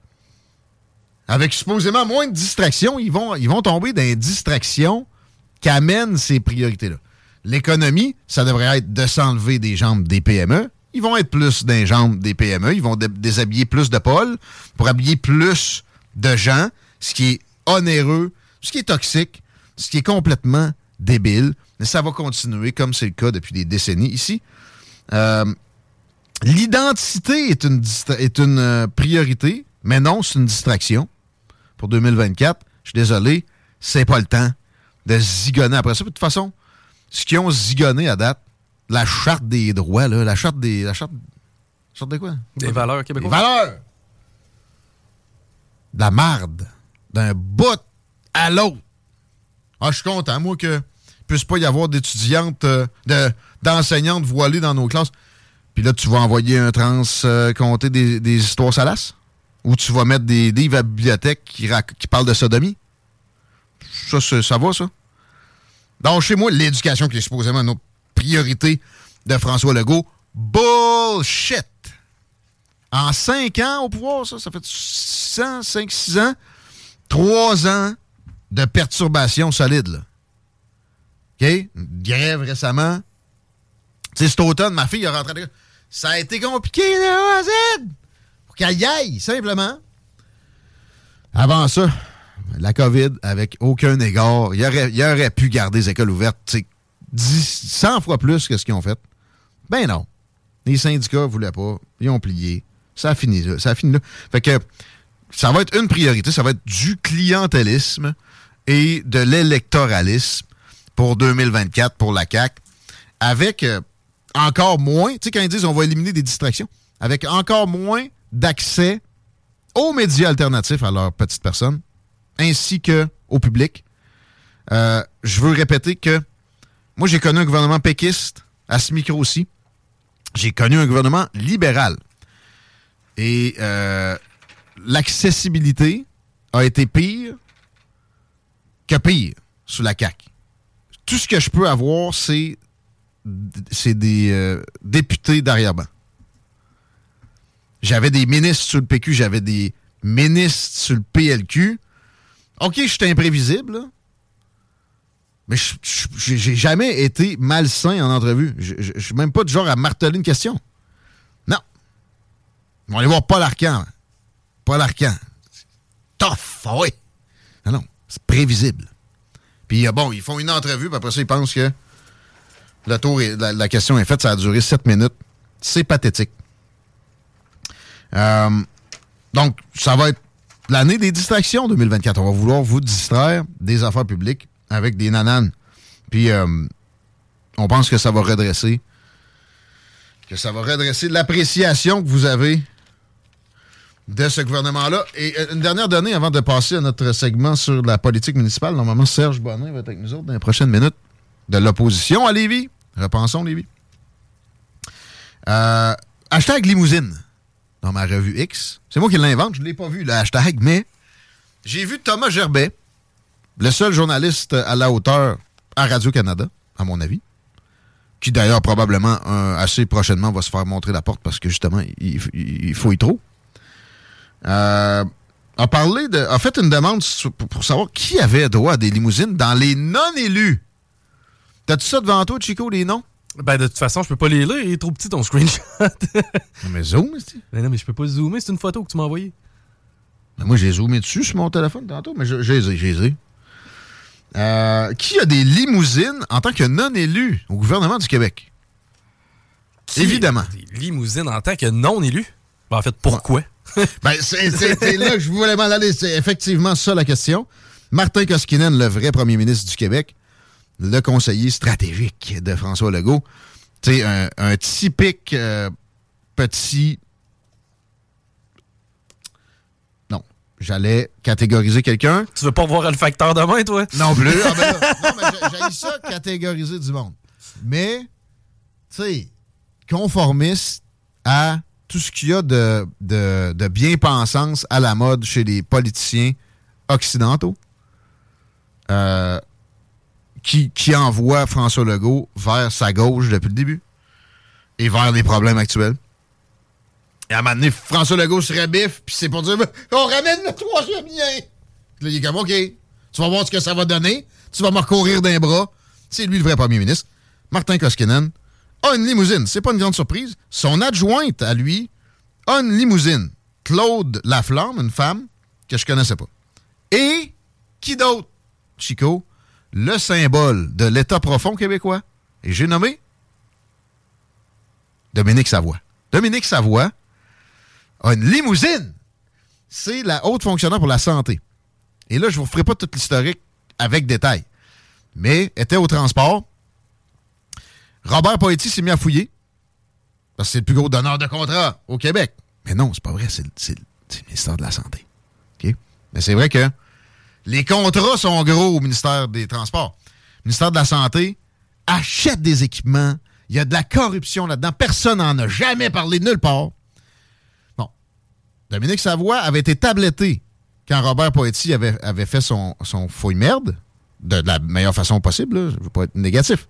avec supposément moins de distractions, ils vont, ils vont tomber dans les distractions qu'amènent ces priorités-là. L'économie, ça devrait être de s'enlever des jambes des PME. Ils vont être plus des jambes des PME. Ils vont dé- déshabiller plus de Paul pour habiller plus de gens, ce qui est onéreux, ce qui est toxique, ce qui est complètement débile. Mais ça va continuer comme c'est le cas depuis des décennies ici. Euh, L'identité est une, est une euh, priorité, mais non, c'est une distraction pour 2024. Je suis désolé, c'est pas le temps de zigonner après ça. De toute façon, ce qu'ils ont zigonné à date, la charte des droits, là, la charte des. La charte, charte de quoi? Des valeurs Des québécoises. valeurs! De la marde. D'un bout à l'autre. Ah, je suis content, moi, que puisse pas y avoir d'étudiantes, euh, de- d'enseignantes voilées dans nos classes. Puis là, tu vas envoyer un trans euh, compter des, des histoires salaces? Ou tu vas mettre des livres à la bibliothèque qui, parlent de sodomie? Ça, c'est- ça va, ça? Donc, chez moi, l'éducation qui est supposément une priorité de François Legault, bullshit! En cinq ans au pouvoir, ça, ça fait 6 ans, 5, 6 ans, trois ans de perturbations solides, là. OK? Une grève récemment. Tu cet automne, ma fille est rentrée de... Ça a été compliqué de A à Z! Pour qu'elle y aille, simplement. Avant ça, la COVID, avec aucun égard, il aurait, il aurait pu garder les écoles ouvertes, tu sais, 10, 100 fois plus que ce qu'ils ont fait. Ben non. Les syndicats voulaient pas. Ils ont plié. Ça a fini là. Ça a fini là. Fait que ça va être une priorité. Ça va être du clientélisme et de l'électoralisme pour 2024 pour la CAQ. Avec euh, encore moins, tu sais, quand ils disent on va éliminer des distractions, avec encore moins d'accès aux médias alternatifs à leurs petites personnes, ainsi que au public. Euh, je veux répéter que moi, j'ai connu un gouvernement péquiste à ce micro aussi. J'ai connu un gouvernement libéral. Et euh, l'accessibilité a été pire que pire sous la CAQ. Tout ce que je peux avoir, c'est des euh, députés d'arrière-ban. J'avais des ministres sur le PQ, j'avais des ministres sur le PLQ. OK, je suis imprévisible. Mais j'ai jamais été malsain en entrevue. Je suis même pas du genre à marteler une question. Non. On va aller voir Paul Arcan. Paul Arcan. Tough, ah oui. Non, non, c'est prévisible. Puis euh, bon, ils font une entrevue, puis après ça, ils pensent que tour la question est faite, ça a duré 7 minutes. C'est pathétique. Euh, donc, ça va être l'année des distractions 2024. On va vouloir vous distraire des affaires publiques avec des nananes. Puis, euh, on pense que ça va redresser. Que ça va redresser l'appréciation que vous avez de ce gouvernement-là. Et euh, une dernière donnée avant de passer à notre segment sur la politique municipale. Normalement, Serge Bonnet va être avec nous autres dans les prochaines minutes de l'opposition à Lévis. Repensons Lévis. Euh, hashtag limousine dans ma revue X. C'est moi qui l'invente, je ne l'ai pas vu, le hashtag, mais j'ai vu Thomas Gerbet, le seul journaliste à la hauteur à Radio-Canada, à mon avis, qui d'ailleurs probablement euh, assez prochainement va se faire montrer la porte parce que justement, il, il, il fouille trop. Euh, a parlé de, a fait une demande sur- pour, savoir qui avait droit à des limousines dans les non-élus T'as-tu ça devant toi, Chico, les noms? Ben, de toute façon, je peux pas les lire. Il est trop petit, ton screenshot. mais zoom, Ben non, mais je peux pas zoomer. C'est une photo que tu m'as envoyée. Ben, moi, j'ai zoomé dessus sur mon téléphone tantôt, mais je- j'ai les ai, j'ai les ai. Euh, qui a des limousines en tant que non-élu au gouvernement du Québec? Évidemment. Des limousines en tant que non-élu? Ben, en fait, pourquoi? Ben, c'est c'est- c'est là que je voulais m'en aller. C'est effectivement ça la question. Martin Koskinen, le vrai premier ministre du Québec, le conseiller stratégique de François Legault. Sais, un, un typique euh, petit. J'allais catégoriser quelqu'un. Tu veux pas voir le facteur demain, toi? Non plus. Ah, ben là, non, mais j'ai- ça catégoriser du monde. Mais, tu sais, conformiste à tout ce qu'il y a de, de, de bien-pensance à la mode chez les politiciens occidentaux euh, qui, qui envoient François Legault vers sa gauche depuis le début et vers les problèmes actuels. Et à un moment donné, François Legault se rebiffe, puis c'est pour dire on ramène le troisième lien. Puis Là, il est comme OK, tu vas voir ce que ça va donner, tu vas me recourir d'un bras. C'est lui le vrai premier ministre. Martin Koskinen a une limousine. C'est pas une grande surprise. Son adjointe à lui a une limousine. Claude Laflamme, une femme que je connaissais pas. Et qui d'autre? Chico, le symbole de l'État profond québécois. Et j'ai nommé Dominique Savoie. Dominique Savoie a une limousine. C'est la haute fonctionnaire pour la santé. Et là, je vous ferai pas toute l'historique avec détail. Mais était au transport. Robert Poetti s'est mis à fouiller. Parce que c'est le plus gros donneur de contrat au Québec. Mais non, c'est pas vrai. C'est le- ministère de la Santé. Mais c'est vrai que les contrats sont gros au ministère des Transports. Le ministère de la Santé achète des équipements. Il y a de la corruption là-dedans. Personne n'en a jamais parlé nulle part. Dominique Savoie avait été tabletté quand Robert Poetti avait, fait son, son fouille-merde, de, la meilleure façon possible, je ne veux pas être négatif.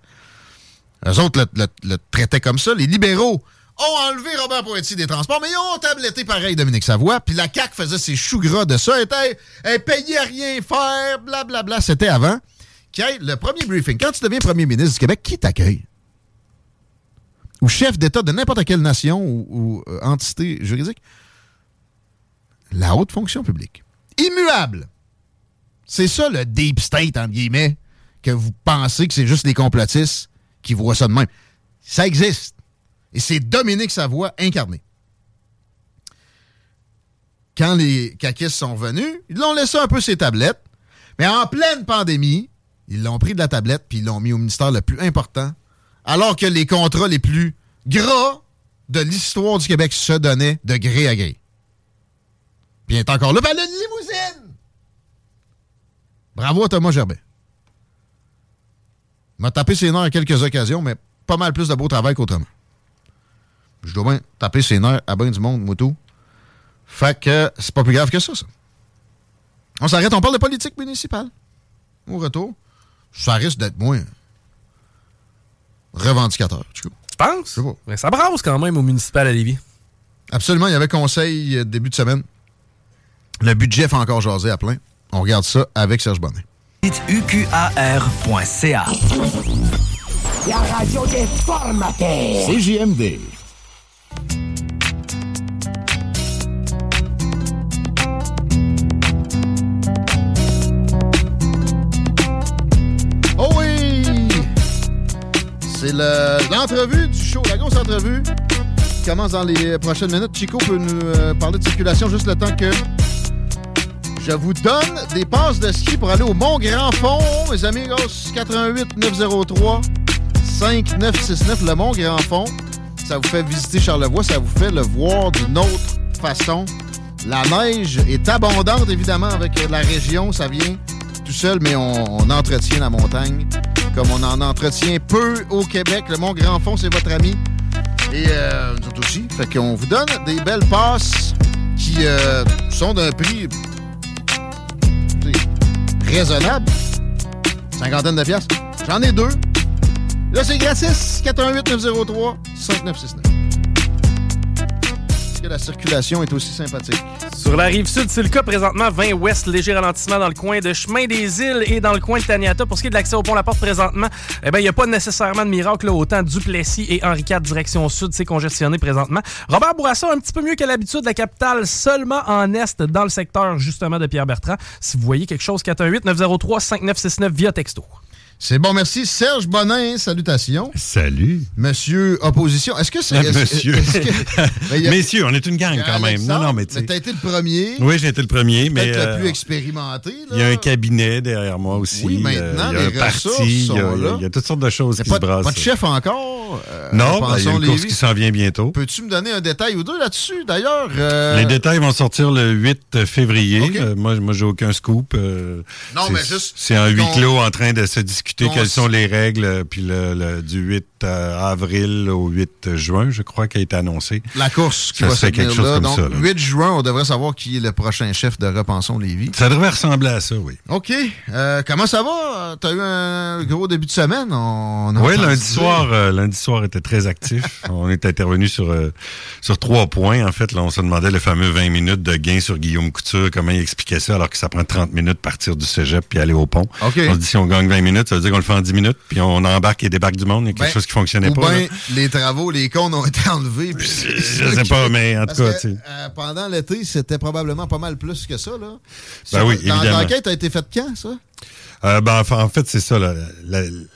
Eux autres le, traitaient comme ça. Les libéraux ont enlevé Robert Poetti des transports, mais ils ont tabletté pareil Dominique Savoie. Puis la CAQ faisait ses choux gras de ça. Elle, payait à rien faire, blablabla. C'était avant. Le premier briefing. Quand tu deviens premier ministre du Québec, qui t'accueille? Ou chef d'État de n'importe quelle nation ou, ou, euh, entité juridique? La haute fonction publique. Immuable. C'est ça le deep state, entre guillemets, que vous pensez que c'est juste les complotistes qui voient ça de même. Ça existe. Et c'est Dominique Savoie incarné. Quand les caquistes sont venus, ils l'ont laissé un peu ses tablettes, mais en pleine pandémie, ils l'ont pris de la tablette puis ils l'ont mis au ministère le plus important, alors que les contrats les plus gras de l'histoire du Québec se donnaient de gré à gré. Puis il est encore là, ben le limousine! Bravo à Thomas Gerbet. Il m'a tapé ses nerfs à quelques occasions, mais pas mal plus de beau travail qu'autrement. Je dois bien taper ses nerfs à bien du monde, moto. Fait que c'est pas plus grave que ça, ça. On s'arrête, on parle de politique municipale. Au retour, ça risque d'être moins revendicateur. Tu penses? Mais ça brasse quand même au municipal à Lévis. Absolument, il y avait conseil euh, début de semaine. Le budget fait encore jaser à plein. On regarde ça avec Serge Bonnet. uqar.ca. La radio des formateurs. CJMD. Oh oui! C'est le- l'entrevue du show, la grosse entrevue qui commence dans les prochaines minutes. Chico peut nous euh, parler de circulation juste le temps que je vous donne des passes de ski pour aller au Mont Grand Fond, mes amis. 88 903 5969, le Mont Grand Fond. Ça vous fait visiter Charlevoix, ça vous fait le voir d'une autre façon. La neige est abondante, évidemment, avec la région. Ça vient tout seul, mais on, entretient la montagne comme on en entretient peu au Québec. Le Mont Grand Fond, c'est votre ami. Et euh, nous aussi. Fait qu'on vous donne des belles passes qui euh, sont d'un prix raisonnable. Cinquantaine de piastres. J'en ai deux. Là, c'est gratis. 418 903 5969. Que la circulation est aussi sympathique? Sur la rive sud, c'est le cas présentement. 20 ouest, léger ralentissement dans le coin de Chemin des Îles et dans le coin de Taniata. Pour ce qui est de l'accès au pont La Porte présentement, eh ben, il n'y a pas nécessairement de miracle. Là, autant Duplessis et Henri IV, direction sud, c'est congestionné présentement. Robert Bourassa, un petit peu mieux que l'habitude, la capitale seulement en est dans le secteur justement de Pierre-Bertrand. Si vous voyez quelque chose, 418-903-5969 via texto. C'est bon, merci. Serge Bonin, salutations. Salut. Monsieur Opposition. Est-ce que c'est. Monsieur. que- Ben, a- Messieurs, on est une gang quand même. Non, non, mais tu t'as été le premier. Oui, j'ai été le premier, mais. Peut-être euh, plus expérimenté. Il y a un cabinet derrière moi aussi. Oui, maintenant, Euh, il y a les un ressources parti. Il y, a, sont il y a- là. il y a toutes sortes de choses qui a se pas, brassent. pas de chef encore. euh, non, ben, il y a une course qui s'en vient bientôt. Peux-tu me donner un détail ou deux là-dessus, d'ailleurs? Euh, Les détails vont sortir le 8 février. Euh, moi, moi j'ai aucun scoop. euh, Non, mais juste C'est un huis clos en train de se discuter qu'on quelles sont les règles. euh, Puis le, le- du 8 euh, avril au 8 juin, je crois, qui a été annoncé. La course qui Ça va se quelque chose là. comme Donc, ça. là. 8 juin, on devrait savoir qui est le prochain chef de Repensons Lévis. Ça devrait ressembler à ça, oui. OK. Euh, comment ça va? T'as eu un gros début de semaine? On Oui, lundi dire. soir, euh, lundi soir était très actif. on est intervenu sur euh, sur trois points. En fait, là, on se demandait le fameux 20 minutes de gain sur Guillaume Couture, comment il expliquait ça, alors que ça prend 30 minutes de partir du cégep puis aller au pont. OK. On se dit si on gagne 20 minutes, ça veut dire qu'on le fait en 10 minutes, puis on embarque et débarque du monde. Il y a quelque Ben, chose qui fonctionnait Ou pas. bien là. les travaux, les cônes ont été enlevés. puis- Je sais pas, mais en tout cas, que, euh, pendant l'été, c'était probablement pas mal plus que ça. Là. Ben Ça, oui, évidemment. L'enquête a été faite quand, ça? Euh, ben, en fait, c'est ça. La,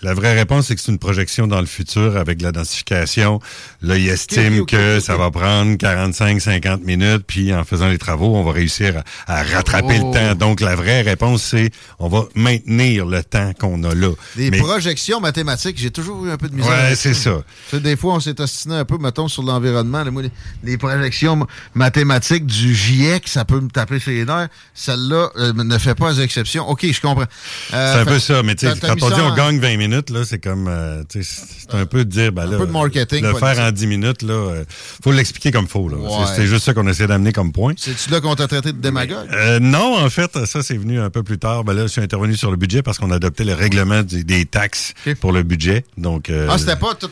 la vraie réponse, c'est que c'est une projection dans le futur avec la densification. Là, il estime que ça va prendre 45-50 minutes, puis en faisant les travaux, on va réussir à, à rattraper Oh. le temps. Donc, la vraie réponse, c'est on va maintenir le temps qu'on a là. Des Mais- projections mathématiques, j'ai toujours eu un peu de misère. Ouais, c'est ça. Sais, des fois, on s'est ostiné un peu, mettons, sur l'environnement. Les, les projections mathématiques du GIEC, ça peut me taper sur les nerfs. Celle-là euh, ne fait pas exception. OK, je comprends. Euh, C'est un fait- peu ça, mais quand on dit on gagne 20 minutes, là, c'est comme, euh, c'est un peu de dire, ben là, peu de marketing le faire en 10 minutes, là, euh, faut l'expliquer comme faut, là. Ouais. C'est- juste ça qu'on essaie d'amener comme point. C'est-tu là qu'on t'a traité de démagogue? Non, en fait, ça, c'est venu un peu plus tard. Ben là, je suis intervenu sur le budget parce qu'on a adopté le règlement des, des taxes pour le budget. Donc, Ah, c'était pas tout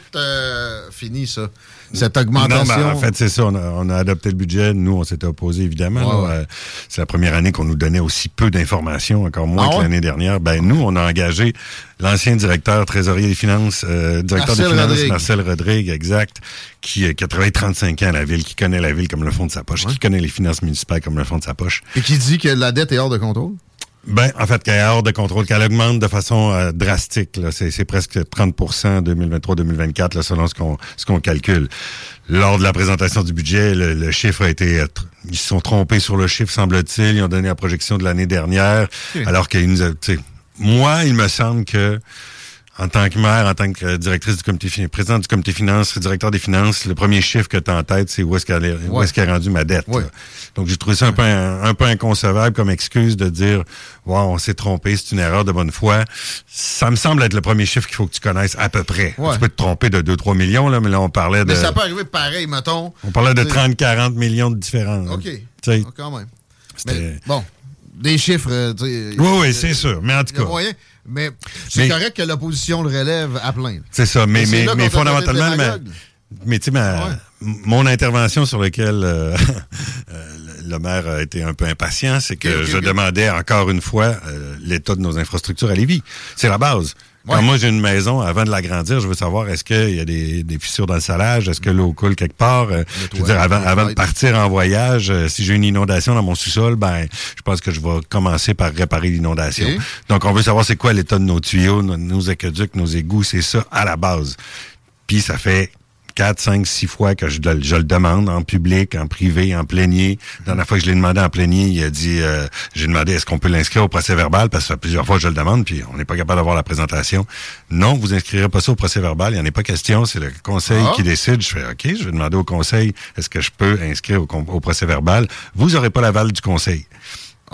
fini, ça. Cette augmentation. Non, ben, en fait, c'est ça. On a, on a adopté le budget. Nous, on s'était opposé, évidemment. Ouais, là. ouais. C'est la première année qu'on nous donnait aussi peu d'informations, encore moins Ah que l'année dernière. Ben, nous, on a engagé l'ancien directeur trésorier des finances, euh, directeur Marcel des finances, Rodrigue. Marcel Rodrigue, exact, qui, euh, qui a travaillé 35 ans à la ville, qui connaît la ville comme le fond de sa poche, qui connaît les finances municipales comme le fond de sa poche. Et qui dit que la dette est hors de contrôle? Ben, en fait, qu'elle est hors de contrôle, qu'elle augmente de façon euh, drastique. là. C'est, c'est presque 30% en 2023-2024, là, selon ce qu'on, ce qu'on calcule. Lors de la présentation du budget, le, le chiffre a été... euh, Ils se sont trompés sur le chiffre, semble-t-il. Ils ont donné la projection de l'année dernière, alors qu'ils nous a... Moi, il me semble que en tant que maire, en tant que euh, directrice du comité présidente du comité finances, directeur des finances, le premier chiffre que tu as en tête, c'est où est-ce qu'elle est, où Ouais. est-ce qu'elle est rendue ma dette. Ouais. Donc j'ai trouvé ça un peu un, un peu inconcevable comme excuse de dire wow, on s'est trompé, c'est une erreur de bonne foi. Ça me semble être le premier chiffre qu'il faut que tu connaisses à peu près. Ouais. Tu peux te tromper de 2-3 millions, là, mais là on parlait de Mais ça peut arriver pareil, mettons. on parlait de Tu sais. 30-40 millions de différence. OK. Tu sais, Ah, Quand même. Mais, bon, des chiffres, euh. Oui, oui, c'est sûr. Mais en tout cas. Mais c'est correct que l'opposition le relève à plein. C'est ça, mais, mais, mais fondamentalement, ma- mais tu sais, ma- Ouais. mon intervention sur laquelle euh, le- maire a été un peu impatient, c'est que je demandais encore une fois euh, l'état de nos infrastructures à Lévis. C'est la base. Ouais. Quand moi j'ai une maison, avant de l'agrandir, je veux savoir est-ce qu'il y a des, des fissures dans le salage, est-ce que l'eau coule quelque part? Euh, je veux dire, avant, avant de partir en voyage, euh, si j'ai une inondation dans mon sous-sol, ben je pense que je vais commencer par réparer l'inondation. Donc on veut savoir c'est quoi l'état de nos tuyaux, nos, nos aqueducs, nos égouts, c'est ça à la base. Puis ça fait 4, 5, 6 fois que je, le- je le demande en public, en privé, en plénier. La dernière fois que je l'ai demandé en plénier, il a dit, euh, j'ai demandé est-ce qu'on peut l'inscrire au procès verbal? Parce que plusieurs fois que je le demande, puis on n'est pas capable d'avoir la présentation. Non, vous inscrirez pas ça au procès verbal, il n'y en a pas question, c'est le conseil Ah. qui décide. Je fais OK, je vais demander au conseil est-ce que je peux inscrire au, au procès verbal? Vous n'aurez pas l'aval du conseil.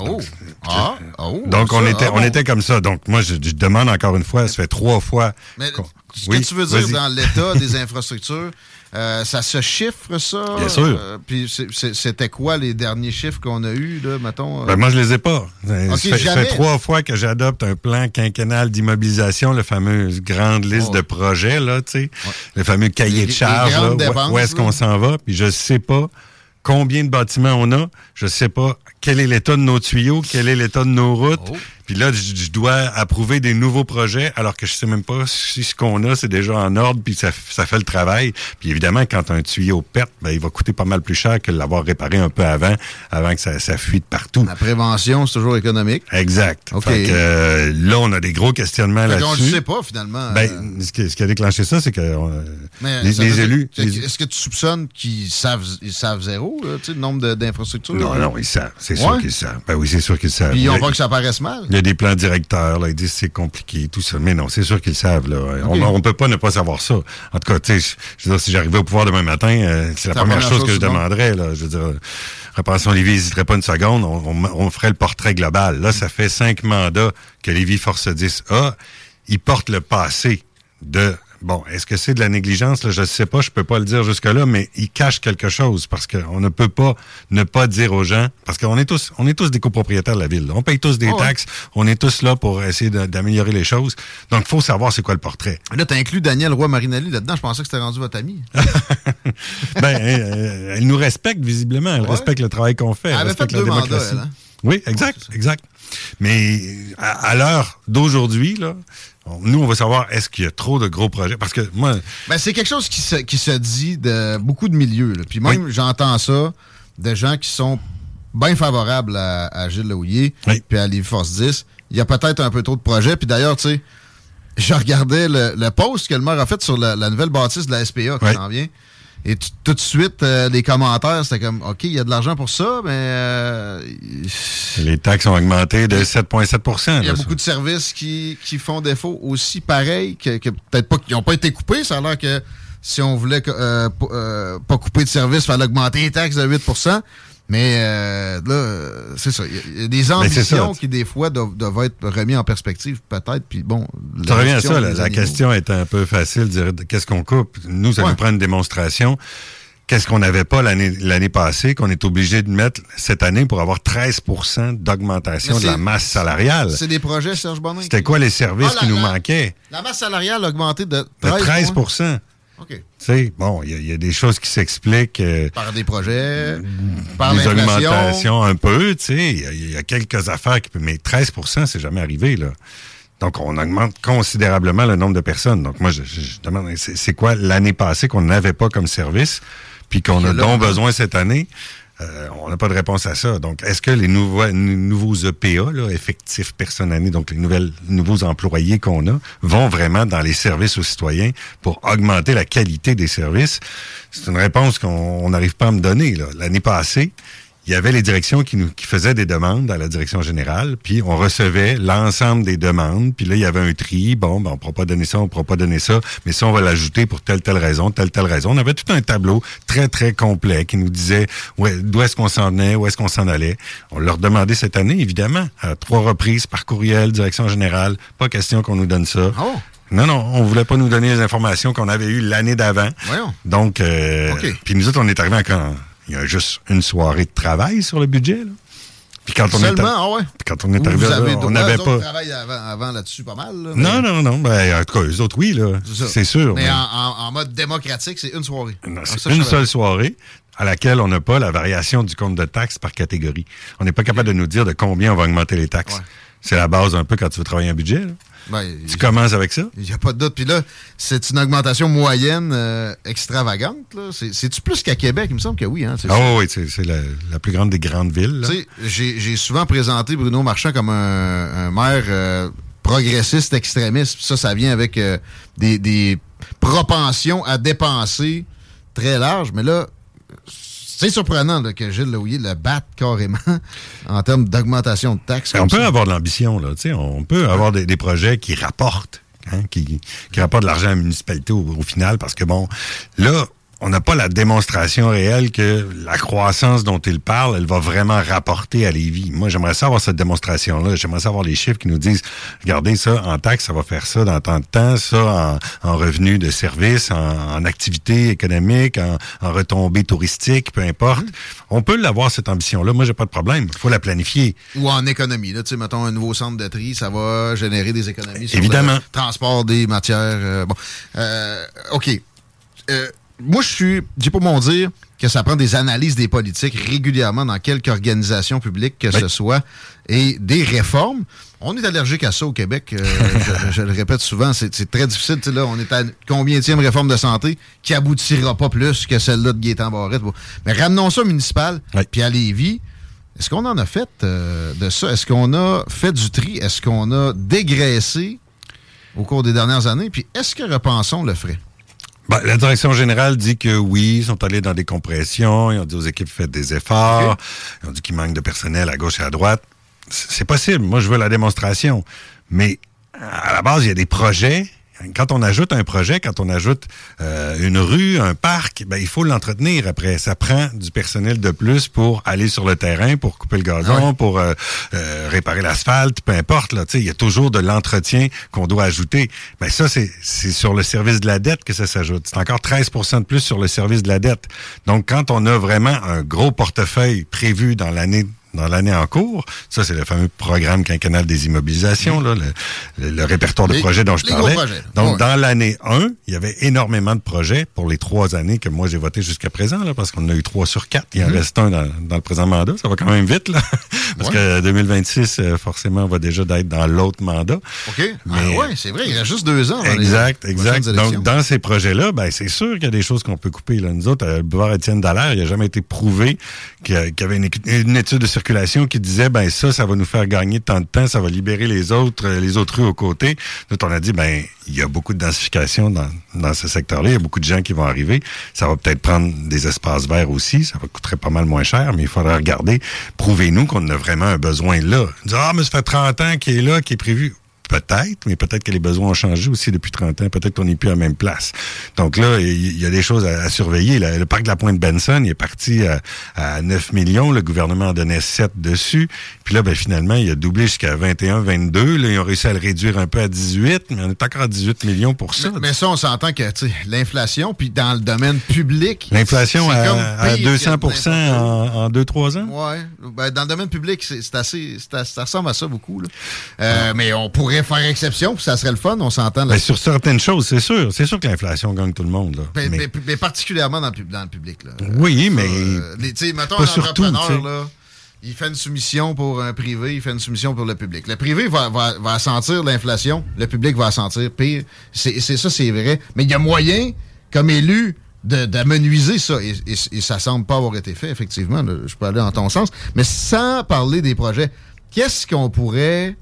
Oh. Ah. Oh. Donc on ça, était ah, on bon. était comme ça. Donc moi je, je demande encore une fois, ça fait trois fois. Mais ce Oui, que tu veux dire dans l'état des infrastructures, euh, ça se chiffre, ça? Bien sûr. Euh, puis c'était quoi les derniers chiffres qu'on a eus, là, mettons? euh? Ben, moi, je les ai pas. Ça, fait, ça jamais. fait trois fois que j'adopte un plan quinquennal d'immobilisation, le fameux grande liste Oh. de projets, là, tu sais. Le fameux cahier Les- de charges, là, où- est-ce qu'on s'en va, puis je sais pas combien de bâtiments on a, je sais pas quel est l'état de nos tuyaux, quel est l'état de nos routes. Oh. Puis là, je, je dois approuver des nouveaux projets alors que je sais même pas si ce qu'on a, c'est déjà en ordre, puis ça, ça fait le travail. Puis évidemment, quand un tuyau pète, ben, il va coûter pas mal plus cher que de l'avoir réparé un peu avant, avant que ça, ça fuite partout. La prévention, c'est toujours économique. Exact. OK. Fait que, euh, là, on a des gros questionnements là-dessus. le sait pas, finalement. Ben, Euh, ce, qui, ce qui a déclenché ça, c'est que euh, mais les, ça élus... les- Est-ce que tu soupçonnes qu'ils savent, ils savent zéro, là, le nombre d'infrastructures? Non, non, ils savent. C'est sûr qu'ils savent. Ben oui, c'est sûr qu'ils savent. Puis a- peur que ça paraisse mal. Il y a des plans directeurs, là, ils disent c'est compliqué, tout ça. Mais non, c'est sûr qu'ils savent. Là. On, on peut pas ne pas savoir ça. En tout cas, tu sais, je veux dire, si j'arrivais au pouvoir demain matin, euh, c'est la première, chose, que je demanderais. Là. Je veux dire, Réparation Lévis n'hésiterait pas une seconde, on, on- on ferait le portrait global. Là, ça fait cinq mandats que Lévis Force 10 a. Ils portent le passé de... Bon, est-ce que c'est de la négligence? Là, je ne sais pas, je peux pas le dire jusque-là, mais ils cachent quelque chose parce qu'on ne peut pas ne pas dire aux gens, parce qu'on est tous, on est tous des copropriétaires de la ville. là. On paye tous des Oh, ouais. taxes, on est tous là pour essayer d'améliorer les choses. Donc, il faut savoir c'est quoi le portrait. Là, t'as inclus Daniel Roy-Marinelli là-dedans. Je pensais que c'était rendu votre ami. ben, euh, elle nous respecte visiblement, elle Ouais. respecte le travail qu'on fait. Elle respecte fait la mandats, démocratie. elle, hein? Oui, exact, exact. Mais à, à l'heure d'aujourd'hui, là, nous, on va savoir est-ce qu'il y a trop de gros projets? Parce que moi, Ben, c'est quelque chose qui se, qui se dit de beaucoup de milieux. là. Puis même, j'entends ça de gens qui sont bien favorables à, à Gilles Lehouillier puis à Lévis Force 10. Il y a peut-être un peu trop de projets. Puis d'ailleurs, tu sais, je regardais le, le post que le maire a fait sur la, la nouvelle bâtisse de la SPA qui s'en vient. Et tout de suite, euh, les commentaires, c'était comme, OK, il y a de l'argent pour ça, mais euh, les taxes ont augmenté de 7,7% il y a beaucoup de services qui, qui font défaut aussi, pareil, que, que peut-être pas qu'ils n'ont pas été coupés. Ça a l'air que si on voulait euh, euh, pas couper de services, il fallait augmenter les taxes de 8 Mais euh, là, c'est ça. Il y a- des ça. ambitions qui, des fois, doivent, doivent être remis en perspective, peut-être. Puis bon. Ça revient à ça, la, des la question est un peu facile, de dire qu'est-ce qu'on coupe? Nous, ça Ouais. nous prend une démonstration. Qu'est-ce qu'on n'avait pas l'année l'année passée, qu'on est obligé de mettre cette année pour avoir 13% d'augmentation de la masse salariale? C'est des projets, Serge Bonin. C'était quoi les services Ah, qui nous la- manquaient? La masse salariale a augmenté de De 13, 13 points. OK. Tu bon, il y, a- il y a des choses qui s'expliquent. euh, Par des projets, par des augmentations un peu, tu sais. Il y a- Il y, a quelques affaires qui peuvent. Mais 13% c'est jamais arrivé, là. Donc, on augmente considérablement le nombre de personnes. Donc, moi, je, je- je demande, c'est quoi l'année passée qu'on n'avait pas comme service, puis qu'on a donc besoin cette année? Euh, on n'a pas de réponse à ça. Donc, est-ce que les nouveaux, nou- nouveaux EPA, là, effectifs personnels, donc les nouvelles, nouveaux employés qu'on a, vont vraiment dans les services aux citoyens pour augmenter la qualité des services? C'est une réponse qu'on on n'arrive pas à me donner. L'année passée, il y avait les directions qui, nous, qui faisaient des demandes à la direction générale, puis on recevait l'ensemble des demandes, puis là, il y avait un tri. Bon, ben, on ne pourra pas donner ça, on ne pourra pas donner ça, mais ça, on va l'ajouter pour telle, telle raison, telle, telle raison. On avait tout un tableau très, très complet qui nous disait ouais, d'où est-ce qu'on s'en venait, où est-ce qu'on s'en allait. On leur demandait cette année, évidemment, à trois reprises par courriel, direction générale. Pas question qu'on nous donne ça. Non, non, on voulait pas nous donner les informations qu'on avait eues l'année d'avant. Voyons. Donc, euh, puis nous autres, on est arrivés à quand il y a juste une soirée de travail sur le budget. Là. Puis quand on est Seulement, arri- ah ouais. puis quand on est arrivé là, on n'avait pas. travaillent avant, avant là-dessus pas mal. là, mais- Non, non, non. Ben, en tout cas, eux autres, oui, là. C'est sûr. Mais mais- en, mode démocratique, c'est une soirée. C'est une seule soirée à laquelle on n'a pas la variation du compte de taxes par catégorie. On n'est pas capable de nous dire de combien on va augmenter les taxes. C'est la base un peu quand tu veux travailler un budget. là. Ben, Tu commences avec ça? Il n'y a pas de doute. Puis là, c'est une augmentation moyenne euh, extravagante. C'est-tu plus qu'à Québec? Il me semble que oui. Hein? Ah oui, c'est la, la plus grande des grandes villes. j'ai j'ai souvent présenté Bruno Marchand comme un, un maire euh, progressiste extrémiste. Puis Ça, ça vient avec euh, des, des propensions à dépenser très larges. Mais là, c'est surprenant là, que Gilles Laouillet le batte carrément en termes d'augmentation de taxes. Mais on peut ça. avoir de l'ambition, là. tu sais, On peut avoir des, des projets qui rapportent, hein, qui, qui rapportent de l'argent à la municipalité au, au final, parce que bon, là, on n'a pas la démonstration réelle que la croissance dont il parle, elle va vraiment rapporter à Lévis. Moi, j'aimerais savoir cette démonstration-là. J'aimerais savoir les chiffres qui nous disent, regardez ça, en taxes, ça va faire ça dans tant de temps, ça en, en revenus de services, en, en activité économique, en, en retombées touristiques, peu importe. On peut l'avoir, cette ambition-là. Moi, j'ai pas de problème. Il faut la planifier. Ou en économie. Là, tu sais, mettons un nouveau centre de tri, ça va générer des économies sur Évidemment. le transport des matières. euh, bon, Euh, OK. Euh, moi, je suis, j'ai pas mon dire que ça prend des analyses des politiques régulièrement dans quelque organisation publique que ce soit et des réformes. On est allergique à ça au Québec. euh, je, je le répète souvent, c'est très difficile. Là, on est à combienième réforme de santé qui aboutira pas plus que celle-là de Gaétan Barrette. Bon. Mais ramenons ça au municipal, puis à Lévis. Est-ce qu'on en a fait euh, de ça? Est-ce qu'on a fait du tri? Est-ce qu'on a dégraissé au cours des dernières années? Puis est-ce que Repensons le ferait? Ben, la direction générale dit que oui, ils sont allés dans des compressions, ils ont dit aux équipes faites des efforts, ils ont dit qu'il manque de personnel à gauche et à droite. C'est possible, moi je veux la démonstration. Mais à la base, il y a des projets. Quand on ajoute un projet, quand on ajoute euh, une rue, un parc, ben, il faut l'entretenir après. Ça prend du personnel de plus pour aller sur le terrain, pour couper le gazon, pour euh, euh, réparer l'asphalte, peu importe. Là, Tu sais, il y a toujours de l'entretien qu'on doit ajouter. Ben, ça, c'est c'est sur le service de la dette que ça s'ajoute. C'est encore 13% de plus sur le service de la dette. Donc, quand on a vraiment un gros portefeuille prévu dans l'année dans l'année en cours. Ça, c'est le fameux programme quinquennal des immobilisations, là, le, le- le répertoire de Les- projets dont je parlais. Donc, dans l'année 1, il y avait énormément de projets pour les trois années que moi j'ai voté jusqu'à présent, là, parce qu'on en a eu trois sur quatre. Il en Mhm. reste un dans, dans le présent mandat. Ça va quand même vite, là. parce Ouais. que 2026, euh, forcément, va déjà d'être dans l'autre mandat. OK. Mais ouais, c'est vrai, il reste juste deux ans. dans Exact, exact. Donc, dans ces projets-là, ben, c'est sûr qu'il y a des choses qu'on peut couper. Là. Nous autres, euh, le boulevard Étienne Dallaire, il n'a jamais été prouvé qu'il y a- y avait une, une étude de circulation qui disait, ben, ça, ça va nous faire gagner tant de temps, ça va libérer les autres, euh, les autres rues aux côtés. Nous, on a dit, ben, il y a beaucoup de densification dans, dans ce secteur-là. Il y a beaucoup de gens qui vont arriver. Ça va peut-être prendre des espaces verts aussi. Ça va coûter pas mal moins cher, mais il faudra regarder. Prouvez-nous qu'on a vraiment un besoin là. Dire, ah, mais ça fait 30 ans qu'il est là, qui est prévu. Peut-être, mais peut-être que les besoins ont changé aussi depuis 30 ans. Peut-être qu'on n'est plus à la même place. Donc là, il y a des choses à, à surveiller. Le parc de la Pointe-Benson, il est parti à, à 9 millions. Le gouvernement en donnait 7 dessus. Puis là, ben, finalement, il a doublé jusqu'à 21, 22. Là, ils ont réussi à le réduire un peu à 18, mais on est encore à 18 millions pour ça. Mais ça, on s'entend que l'inflation, puis dans le domaine public. L'inflation à, à pire 200 que n'importe en, en 2-3 ans? Ouais. Ben, dans le domaine public, c'est c'est assez. c'est assez- ça ressemble à ça beaucoup. là. Euh, mais on pourrait faire exception, puis ça serait le fun, on s'entend là. Ben, sur certaines choses, c'est sûr. C'est sûr que l'inflation gagne tout le monde. Là. mais, Mais- mais- mais particulièrement dans le, pub- dans le public. Là. oui, mais Euh, tu sais, mettons pas un surtout, entrepreneur, là, il fait une soumission pour un privé, il fait une soumission pour le public. Le privé va, va, va sentir l'inflation, le public va sentir pire. C'est c'est ça, c'est vrai. Mais il y a moyen, comme élu, de- d'amenuiser ça. Et, et, et ça semble pas avoir été fait, effectivement. là. je peux aller dans ton sens. Mais sans parler des projets, qu'est-ce qu'on pourrait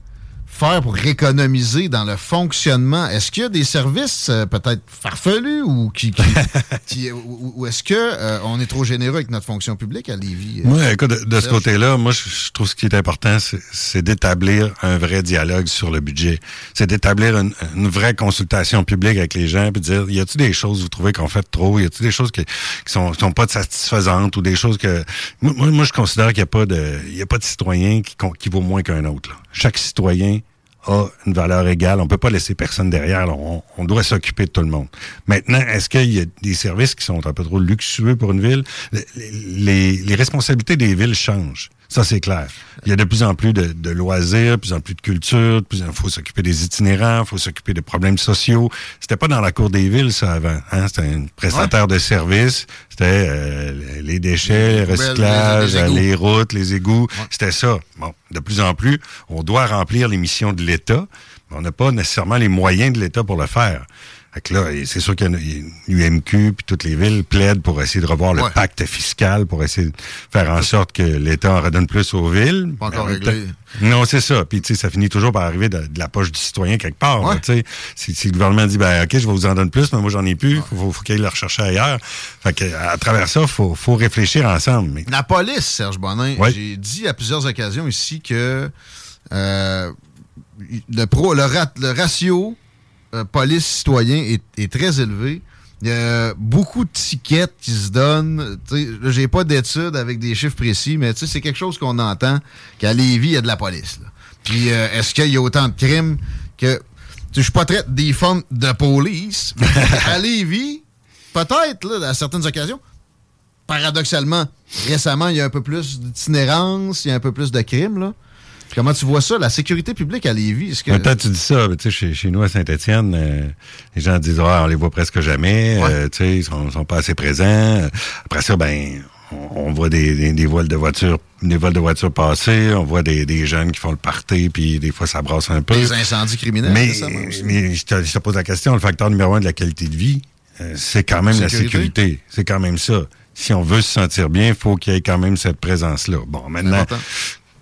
faire pour économiser dans le fonctionnement? Est-ce qu'il y a des services euh, peut-être farfelus ou qui, qui- qui- ou, ou est-ce que euh, on est trop généreux avec notre fonction publique à Lévis? euh, Moi, écoute, de, de ce côté-là, moi, je, je trouve ce qui est important, c'est- d'établir un vrai dialogue sur le budget. C'est d'établir une, une vraie consultation publique avec les gens, puis de dire, y a-t-il des choses que vous trouvez qu'on fait trop? Y a-t-il des choses qui, qui sont, qui sont pas satisfaisantes ou des choses que... Moi, moi, je considère qu'il n'y a pas de, il y a pas de citoyen qui, qui vaut moins qu'un autre. là. Chaque citoyen a une valeur égale. On peut pas laisser personne derrière. On, doit s'occuper de tout le monde. Maintenant, est-ce qu'il y a des services qui sont un peu trop luxueux pour une ville? Les responsabilités des villes changent. Ça, c'est clair. Il y a de plus en plus de, de loisirs, de plus en plus de culture, il faut s'occuper des itinérants, il faut s'occuper des problèmes sociaux. C'était pas dans la cour des villes, ça, avant. Hein? C'était un prestataire de services. C'était euh, les déchets, Les le poubelles, recyclage, les- les égouts. les routes, les égouts. C'était ça. Bon, de plus en plus, on doit remplir les missions de l'État, mais on n'a pas nécessairement les moyens de l'État pour le faire. Fait que là, c'est sûr qu'il y a une- l'UMQ puis toutes les villes plaident pour essayer de revoir le pacte fiscal, pour essayer de faire en sorte que l'État en redonne plus aux villes. Pas encore Mais en même réglé. Non, c'est ça. Puis, tu sais, ça finit toujours par arriver de, de la poche du citoyen quelque part. là, Ouais. tu sais. si, si le gouvernement dit, ben, OK, je vais vous en donner plus, mais moi, j'en ai plus, faut, faut, faut qu'il le rechercher ailleurs. Fait que, à travers ça, faut, faut réfléchir ensemble. Mais La police, Serge Bonin, Ouais. j'ai dit à plusieurs occasions ici que euh, le, pro, le, rat- le ratio euh, police-citoyen est, est très élevé. Il y a beaucoup de tickets qui se donnent. J'ai pas d'études avec des chiffres précis, mais c'est quelque chose qu'on entend qu'à Lévis, il y a de la police. là. Puis euh, est-ce qu'il y a autant de crimes que. Je suis pas très des formes de police, mais à Lévis, peut-être, à certaines occasions, paradoxalement, récemment, il y a un peu plus d'itinérance, il y a un peu plus de crimes, là. Comment tu vois ça, la sécurité publique à Lévis? Que... Temps, tu dis ça, tu sais, chez, chez nous à Saint-Étienne, les gens disent ah, on les voit presque jamais, euh, tu sais, ils sont, sont pas assez présents. Après ça, ben on, on voit des, des, de voitures des vols de voitures passer, on voit des, des jeunes qui font le party, puis des fois ça brasse un peu. Des incendies criminels, Mais, aussi. mais je, te, je te pose la question, le facteur numéro un de la qualité de vie, euh, c'est quand même la Sécurité? C'est quand même ça. Si on veut se sentir bien, il faut qu'il y ait quand même cette présence-là. Bon, maintenant.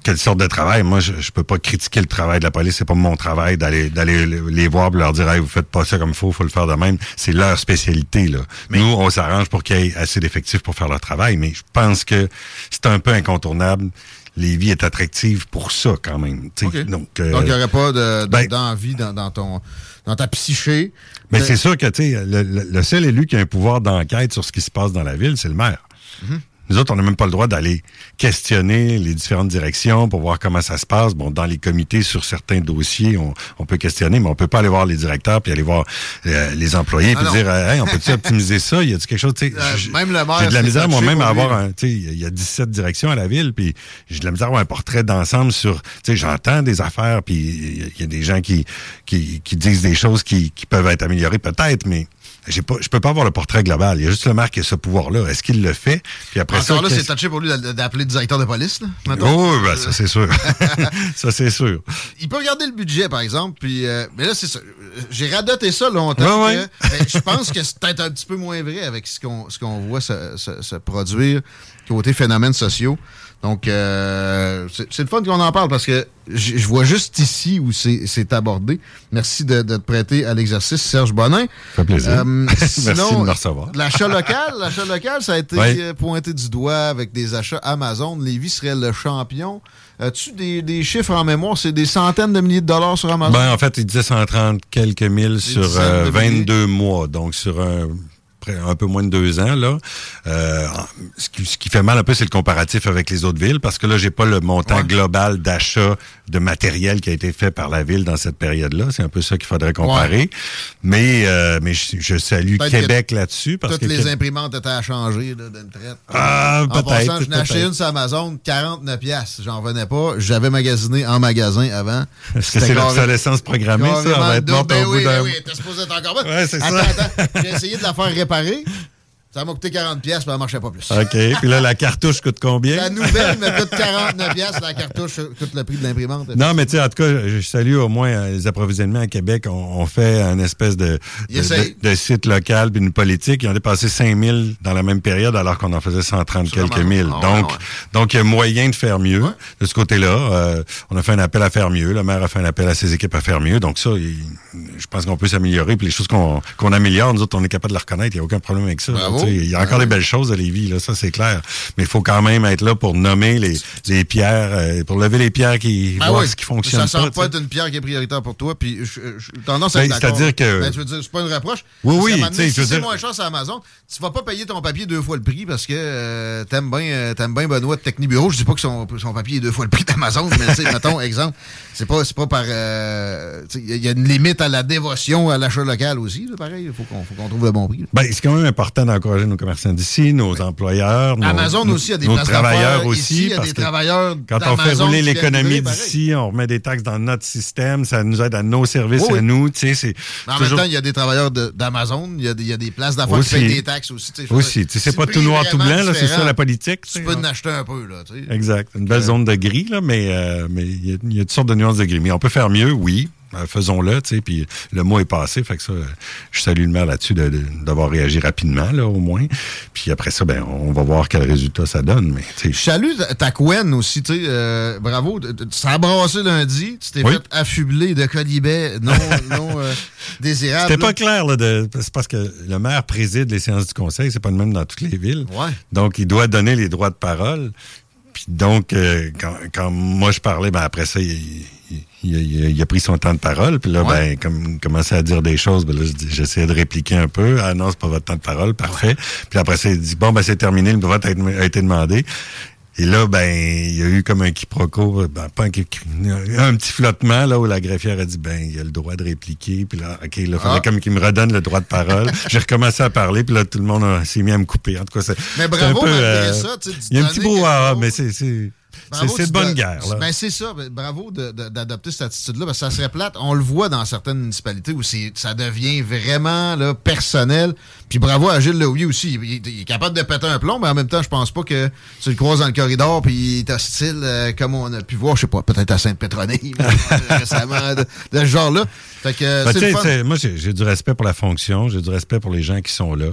Quelle sorte de travail? Moi, je, je peux pas critiquer le travail de la police. C'est pas mon travail d'aller d'aller les voir et leur dire hey, vous faites pas ça comme il faut, faut le faire de même. C'est leur spécialité. Là. Nous, on s'arrange pour qu'il y ait assez d'effectifs pour faire leur travail, mais je pense que c'est un peu incontournable. Lévis est attractive pour ça quand même. tu sais. OK. Donc, euh, Donc, il n'y aurait pas de- de- ben- d'envie dans, dans ton, dans ta psyché. Mais de- c'est sûr que, le, le- seul élu qui a un pouvoir d'enquête sur ce qui se passe dans la ville, c'est le maire. Mhm. Nous autres, on n'a même pas le droit d'aller questionner les différentes directions pour voir comment ça se passe. Bon, dans les comités, sur certains dossiers, on, on peut questionner, mais on peut pas aller voir les directeurs puis aller voir euh, les employés Ah puis non. dire, euh, hey, on peut-tu optimiser ça? Y a-tu quelque chose? Euh, j- même le maire, J'ai de la misère moi-même à avoir un, tu sais, il y a 17 directions à la ville, puis j'ai de la misère à avoir un portrait d'ensemble sur, tu sais, j'entends des affaires, puis il y a des gens qui, qui, qui disent des choses qui, qui peuvent être améliorées peut-être, mais j'ai pas, je peux pas avoir le portrait global. Il y a juste le maire qui a ce pouvoir-là. Est-ce qu'il le fait? Puis après ça, Encore là, c'est touché pour lui d'a- d'appeler le directeur de police. Là, mettons. Oh, ben, ça c'est sûr. ça c'est sûr. Il peut regarder le budget, par exemple, puis... euh, mais là, c'est ça. J'ai radoté ça longtemps. Ouais, que- ouais. ben, je pense que c'est peut-être un petit peu moins vrai avec ce qu'on ce qu'on voit se, se- se produire côté phénomènes sociaux. Donc, euh, c'est le fun qu'on en parle parce que je vois juste ici où c'est abordé. Merci de, de te prêter à l'exercice, Serge Bonin. Ça fait plaisir. Euh, Merci sinon, de me recevoir. L'achat local, l'achat local, ça a été euh, pointé du doigt avec des achats Amazon. Lévis serait le champion. As-tu des, des chiffres en mémoire? C'est des centaines de milliers de dollars sur Amazon? Ben, en fait, il disait 130 quelques mille sur euh, de milliers. 22 mois, donc sur un, près- un peu moins de deux ans. Là. Euh, ce, qui, ce qui fait mal un peu, c'est le comparatif avec les autres villes, parce que là, j'ai pas le montant global d'achat de matériel qui a été fait par la ville dans cette période-là. C'est un peu ça qu'il faudrait comparer. Mais, euh, mais je, je salue Québec là-dessus. parce Toutes que les imprimantes étaient à changer d'une traite. Ah, en peut-être, passant, je n'ai acheté une sur Amazon, 49 pièces. J'en revenais pas. J'avais magasiné en magasin avant. Est-ce que c'est l'obsolescence programmée, ça? va être Ben au oui, ben d'un... oui, t'es supposé être encore bonne. Ouais, c'est attends, ça. attends. J'ai essayé de la faire réparer préparé? Ça m'a coûté 40 pièces, mais elle marchait pas plus. OK. Puis là, la cartouche coûte combien? La nouvelle me coûte 49 pièces, la cartouche coûte le prix de l'imprimante. Non, mais tu sais, en tout cas, je salue au moins euh, les approvisionnements à Québec. On, on fait un espèce de, de, essayent. de- de site local puis une politique. Ils ont dépassé 5000 dans la même période alors qu'on en faisait 130 Sur quelques mille. Ah donc, ouais. donc, il y a moyen de faire mieux de ce côté-là. Euh, on a fait un appel à faire mieux. Le maire a fait un appel à ses équipes à faire mieux. Donc ça, il- je pense qu'on peut s'améliorer. Puis les choses qu'on qu'on améliore, nous autres, on est capable de le reconnaître. Il n'y a aucun problème avec ça. Bravo. Il y a encore des belles choses à Lévis, là, ça c'est clair. Mais il faut quand même être là pour nommer les, les pierres, euh, pour lever les pierres qui Ben voir oui. ce qui fonctionne ça pas. semble pas être une pierre qui est prioritaire pour toi, puis je- je- j'ai tendance à Ben, être c'est-à-dire que- Ben, tu veux dire, c'est pas une reproche. Oui, oui, je si c'est dire- moins cher sur Amazon, tu vas pas payer ton papier deux fois le prix parce que euh, t'aimes bien euh, bien Benoît de Technibureau. Je dis pas que son, son papier est deux fois le prix d'Amazon, mais tu sais, mettons, exemple, c'est pas, c'est pas par... euh, Il y a une limite à la dévotion à l'achat local aussi, là, pareil. Il faut qu'on trouve le bon prix. Ben, c'est quand même important d'encourager nos commerçants d'ici, nos employeurs. nos- Amazon nos- aussi a des nos travailleurs aussi. Ici, il y a parce des que travailleurs Quand on fait rouler l'économie d'ici, on remet des taxes dans notre système, ça nous aide à nos services, Oui, oui. à nous. Tu sais, en toujours- même temps, il y a des travailleurs de- d'Amazon, il y, a des- il y a des places d'affaires qui payent des taxes aussi. tu sais, Aussi, dire, tu sais, c'est pas tout noir, tout blanc, c'est ça la politique. Tu peux en acheter un peu, là. Exact. Une belle zone de gris, là, mais euh, il y a toutes sortes de nuances de gris. Mais on peut faire mieux, oui. Euh, Faisons-le, tu sais, puis le mot est passé, fait que ça, je salue le maire là-dessus de- de- d'avoir réagi rapidement, là, au moins. Puis après ça, ben, on va voir quel résultat ça donne, mais, tu sais, Je salue ta- Quen aussi, tu sais, euh, bravo. Ça a brassé lundi, tu t'es Oui. fait affubler de colibets non, non euh, désirables. C'était pas clair, là, c'est parce que le maire préside les séances du conseil, c'est pas le même dans toutes les villes. Ouais. Donc, il doit donner les droits de parole. Puis donc, euh, quand, quand moi je parlais, ben après ça, il, il- il- il a pris son temps de parole. Puis là, Ouais. ben, comme il commençait à dire des choses, ben là, j'essayais de répliquer un peu. Ah non, c'est pas votre temps de parole, parfait. Puis après ça, il dit bon, ben c'est terminé, le vote a été demandé. Et là, ben, il y a eu comme un quiproquo, ben, pas un, un petit flottement, là, où la greffière a dit, ben, il a le droit de répliquer. Puis là, OK, là, il fallait Ah. comme qu'il me redonne le droit de parole. J'ai recommencé à parler, puis là, tout le monde s'est mis à me couper. En tout cas, c'est. Mais bravo, un peu, malgré euh, ça, tu sais, Il y a un petit brouhaha, mais c'est. C'est- de bonne guerre, là. Ben, c'est ça. Ben, Bravo d'adopter cette attitude-là. parce que ça serait plate. On le voit dans certaines municipalités où ça devient vraiment là, personnel. Puis bravo à Gilles Leouillet aussi. Il, il- il est capable de péter un plomb, mais en même temps, je pense pas que tu le croises dans le corridor puis il est hostile euh, comme on a pu voir, je sais pas, peut-être à Sainte-Pétronille euh, récemment, de, de ce genre-là. Fait que Ben, le fun. moi, j'ai du respect pour la fonction, j'ai du respect pour les gens qui sont là.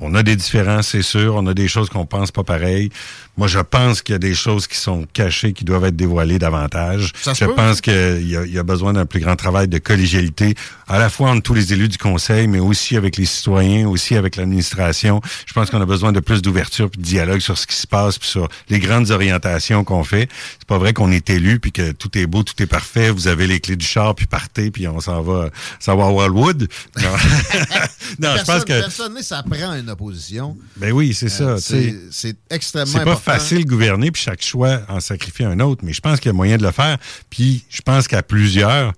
On a des différences, c'est sûr. On a des choses qu'on pense pas pareil. Moi, je pense qu'il y a des choses qui sont cachées, qui doivent être dévoilées davantage. Ça je peut. pense qu'il y, y a besoin d'un plus grand travail de collégialité, à la fois entre tous les élus du conseil, mais aussi avec les citoyens, aussi avec l'administration. Je pense qu'on a besoin de plus d'ouverture puis de dialogue sur ce qui se passe, puis sur les grandes orientations qu'on fait. C'est pas vrai qu'on est élu puis que tout est beau, tout est parfait. Vous avez les clés du char puis partez puis on s'en va, s'en va à Wildwood. Non, non je pense Personne- que Personne, ça prend une opposition. ben oui, c'est ça. Euh, tu c'est extrêmement C'est pas important. facile de gouverner, puis chaque choix en sacrifie un autre, mais je pense qu'il y a moyen de le faire. Puis je pense qu'à plusieurs,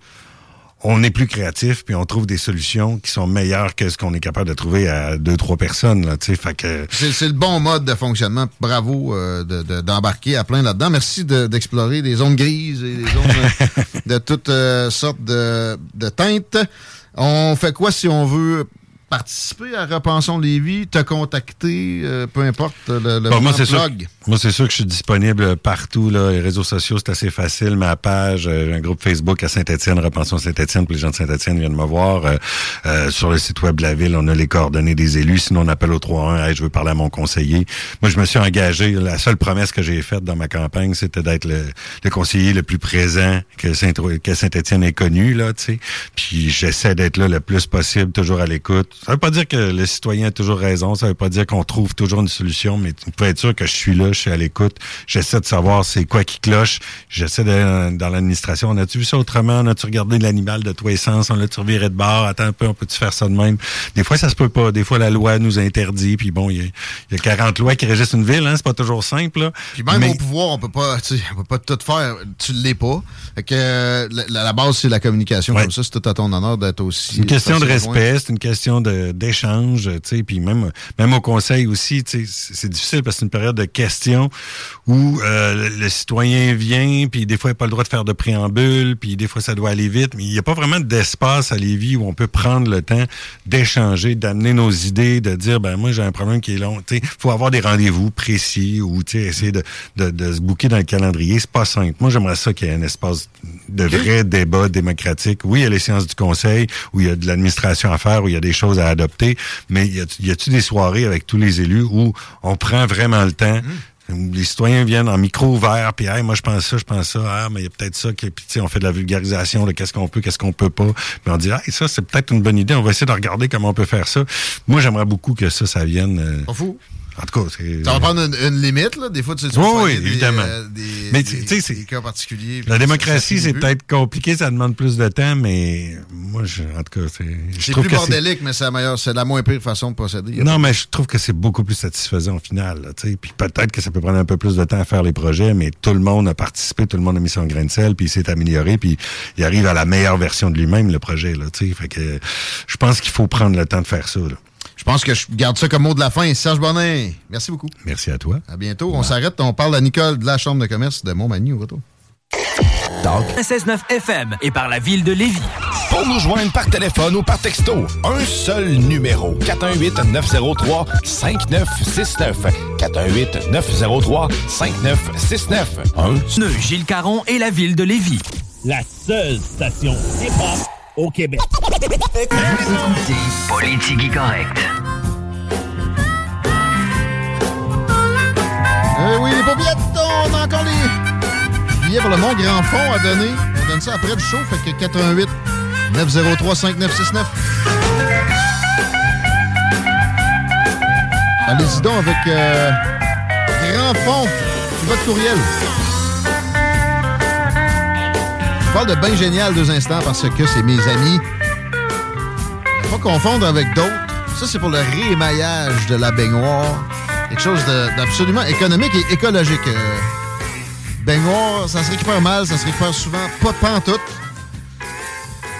on est plus créatif, puis on trouve des solutions qui sont meilleures que ce qu'on est capable de trouver à deux, trois personnes. Là, tu sais. fait que, C'est le bon mode de fonctionnement. Bravo euh, de- de- d'embarquer à plein là-dedans. Merci de- d'explorer des zones grises et des zones de toutes euh, sortes de, de teintes. On fait quoi si on veut participer à Repensons Lévis, te contacter, euh, peu importe le, le Bon, moi, c'est sûr, moi, c'est sûr que je suis disponible partout. Là. Les réseaux sociaux, c'est assez facile. Ma page, euh, j'ai un groupe Facebook à Saint-Étienne, Repensons Saint-Étienne, puis les gens de Saint-Étienne viennent me voir. Euh, euh, sur le site web de la ville, on a les coordonnées des élus. Sinon, on appelle au 3-1, hey, je veux parler à mon conseiller. Moi, je me suis engagé. La seule promesse que j'ai faite dans ma campagne, c'était d'être le, le conseiller le plus présent que Saint- que Saint-Étienne ait connu. Là. Puis j'essaie d'être là le plus possible, toujours à l'écoute. Ça veut pas dire que le citoyen a toujours raison. Ça veut pas dire qu'on trouve toujours une solution, mais tu peux être sûr que je suis là, je suis à l'écoute. J'essaie de savoir c'est quoi qui cloche. J'essaie de, dans l'administration. On a-tu vu ça autrement? On a-tu regardé l'animal de tous les sens? On l'a-tu reviré de bord? Attends un peu, on peut-tu faire ça de même? Des fois, ça se peut pas. Des fois, la loi nous interdit. Puis bon, il y, y a 40 lois qui régissent une ville. Hein? C'est pas toujours simple. Là. Puis même Mais- au pouvoir, on peut pas, tu sais, on peut pas tout faire. Tu l'es pas. Fait que euh, la, la base, c'est la communication. Comme ça, c'est tout à ton honneur d'être aussi. C'est une question de respect, c'est une question de- d'échange, tu sais, puis même même au conseil aussi, tu sais, c'est difficile parce que c'est une période de questions où euh, le, le citoyen vient, puis des fois il n'a pas le droit de faire de préambule, puis des fois ça doit aller vite, mais il n'y a pas vraiment d'espace à Lévis où on peut prendre le temps d'échanger, d'amener nos idées, de dire ben moi j'ai un problème qui est long, tu sais, faut avoir des rendez-vous précis ou tu sais essayer de, de, de se bouquer dans le calendrier, c'est pas simple. Moi j'aimerais ça qu'il y ait un espace de vrai débat démocratique. Oui, il y a les séances du conseil où il y a de l'administration à faire, où il y a des choses à adopter, mais y a- y a-tu des soirées avec tous les élus où on prend vraiment le temps? où Les citoyens viennent en micro ouvert, puis hey, moi je pense ça, je pense ça, ah, mais il y a peut-être ça, qui- puis on fait de la vulgarisation de qu'est-ce qu'on peut, qu'est-ce qu'on peut pas. Puis on dit, hey, ça c'est peut-être une bonne idée, on va essayer de regarder comment on peut faire ça. Moi j'aimerais beaucoup que ça, ça vienne. euh, fou. En tout cas, c'est. Ça va prendre une, une limite, là. Des fois, tu sais, tu Oui, oui, évidemment. euh, des, Mais des- tu sais, c'est- des cas particuliers. La démocratie, c'est peut-être compliqué, ça demande plus de temps, mais moi, je, en tout cas, c'est. C'est plus que bordélique, mais c'est la meilleure, c'est la moins pire façon de procéder. Non, mais je trouve que c'est beaucoup plus satisfaisant au final. tu sais. Puis peut-être que ça peut prendre un peu plus de temps à faire les projets, mais tout le monde a participé, tout le monde a mis son grain de sel, puis il s'est amélioré, puis il arrive à la meilleure version de lui-même, le projet. Là, tu sais. fait que je pense qu'il faut prendre le temps de faire ça. là. Je pense que je garde ça comme mot de la fin. Serge Bonnet, merci beaucoup. Merci à toi. À bientôt. On s'arrête. On parle à Nicole de la Chambre de commerce de Montmagny au retour. Talk 16.9 FM et par la ville de Lévis. Pour nous joindre par téléphone ou par texto, un seul numéro. 418-903-5969. 418-903-5969. Un Pneu Gilles Caron et la ville de Lévis. La seule station hip-hop au Québec. Écoutez Politique Correct. Eh oui, les paupiètes, on a encore les billets pour le Mont Grand Fond à donner. On donne ça après le show, fait que 88 903 5969. Allez-y donc avec euh, Grand Fond sur votre courriel. Je parle de bien génial deux instants parce que c'est mes amis. Faut pas confondre avec d'autres. Ça, c'est pour le réémaillage de la baignoire. Quelque chose d'absolument économique et écologique. Euh, baignoire, ça se récupère mal, ça se récupère souvent pas pantoute.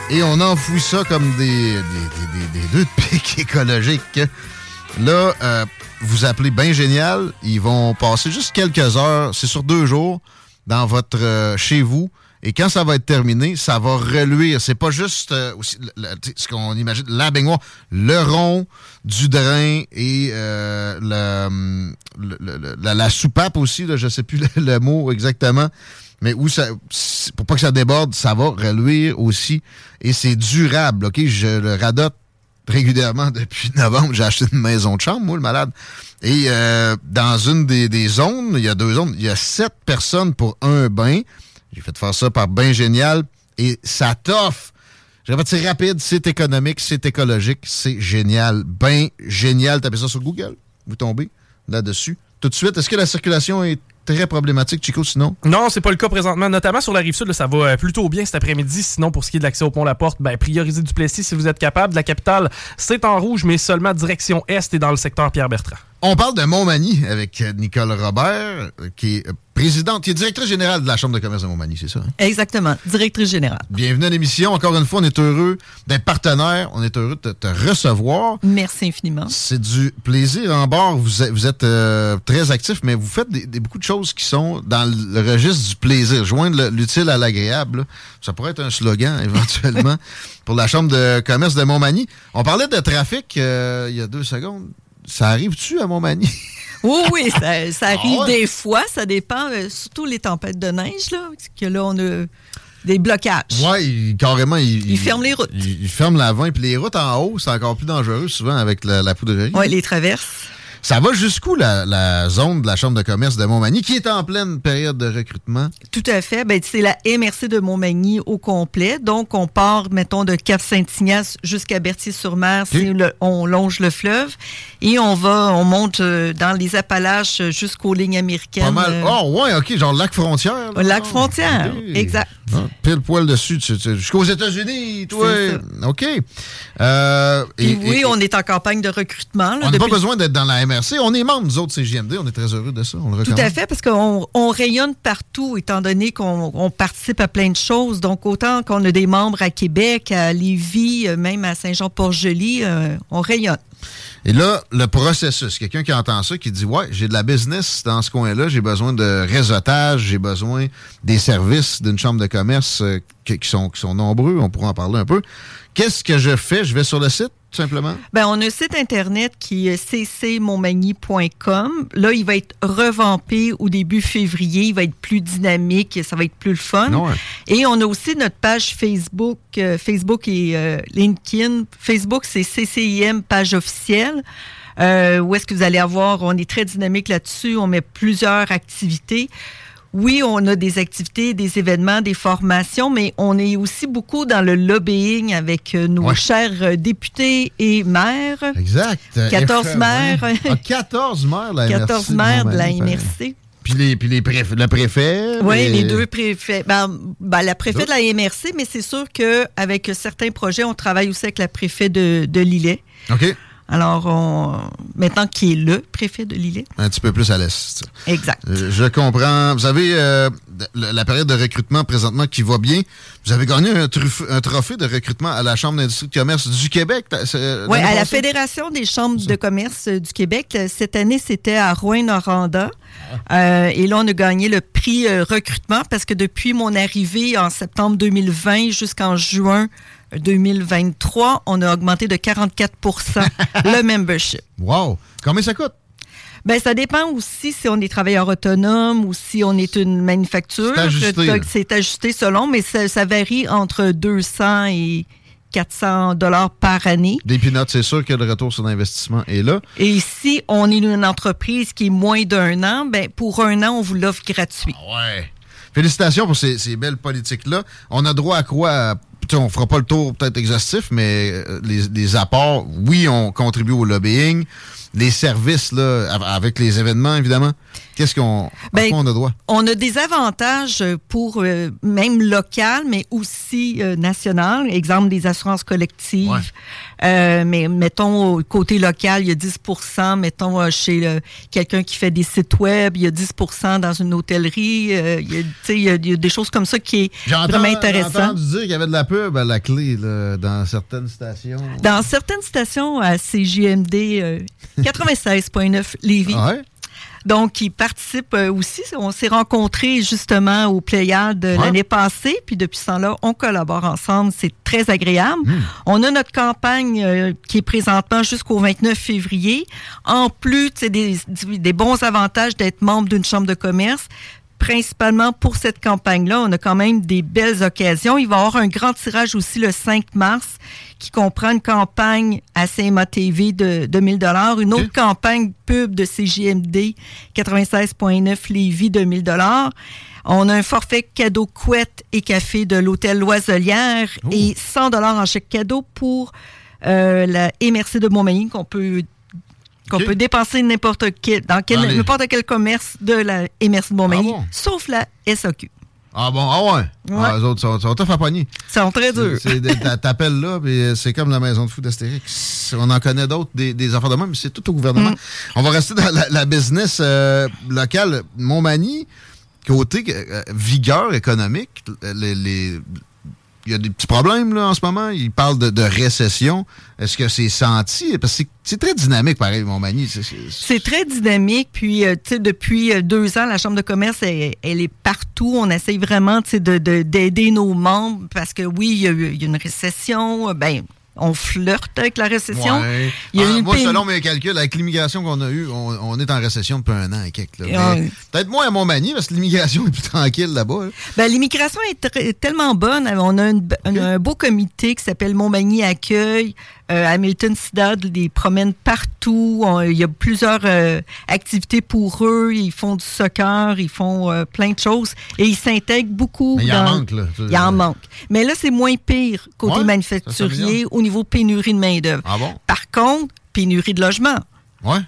Et on enfouit ça comme des, des, des, de pique écologiques. Là, euh, vous appelez bien génial. Ils vont passer juste quelques heures. C'est sur deux jours. dans votre euh, chez vous. Et quand ça va être terminé, ça va reluire. C'est pas juste euh, aussi, ce qu'on imagine, la baignoire, le rond du drain et euh, le- le- la, la soupape aussi, là, je sais plus le, le mot exactement, mais où ça, pour pas que ça déborde, ça va reluire aussi. Et c'est durable, OK? Je le radote régulièrement depuis novembre. J'ai acheté une maison de chambre, moi, le malade. Et euh, dans une des, des zones, il y a deux zones, il y a sept personnes pour un bain. J'ai fait faire ça par Bain Génial et ça t'offre. Je répète, c'est rapide, c'est économique, c'est écologique, c'est génial. Bain Génial, tapez ça sur Google, vous tombez là-dessus. Tout de suite, est-ce que la circulation est très problématique, Chico, sinon? Non, c'est pas le cas présentement. Notamment sur la rive sud, ça va euh, plutôt bien cet après-midi. Sinon, pour ce qui est de l'accès au pont La Porte, ben, priorisez du Plessis si vous êtes capable. La capitale, c'est en rouge, mais seulement direction est et dans le secteur Pierre-Bertrand. On parle de Montmagny avec Nicole Robert, qui est présidente, qui est directrice générale de la Chambre de commerce de Montmagny, c'est ça? hein? Exactement, directrice générale. Bienvenue à l'émission. Encore une fois, on est heureux d'être partenaire. On est heureux de te, recevoir. Merci infiniment. C'est du plaisir en bord. Vous êtes, vous êtes, euh, très actif, mais vous faites des, des- beaucoup de choses qui sont dans le registre du plaisir. Joindre le- l'utile à l'agréable. Ça pourrait être un slogan éventuellement pour la Chambre de commerce de Montmagny. On parlait de trafic euh, il y a deux secondes. Ça arrive-tu à Montmagny? Oui, oui, ça, ça arrive Ah ouais? des fois. Ça dépend, euh, surtout les tempêtes de neige, là, que là, on a des blocages. Il- carrément. Il, Ils ferment les routes. Il, il ferme l'avant. Puis les routes en haut, c'est encore plus dangereux souvent avec la, la poudrerie. Oui, les traverses. Ça va jusqu'où la, la zone de la Chambre de commerce de Montmagny qui est en pleine période de recrutement? Tout à fait. Ben, c'est la MRC de Montmagny au complet. Donc, on part, mettons, de Cap-Saint-Ignace jusqu'à Berthier-sur-Mer. Le- on longe le fleuve. Et on va, on monte euh, dans les Appalaches euh, jusqu'aux lignes américaines. Pas mal. euh, Oh, ouais, OK, genre lac frontière. là. Lac frontière. Exact. Ah, pile poil dessus, jusqu'aux États-Unis, toi. OK. Euh, et- oui, on est en campagne de recrutement. là, on n'a pas besoin d'être dans la MRC. On est membre, nous autres, CGMD. On est très heureux de ça. On le Tout à fait, parce qu'on on rayonne partout, étant donné qu'on on participe à plein de choses. Donc, autant qu'on a des membres à Québec, à Lévis, euh, même à Saint-Jean-Port-Joli, euh, on rayonne. Et là, le processus, quelqu'un qui entend ça, qui dit Ouais, j'ai de la business dans ce coin-là, j'ai besoin de réseautage, j'ai besoin des services d'une chambre de commerce euh, qui sont, qui sont nombreux, on pourra en parler un peu. Qu'est-ce que je fais? Je vais sur le site, tout simplement? Ben, on a un site internet qui est ccmontmagny.com. Là, il va être revampé au début février. Il va être plus dynamique, ça va être plus le fun. Et on a aussi notre page Facebook, euh, Facebook et euh, LinkedIn. Facebook, c'est CCIM, page officielle. Euh, où est-ce que vous allez avoir, on est très dynamique là-dessus, on met plusieurs activités. Oui, on a des activités, des événements, des formations, mais on est aussi beaucoup dans le lobbying avec euh, nos Ouais. chers euh, députés et maires. Exact. 14 Euh, maires. ouais. Ah, 14 maires de la 14 MRC maires de la Montmagny, pareil. MRC. Puis, les, puis les préf- le préfet. Oui, les deux préfets. Ben, ben, la préfète de la MRC, mais c'est sûr qu'avec certains projets, on travaille aussi avec la préfet de, de Lillet. OK. Alors, on, maintenant qui est le préfet de Lillet. Un petit peu plus à l'est. Exact. Je comprends. Vous avez euh, la période de recrutement présentement qui va bien. Vous avez gagné un, trophée de recrutement à la Chambre d'industrie de commerce du Québec. euh, Oui, à la? Fédération des chambres de commerce euh, du Québec. Cette année, c'était à Rouen-Noranda. Euh, et là, on a gagné le prix euh, recrutement parce que depuis mon arrivée en septembre 2020 jusqu'en juin 2023, on a augmenté de 44% le membership. Wow! Combien ça coûte? Ben, ça dépend aussi si on est travailleur autonome ou si on est une manufacture. C'est ajusté. C'est ajusté selon, mais ça, ça varie entre 200 et 400 dollars par année. Des peanuts, c'est sûr que le retour sur l'investissement est là. Et si on est une entreprise qui est moins d'un an, ben pour un an, on vous l'offre gratuit. Ouais. Félicitations pour ces, ces belles politiques-là. On a droit à quoi? On fera pas le tour peut-être exhaustif, mais euh, les, les apports, oui, on contribue au lobbying. Les services, là, av- avec les événements, évidemment. Qu'est-ce qu'on Ben, on a droit? On a des avantages pour euh, même local, mais aussi euh, national. Exemple, des assurances collectives. Euh, mais mettons, au côté local, il y a 10% Mettons, euh, chez quelqu'un qui fait des sites web, il y a 10% dans une hôtellerie. euh, il, y a, tu sais, il y a- il y a des choses comme ça qui est vraiment intéressant. j'ai entendu dire qu'il y avait de la pub à la clé là, dans certaines stations. Dans certaines stations à CJMD euh, 96.9 Lévis. Ah ouais? Donc, il participe euh, aussi. On s'est rencontrés justement au Pléiade euh, l'année passée, puis depuis ce temps-là, on collabore ensemble. C'est très agréable. On a notre campagne euh, qui est présentement jusqu'au 29 février. En plus, c'est des, des bons avantages d'être membre d'une chambre de commerce principalement pour cette campagne-là, on a quand même des belles occasions. Il va y avoir un grand tirage aussi le 5 mars qui comprend une campagne à CMA TV de, de 1000 dollars, une autre campagne pub de CJMD 96.9 Lévis de 1000 dollars. On a un forfait cadeau couette et café de l'hôtel Loiselière et 100 dollars en chèque cadeau pour euh, la MRC de Montmagny qu'on peut qu'on peut dépenser n'importe quel, dans quel, n'importe quel commerce de la MRC de Montmagny, Ah bon? sauf la SAQ. Ah bon, ah ouais? Ah, eux autres sont, sont tough à pogner. Ils sont très durs. C'est- c'est T'appelles là, puis euh, c'est comme la maison de fou d'Astérix. On en connaît d'autres, des, des affaires de même, mais c'est tout au gouvernement. On va rester dans la, la business euh, locale. Montmagny, côté euh, vigueur économique, les, les- il y a des petits problèmes là, en ce moment. Il parle de, récession. Est-ce que c'est senti? Parce que c'est- très dynamique, pareil, Montmagny. C'est- très dynamique. Puis, euh, tu sais, depuis euh, deux ans, la Chambre de commerce, elle, est partout. On essaye vraiment, tu sais, de- de- d'aider nos membres parce que oui, il y, a eu- y a une récession. Ben, on flirte avec la récession. Ouais. Il y a Ah, une moi, pénurie- selon mes calculs, avec l'immigration qu'on a eue, on, on est en récession depuis un an et quelques. on- Peut-être moins à Montmagny, parce que l'immigration est plus tranquille là-bas. là. Ben, l'immigration est tellement bonne. On a une- un, un beau comité qui s'appelle Montmagny Accueil. Euh, Hamilton Sidad les promène partout. Il y a plusieurs euh, activités pour eux. Ils font du soccer, ils font euh, plein de choses. Et ils s'intègrent beaucoup. Mais il en dans- manque, là. Il en manque. Mais là, c'est moins pire côté Ouais, manufacturier au niveau pénurie de main-d'œuvre. Ah bon? Par contre, pénurie de logement. Ouais.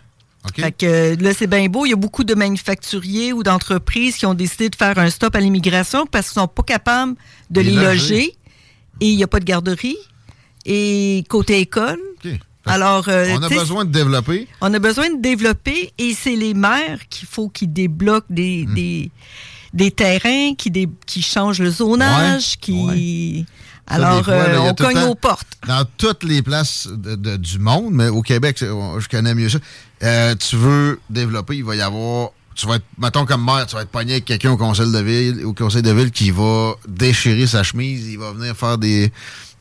OK. Fait que euh, là, c'est bien beau. Il y a beaucoup de manufacturiers ou d'entreprises qui ont décidé de faire un stop à l'immigration parce qu'ils sont pas capables de Les les, loger. loger. Et il n'y a pas de garderie. Et côté école. OK. Alors, euh, on a besoin de développer. on a besoin de développer et c'est les maires qu'il faut qu'ils débloquent des, Hmm. des, des terrains, qui, dé- qui changent le zonage, qui... Alors, des fois, là, euh, on cogne aux portes. Dans toutes les places de- de- du monde, mais au Québec, je connais mieux ça. Euh, tu veux développer, il va y avoir. Tu vas être, mettons comme maire, tu vas être pogné avec quelqu'un au conseil de ville, au conseil de ville qui va déchirer sa chemise, il va venir faire des,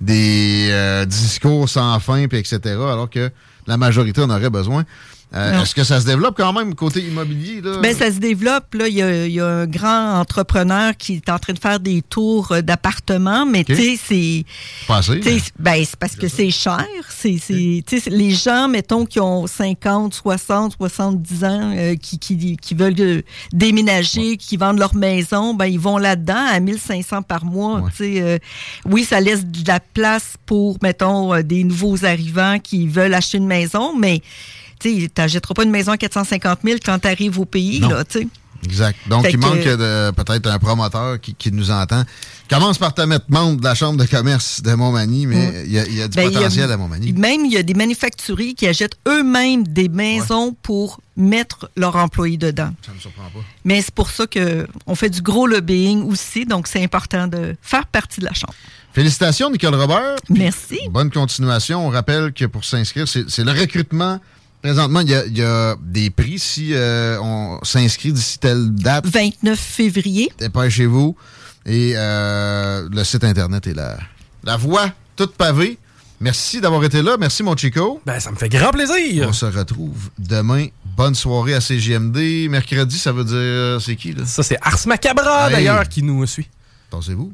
des euh, discours sans fin, puis etc. Alors que la majorité en aurait besoin. Euh. Est-ce que ça se développe quand même côté immobilier? Là? Ben, ça se développe. Là, il y, a, il y a un grand entrepreneur qui est en train de faire des tours euh, d'appartements, mais tu sais, c'est. Sais, mais- Ben, c'est parce que c'est cher. C'est, c'est, tu sais, les gens, mettons, qui ont 50, 60, 70 ans, euh, qui, qui, qui veulent euh, déménager, qui vendent leur maison, ben, ils vont là-dedans à 1500 par mois. tu sais, euh, oui, ça laisse de la place pour, mettons, des nouveaux arrivants qui veulent acheter une maison, mais tu n'achèteras pas une maison à 450 000 quand tu arrives au pays. Non. Là. Exact. Donc, Fait il que- manque de peut-être un promoteur qui, qui nous entend. Commence par te mettre membre de la Chambre de commerce de Montmagny, mais il y, a- il y a du Ben, a- potentiel à Montmagny. Même, il y a des manufacturiers qui achètent eux-mêmes des maisons pour mettre leurs employés dedans. Ça me surprend pas. Mais c'est pour ça qu'on fait du gros lobbying aussi, donc c'est important de faire partie de la Chambre. Félicitations, Nicole Robert. Merci. Bonne continuation. On rappelle que pour s'inscrire, c'est le recrutement. Présentement, il y a, il y a des prix si euh, on s'inscrit d'ici telle date. 29 février. Dépêchez-vous. Et euh, le site Internet est la, la voie toute pavée. Merci d'avoir été là. Merci, mon Chico. Ben, ça me fait grand plaisir. On se retrouve demain. Bonne soirée à CGMD. Mercredi, ça veut dire... C'est qui, là? Ça, c'est Ars Macabra, d'ailleurs, qui nous suit. Pensez-vous?